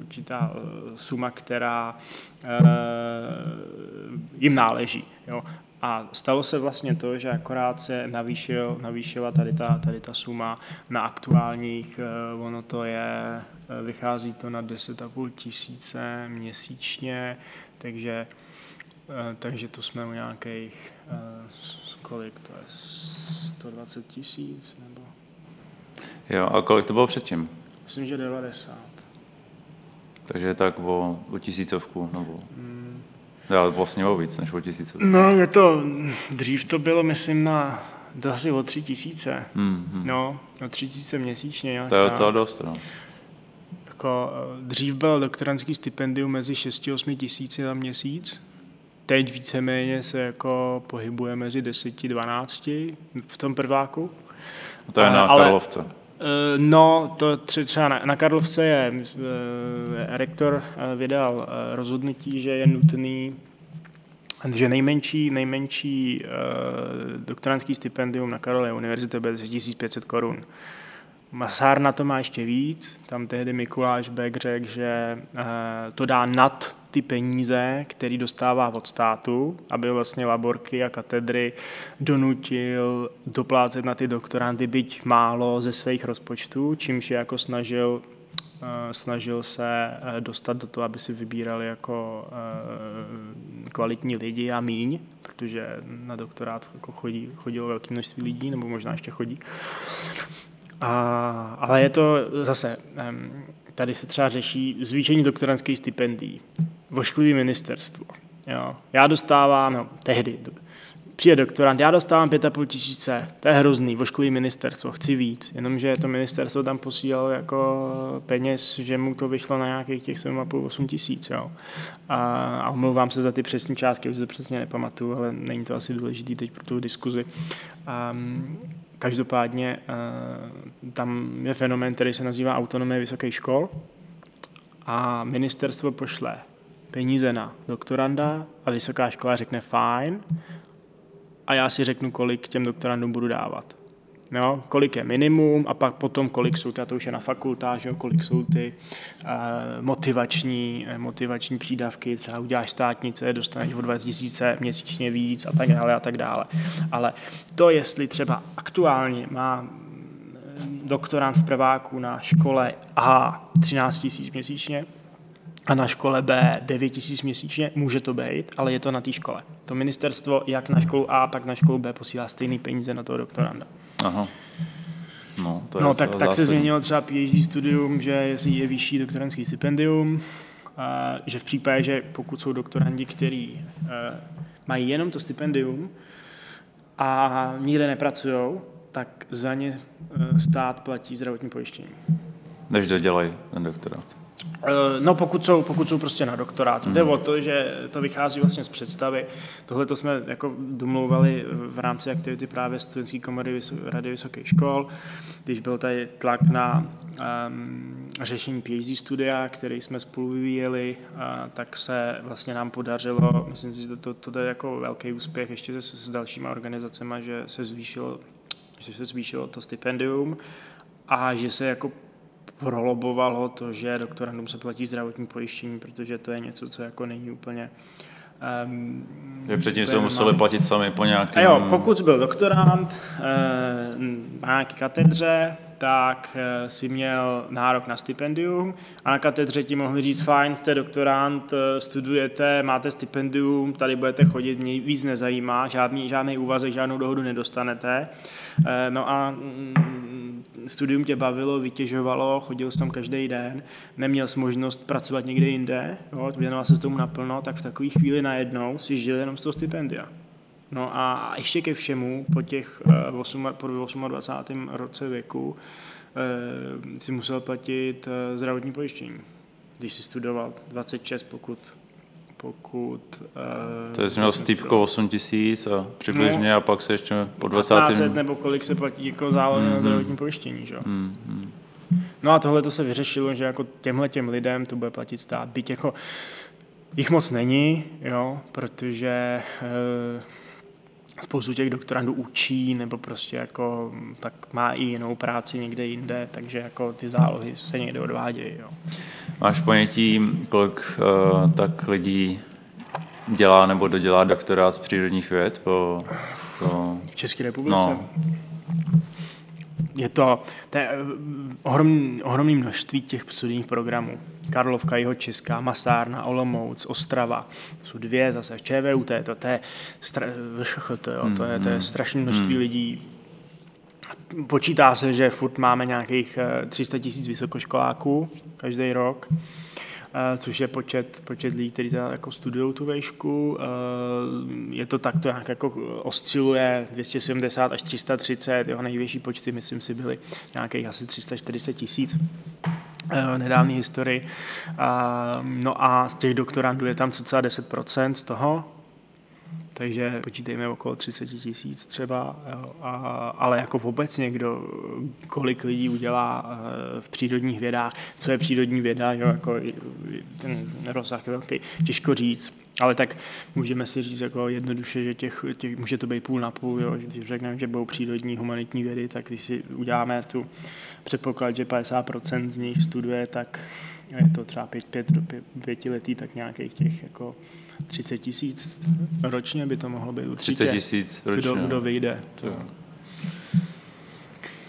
určitá eh, suma, která jim náleží. Jo. A stalo se vlastně to, že akorát se navýšil, navýšila tady ta, tady ta suma na aktuálních, ono to je, vychází to na 10,5 tisíce měsíčně, takže, e, takže to jsme u nějakých, e, kolik to je, 120 tisíc nebo Jo, a kolik to bylo předtím? Myslím, že 90. Takže tak o, o tisícovku, nebo... Hmm. Já vlastně o víc než o tisícovku. No, je to, dřív to bylo, myslím, na asi o tři tisíce. Hmm, hmm. No, o tři tisíce měsíčně. To je docela dost, no. Jako, eh, dřív byl doktorantský stipendium mezi 6 a 8 tisíci za měsíc. Teď víceméně se jako pohybuje mezi 10 a 12 v tom prváku. To je na ale, Karlovce. Eh, no, to třeba na, na Karlovce je, eh, rektor eh, vydal rozhodnutí, že je nutný že nejmenší, nejmenší doktorantský stipendium na Karlově univerzitě bude 1500 korun. Masár na to má ještě víc, tam tehdy Mikuláš Beck řekl, že to dá nad ty peníze, který dostává od státu, aby vlastně laborky a katedry donutil doplácet na ty doktorandy byť málo ze svých rozpočtů, čímž je jako snažil eh, snažil se eh, dostat do toho, aby si vybírali jako eh, kvalitní lidi a míň, protože na doktorát jako chodí, chodilo velké množství lidí, nebo možná ještě chodí. A, ale je to zase, tady se třeba řeší zvýšení doktorantských stipendií, vošklivý ministerstvo. Jo. Já dostávám, no, tehdy, přijde doktorant, já dostávám 5,5 tisíce, to je hrozný, vošklivý ministerstvo, chci víc, jenomže to ministerstvo tam posílalo jako peněz, že mu to vyšlo na nějakých těch 7,5-8 tisíc, jo. A, a omlouvám se za ty přesné částky, už se přesně nepamatuju, ale není to asi důležitý teď pro tu diskuzi. A, každopádně tam je fenomén, který se nazývá autonomie vysokých škol a ministerstvo pošle peníze na doktoranda a vysoká škola řekne fajn a já si řeknu, kolik těm doktorandům budu dávat. Jo, kolik je minimum a pak potom, kolik jsou, to už je na fakultách, jo, kolik jsou ty uh, motivační, eh, motivační přídavky, třeba uděláš státnice, dostaneš o 2000 měsíčně víc a tak dále a tak dále. Ale to, jestli třeba aktuálně má doktorant v prváku na škole A 13 000 měsíčně, a na škole B 9 tisíc měsíčně, může to být, ale je to na té škole. To ministerstvo jak na školu A, tak na školu B posílá stejný peníze na toho doktoranda. Aha. No, to je no tak, tak se změnilo třeba PhD studium, že je vyšší doktorantský stipendium, a že v případě, že pokud jsou doktorandi, kteří uh, mají jenom to stipendium a nikde nepracují, tak za ně uh, stát platí zdravotní pojištění. Než dodělají ten doktorát. Eh, no pokud jsou, pokud jsou prostě na doktorát. Mm. Jde o to, že to vychází vlastně z představy. Tohle to jsme jako domlouvali v rámci aktivity právě studentské komory Rady vysokých škol, když byl tady tlak na um, řešení PhD studia, který jsme spolu vyvíjeli, uh, tak se vlastně nám podařilo, myslím si, že to, to, to je jako velký úspěch ještě se, s dalšíma organizacemi, že se zvýšilo, že se zvýšilo to stipendium a že se jako prolobovalo to, že doktorandům se platí zdravotní pojištění, protože to je něco, co jako není úplně Um, že předtím se museli platit sami po nějakém... jo, pokud byl doktorant uh, na nějaké katedře, tak uh, si měl nárok na stipendium a na katedře ti mohli říct, fajn, jste doktorant, uh, studujete, máte stipendium, tady budete chodit, mě víc nezajímá, žádný, žádný úvazek, žádnou dohodu nedostanete. Uh, no a mm, studium tě bavilo, vytěžovalo, chodil jsi tam každý den, neměl jsi možnost pracovat někde jinde, jo, věnoval se tomu naplno, tak v takové chvíli najednou si žil jenom z toho stipendia. No a ještě ke všemu, po těch uh, 8, po 28. roce věku uh, si musel platit uh, zdravotní pojištění, když si studoval 26, pokud pokud... To jsi měl stýpko 8 tisíc a přibližně no, a pak se ještě po 20. 15 nebo kolik se platí jako zálohy mm-hmm. na zdravotní pojištění, že? Mm-hmm. No a tohle to se vyřešilo, že jako těmhle těm lidem to bude platit stát. Byť jako jich moc není, jo, protože uh, spoustu těch doktorandů učí, nebo prostě jako tak má i jinou práci někde jinde, takže jako ty zálohy se někde odvádějí. Jo. Máš ponětí, kolik uh, tak lidí dělá nebo dodělá doktorát z přírodních věd? Po, po... V České republice? No. Je to, to je ohromný, ohromný množství těch studijních programů. Karlovka, jeho Česká, Masárna, Olomouc, Ostrava. To jsou dvě zase. ČVUT, to, to je stra, VŠHT, jo, to je, to je hmm. strašné množství hmm. lidí. Počítá se, že furt máme nějakých 300 eh, tisíc vysokoškoláků každý rok eh, což je počet, počet lidí, kteří jako studují tu vejšku. Eh, je to takto nějak jako osciluje 270 až 330, jeho největší počty, myslím si, byly nějakých asi 340 tisíc. Eh, nedávné historii. No a z těch doktorandů je tam cca 10% z toho, takže počítejme okolo 30 tisíc třeba, a, ale jako vůbec někdo, kolik lidí udělá eh, v přírodních vědách, co je přírodní věda, jo, jako ten rozsah je velký, těžko říct. Ale tak můžeme si říct jako jednoduše, že těch, těch, může to být půl na půl, jo, když řekneme, že budou přírodní humanitní vědy, tak když si uděláme tu předpoklad, že 50% z nich studuje, tak je to třeba pět, pět, pět, pětiletý, tak nějakých těch jako 30 tisíc ročně by to mohlo být určitě. 30 tisíc ročně. Kdo, kdo vyjde. To.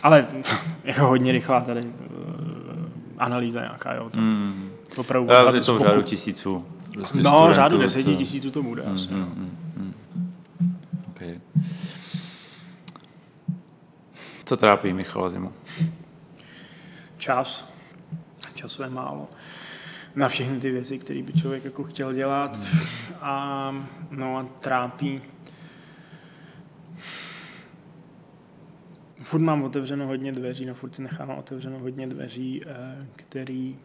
Ale jako hodně rychlá tady uh, analýza nějaká, jo. To, mm. Opravdu Já, je to v řádu tisíců. Prostě no, řádu deseti tisíců to bude mm, asi. Mm, mm, mm. Okay. Co trápí Michala Zimu? Čas. Času je málo na všechny ty věci, které by člověk jako chtěl dělat hmm. a, no a trápí. Furt mám otevřeno hodně dveří, no furt si nechám otevřeno hodně dveří, eh, který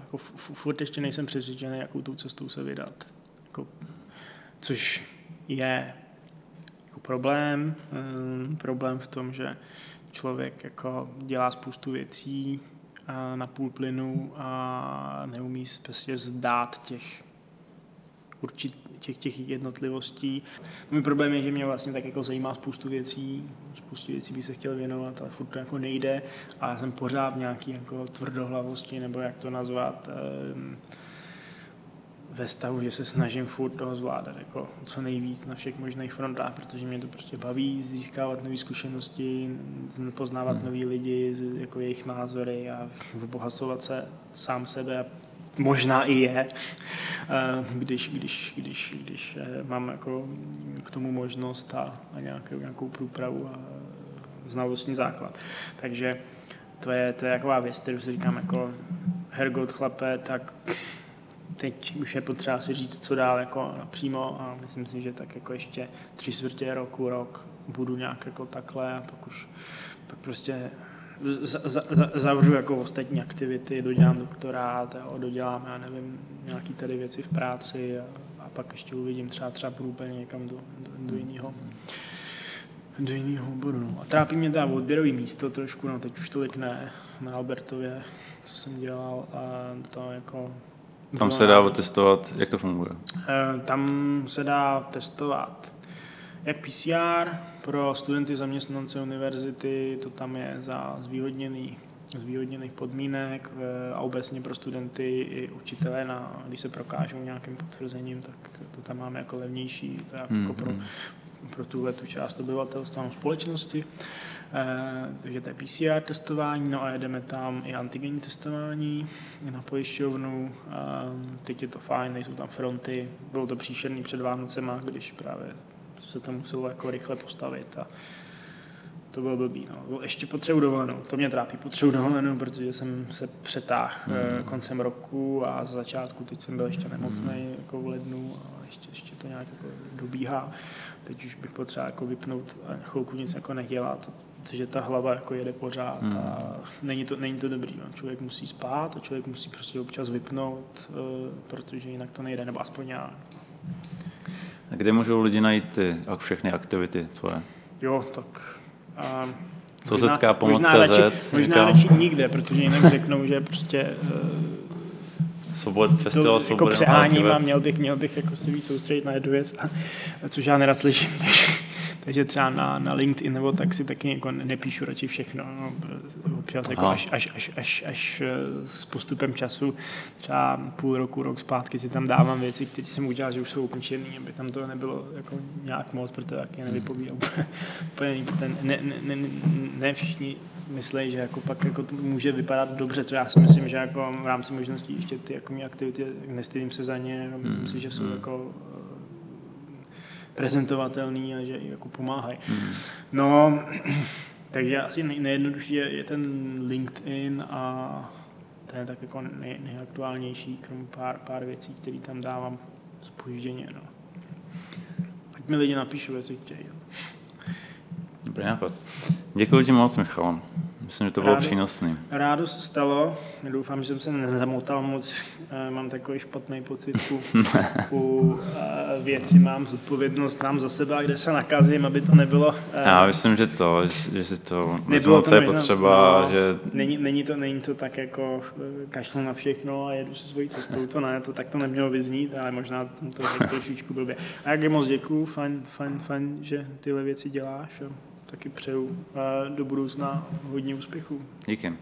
jako furt ještě nejsem přesvědčený, jakou tou cestou se vydat. Jako, což je jako problém, mm, problém v tom, že člověk jako dělá spoustu věcí, na půl plynu a neumí prostě zdát těch určit těch, těch jednotlivostí. Můj problém je, že mě vlastně tak jako zajímá spoustu věcí, spoustu věcí bych se chtěl věnovat, ale furt to jako nejde a já jsem pořád v nějaký jako tvrdohlavosti, nebo jak to nazvat, ehm, ve stavu, že se snažím furt toho zvládat jako co nejvíc na všech možných frontách, protože mě to prostě baví získávat nové zkušenosti, poznávat hmm. nový lidi, jako jejich názory a obohacovat se sám sebe a možná i je, eh, když, když, když, když eh, mám jako k tomu možnost a, a nějakou, nějakou průpravu a znalostní základ. Takže to je, to je taková věc, kterou si říkám jako Hergot chlape, tak teď už je potřeba si říct, co dál jako napřímo a myslím si, že tak jako ještě tři čtvrtě roku, rok budu nějak jako takhle a pak už pak prostě zavřu jako ostatní aktivity, dodělám doktorát, jo, dodělám, já nevím, nějaký tady věci v práci a, a pak ještě uvidím, třeba třeba půjdu úplně někam do, do, do jiného do jiného oboru. No. A trápí mě teda odběrový místo trošku, no teď už tolik ne, na Albertově, co jsem dělal a to jako... Tam se dá testovat, jak to funguje? Eh, tam se dá testovat jak PCR pro studenty zaměstnance univerzity, to tam je za zvýhodněný zvýhodněných podmínek eh, a obecně pro studenty i učitele, na, když se prokážou nějakým potvrzením, tak to tam máme jako levnější, to je jako mm-hmm. pro, pro tuhle tu část obyvatelstva nebo společnosti. Takže to je PCR testování, no a jedeme tam i antigenní testování na pojišťovnu. E, teď je to fajn, nejsou tam fronty, bylo to příšerný před Vánocema, když právě se to muselo jako rychle postavit a to bylo blbý. No. Ještě potřebuji dovolenou, to mě trápí, potřebuji dovolenou, protože jsem se přetáhl mm. koncem roku a z začátku, teď jsem byl ještě nemocný mm. jako v lednu a ještě, ještě to nějak jako dobíhá. Teď už bych potřeboval jako vypnout a chvilku nic jako nedělat, protože ta hlava jako jede pořád mm. a není to, není to dobrý. No. Člověk musí spát a člověk musí prostě občas vypnout, uh, protože jinak to nejde, nebo aspoň já. A kde můžou lidi najít ty všechny aktivity tvoje? Jo, tak... Um, Sousedská pomoc možná, radši, možná radši nikde, protože jinak řeknou, že prostě uh, Svobod, festival to, jako přeháním a měl bych, měl bych jako se víc soustředit na jednu věc, což já nerad slyším. Takže třeba na, na LinkedIn nebo tak si taky jako nepíšu radši všechno. No, občas jako až, až, až, až, až eh, s postupem času, třeba půl roku, rok zpátky si tam dávám věci, které jsem udělal, že už jsou ukončené, aby tam to nebylo jako nějak moc, protože taky nevypovídám. ten, ne, ne, ne, ne, všichni myslí, že jako pak jako to může vypadat dobře, co já si myslím, že jako v rámci možností ještě ty jako aktivity, nestydím se za ně, myslím hmm. si, že jsou hmm. jako prezentovatelný a že jako pomáhají. Mm. No, takže asi nejjednodušší je, je ten LinkedIn a ten je tak jako nej, nejaktuálnější, krom pár, pár věcí, které tam dávám spožděně. No. Ať mi lidi napíšou, jestli chtějí. Dobrý nápad. Děkuji ti moc, Michal. Myslím, že to bylo rádo, přínosný. Rádo se stalo. Doufám, že jsem se nezamotal moc. Eh, mám takový špatný pocit u, u eh, věci. Mám zodpovědnost sám za sebe a kde se nakazím, aby to nebylo... Eh, Já myslím, že to, že, si to nebylo to co je potřeba. No, že... není, není, to, není to tak jako kašlu na všechno a jedu se svojí cestou. To ne, to tak to nemělo vyznít, ale možná to je trošičku blbě. A jak moc děkuju, fajn, fajn, fajn, že tyhle věci děláš taky přeju do budoucna hodně úspěchů. Díky.